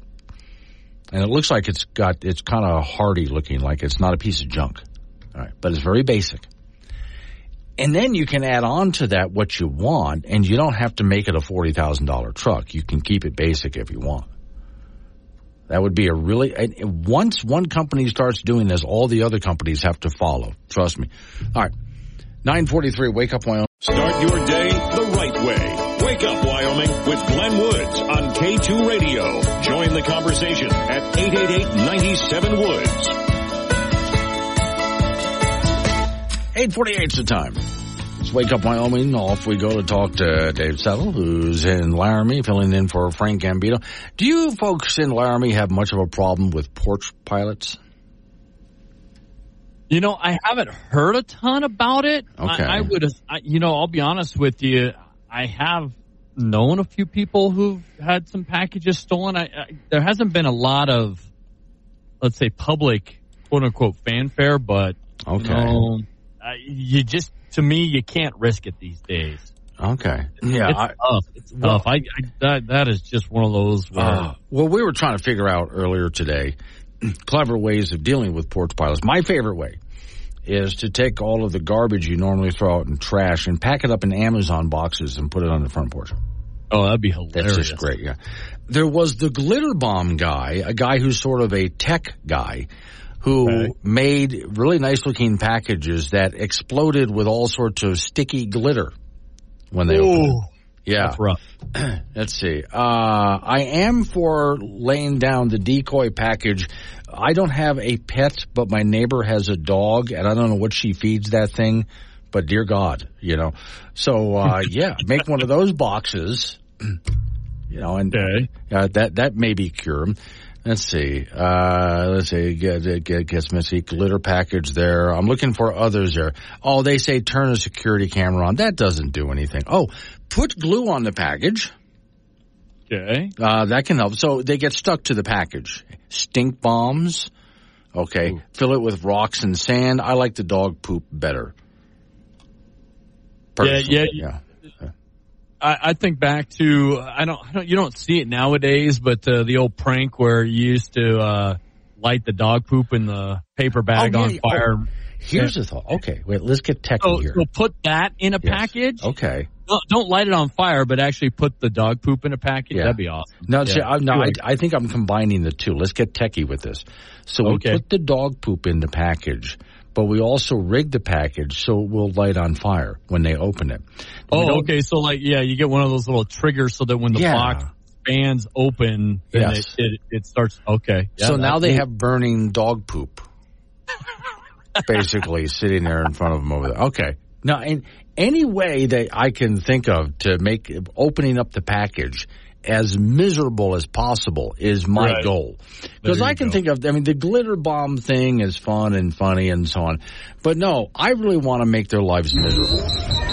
Speaker 2: And it looks like it's got it's kind of hardy looking, like it's not a piece of junk. All right, but it's very basic. And then you can add on to that what you want, and you don't have to make it a forty thousand dollar truck. You can keep it basic if you want. That would be a really once one company starts doing this, all the other companies have to follow. Trust me. All right, nine forty three. Wake up, Wyoming.
Speaker 1: Start your day the right way. Wake up, Wyoming, with Glenn Woods on K2 Radio. Join the conversation at 888 97 Woods.
Speaker 2: 848 is the time. Let's wake up Wyoming. Off we go to talk to Dave Settle, who's in Laramie, filling in for Frank Gambito. Do you folks in Laramie have much of a problem with porch pirates?
Speaker 19: You know, I haven't heard a ton about it.
Speaker 2: Okay.
Speaker 19: I, I would, I, you know, I'll be honest with you. I have known a few people who've had some packages stolen. I, I, there hasn't been a lot of, let's say, public quote unquote fanfare, but
Speaker 2: Okay.
Speaker 19: you, know, uh, you just to me you can't risk it these days.
Speaker 2: Okay. Yeah.
Speaker 19: it's
Speaker 2: I-
Speaker 19: tough. It's
Speaker 2: Well-
Speaker 19: tough. I, I that that is just one of those where
Speaker 2: Uh, well, we were trying to figure out earlier today clever ways of dealing with porch pirates. My favorite way is to take all of the garbage you normally throw out in trash and pack it up in Amazon boxes and put it on the front porch.
Speaker 19: oh that'd be hilarious.
Speaker 2: That's
Speaker 19: hilarious.
Speaker 2: just great, yeah. There was the glitter bomb guy, a guy who's sort of a tech guy who made really nice looking packages that exploded with all sorts of sticky glitter when they opened it. Yeah.
Speaker 19: That's rough.
Speaker 2: Let's see. Uh, I am for laying down the decoy package. I don't have a pet, but my neighbor has a dog, and I don't know what she feeds that thing. But dear God, you know. So uh, yeah, make one of those boxes. You know, and uh, that that maybe cure. Let's see. Uh, let's see. Get, get, get Missy glitter package there. I'm looking for others there. Oh, they say turn a security camera on. That doesn't do anything. Oh, put glue on the package.
Speaker 19: Okay.
Speaker 2: Uh, that can help. So they get stuck to the package. Stink bombs. Okay. Fill it with rocks and sand. I like the dog poop better.
Speaker 19: Yeah, yeah,
Speaker 2: yeah.
Speaker 19: I, I think back to I don't, I don't you don't see it nowadays, but uh, the old prank where you used to uh, light the dog poop in the paper bag
Speaker 2: Oh, yeah,
Speaker 19: on
Speaker 2: yeah.
Speaker 19: fire.
Speaker 2: Oh, here's the thought. Okay, wait. Let's get techie
Speaker 19: So,
Speaker 2: here.
Speaker 19: so put that in a
Speaker 2: Yes.
Speaker 19: package.
Speaker 2: Okay.
Speaker 19: Don't, don't light it on fire, but actually put the dog poop in a package.
Speaker 2: Yeah.
Speaker 19: That'd be awesome.
Speaker 2: No, see, I, no, I. I think I'm combining the two. Let's get techie with this. So we
Speaker 19: Okay.
Speaker 2: put the dog poop in the package, but we also rig the package so it will light on fire when they open it.
Speaker 19: Oh, okay. So like, yeah, you get one of those little triggers so that when the
Speaker 2: Yeah.
Speaker 19: box fans open,
Speaker 2: Yes.
Speaker 19: it, it it starts. Okay. Yeah,
Speaker 2: so now they
Speaker 19: neat.
Speaker 2: have burning dog poop, basically sitting there in front of them over there. Okay. Now, in any way that I can think of to make opening up the package as miserable as possible is my
Speaker 19: Right.
Speaker 2: goal. Because I can
Speaker 19: go.
Speaker 2: think of, I mean, the glitter bomb thing is fun and funny and so on. But no, I really want to make their lives miserable.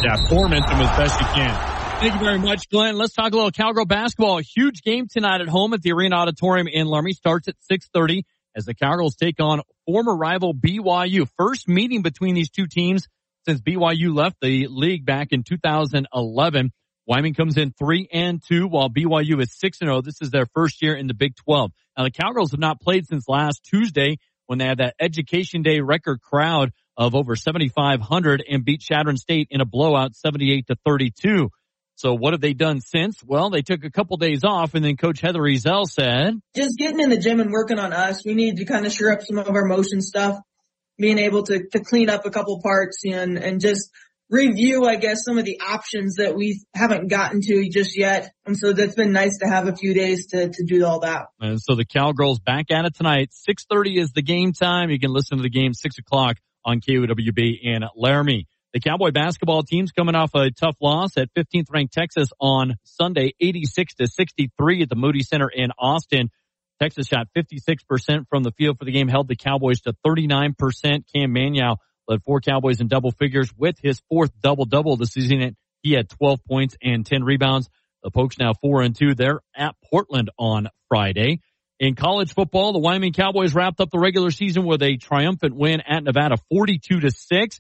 Speaker 19: Yeah, torment them as best you can. Thank you very much, Glenn. Let's talk a little Cowgirl basketball. A huge game tonight at home at the Arena Auditorium in Laramie starts at 6.30 as the Cowgirls take on former rival BYU. First meeting between these two teams since BYU left the league back in 2011. Wyoming comes in 3 and 2 while BYU is 6 and 0. This is their first year in the Big 12. Now the Cowgirls have not played since last Tuesday when they had that Education Day record crowd of over 7,500 and beat Chadron State in a blowout 78 to 32. So what have they done since? Well, they took a couple days off and then Coach Heather Ezell said,
Speaker 20: just getting in the gym and working on us. We need to kind of shore up some of our motion stuff, being able to, to clean up a couple parts and, and just review, I guess, some of the options that we haven't gotten to just yet. And so that's been nice to have a few days to, to do all that.
Speaker 19: and so the Cowgirls back at it tonight. 6.30 is the game time. You can listen to the game 6 o'clock on KOWB in Laramie. The Cowboy basketball team's coming off a tough loss at 15th ranked Texas on Sunday, 86 to 63 at the Moody Center in Austin. Texas shot 56% from the field for the game, held the Cowboys to 39%. Cam Manyawu led four Cowboys in double figures with his fourth double double this season. He had 12 points and 10 rebounds. The Pokes now four and two. They're at Portland on Friday. In college football, the Wyoming Cowboys wrapped up the regular season with a triumphant win at Nevada, 42 to six.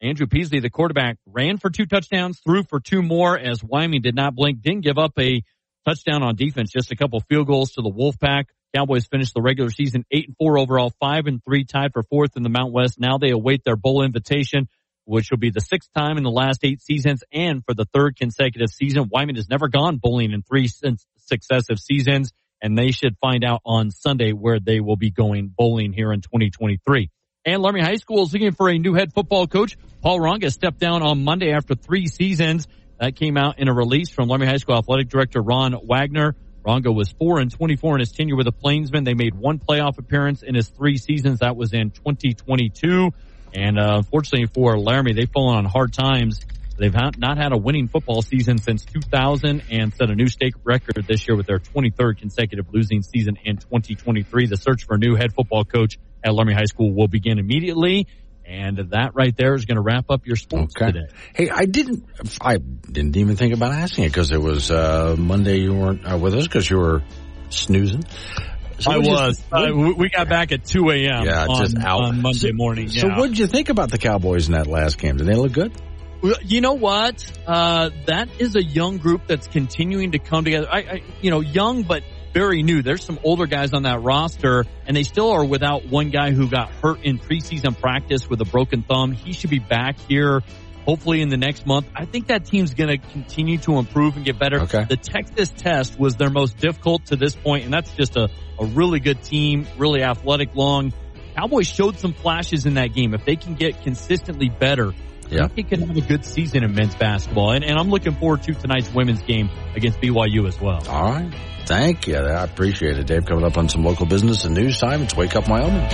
Speaker 19: Andrew Peasley, the quarterback, ran for two touchdowns, threw for two more as Wyoming did not blink, didn't give up a touchdown on defense, just a couple field goals to the Wolfpack. Cowboys finished the regular season eight and four overall, five and three tied for fourth in the Mount West. Now they await their bowl invitation, which will be the sixth time in the last eight seasons and for the third consecutive season. Wyman has never gone bowling in three successive seasons and they should find out on Sunday where they will be going bowling here in 2023. And Laramie High School is looking for a new head football coach. Paul Ronga stepped down on Monday after three seasons. That came out in a release from Laramie High School athletic director Ron Wagner. Ronga was 4 and 24 in his tenure with the Plainsmen. They made one playoff appearance in his three seasons. That was in 2022. And uh, unfortunately for Laramie, they've fallen on hard times. They've not had a winning football season since 2000 and set a new state record this year with their 23rd consecutive losing season in 2023. The search for a new head football coach at Laramie High School will begin immediately. And that right there is going to wrap up your sports today.
Speaker 2: Hey, I didn't, I didn't even think about asking it because it was uh, Monday. You weren't uh, with us because you were snoozing. So
Speaker 19: I was. Uh, we- got back at 2 a.m.
Speaker 2: Yeah,
Speaker 19: on,
Speaker 2: just out.
Speaker 19: on Monday morning.
Speaker 2: So,
Speaker 19: yeah.
Speaker 2: what did you think about the Cowboys in that last game? Did they look good?
Speaker 19: You know what? Uh, that is a young group that's continuing to come together. I, I, you know, young but very new. There's some older guys on that roster, and they still are without one guy who got hurt in preseason practice with a broken thumb. He should be back here. Hopefully in the next month. I think that team's going to continue to improve and get better.
Speaker 2: Okay.
Speaker 19: The Texas test was their most difficult to this point, and that's just a, a really good team, really athletic, long. Cowboys showed some flashes in that game. If they can get consistently better,
Speaker 2: Yeah.
Speaker 19: I think they could have a good season in men's basketball. And, and I'm looking forward to tonight's women's game against BYU as well.
Speaker 2: All right. Thank you. I appreciate it, Dave. Coming up on some local business and news time. It's Wake Up Wyoming.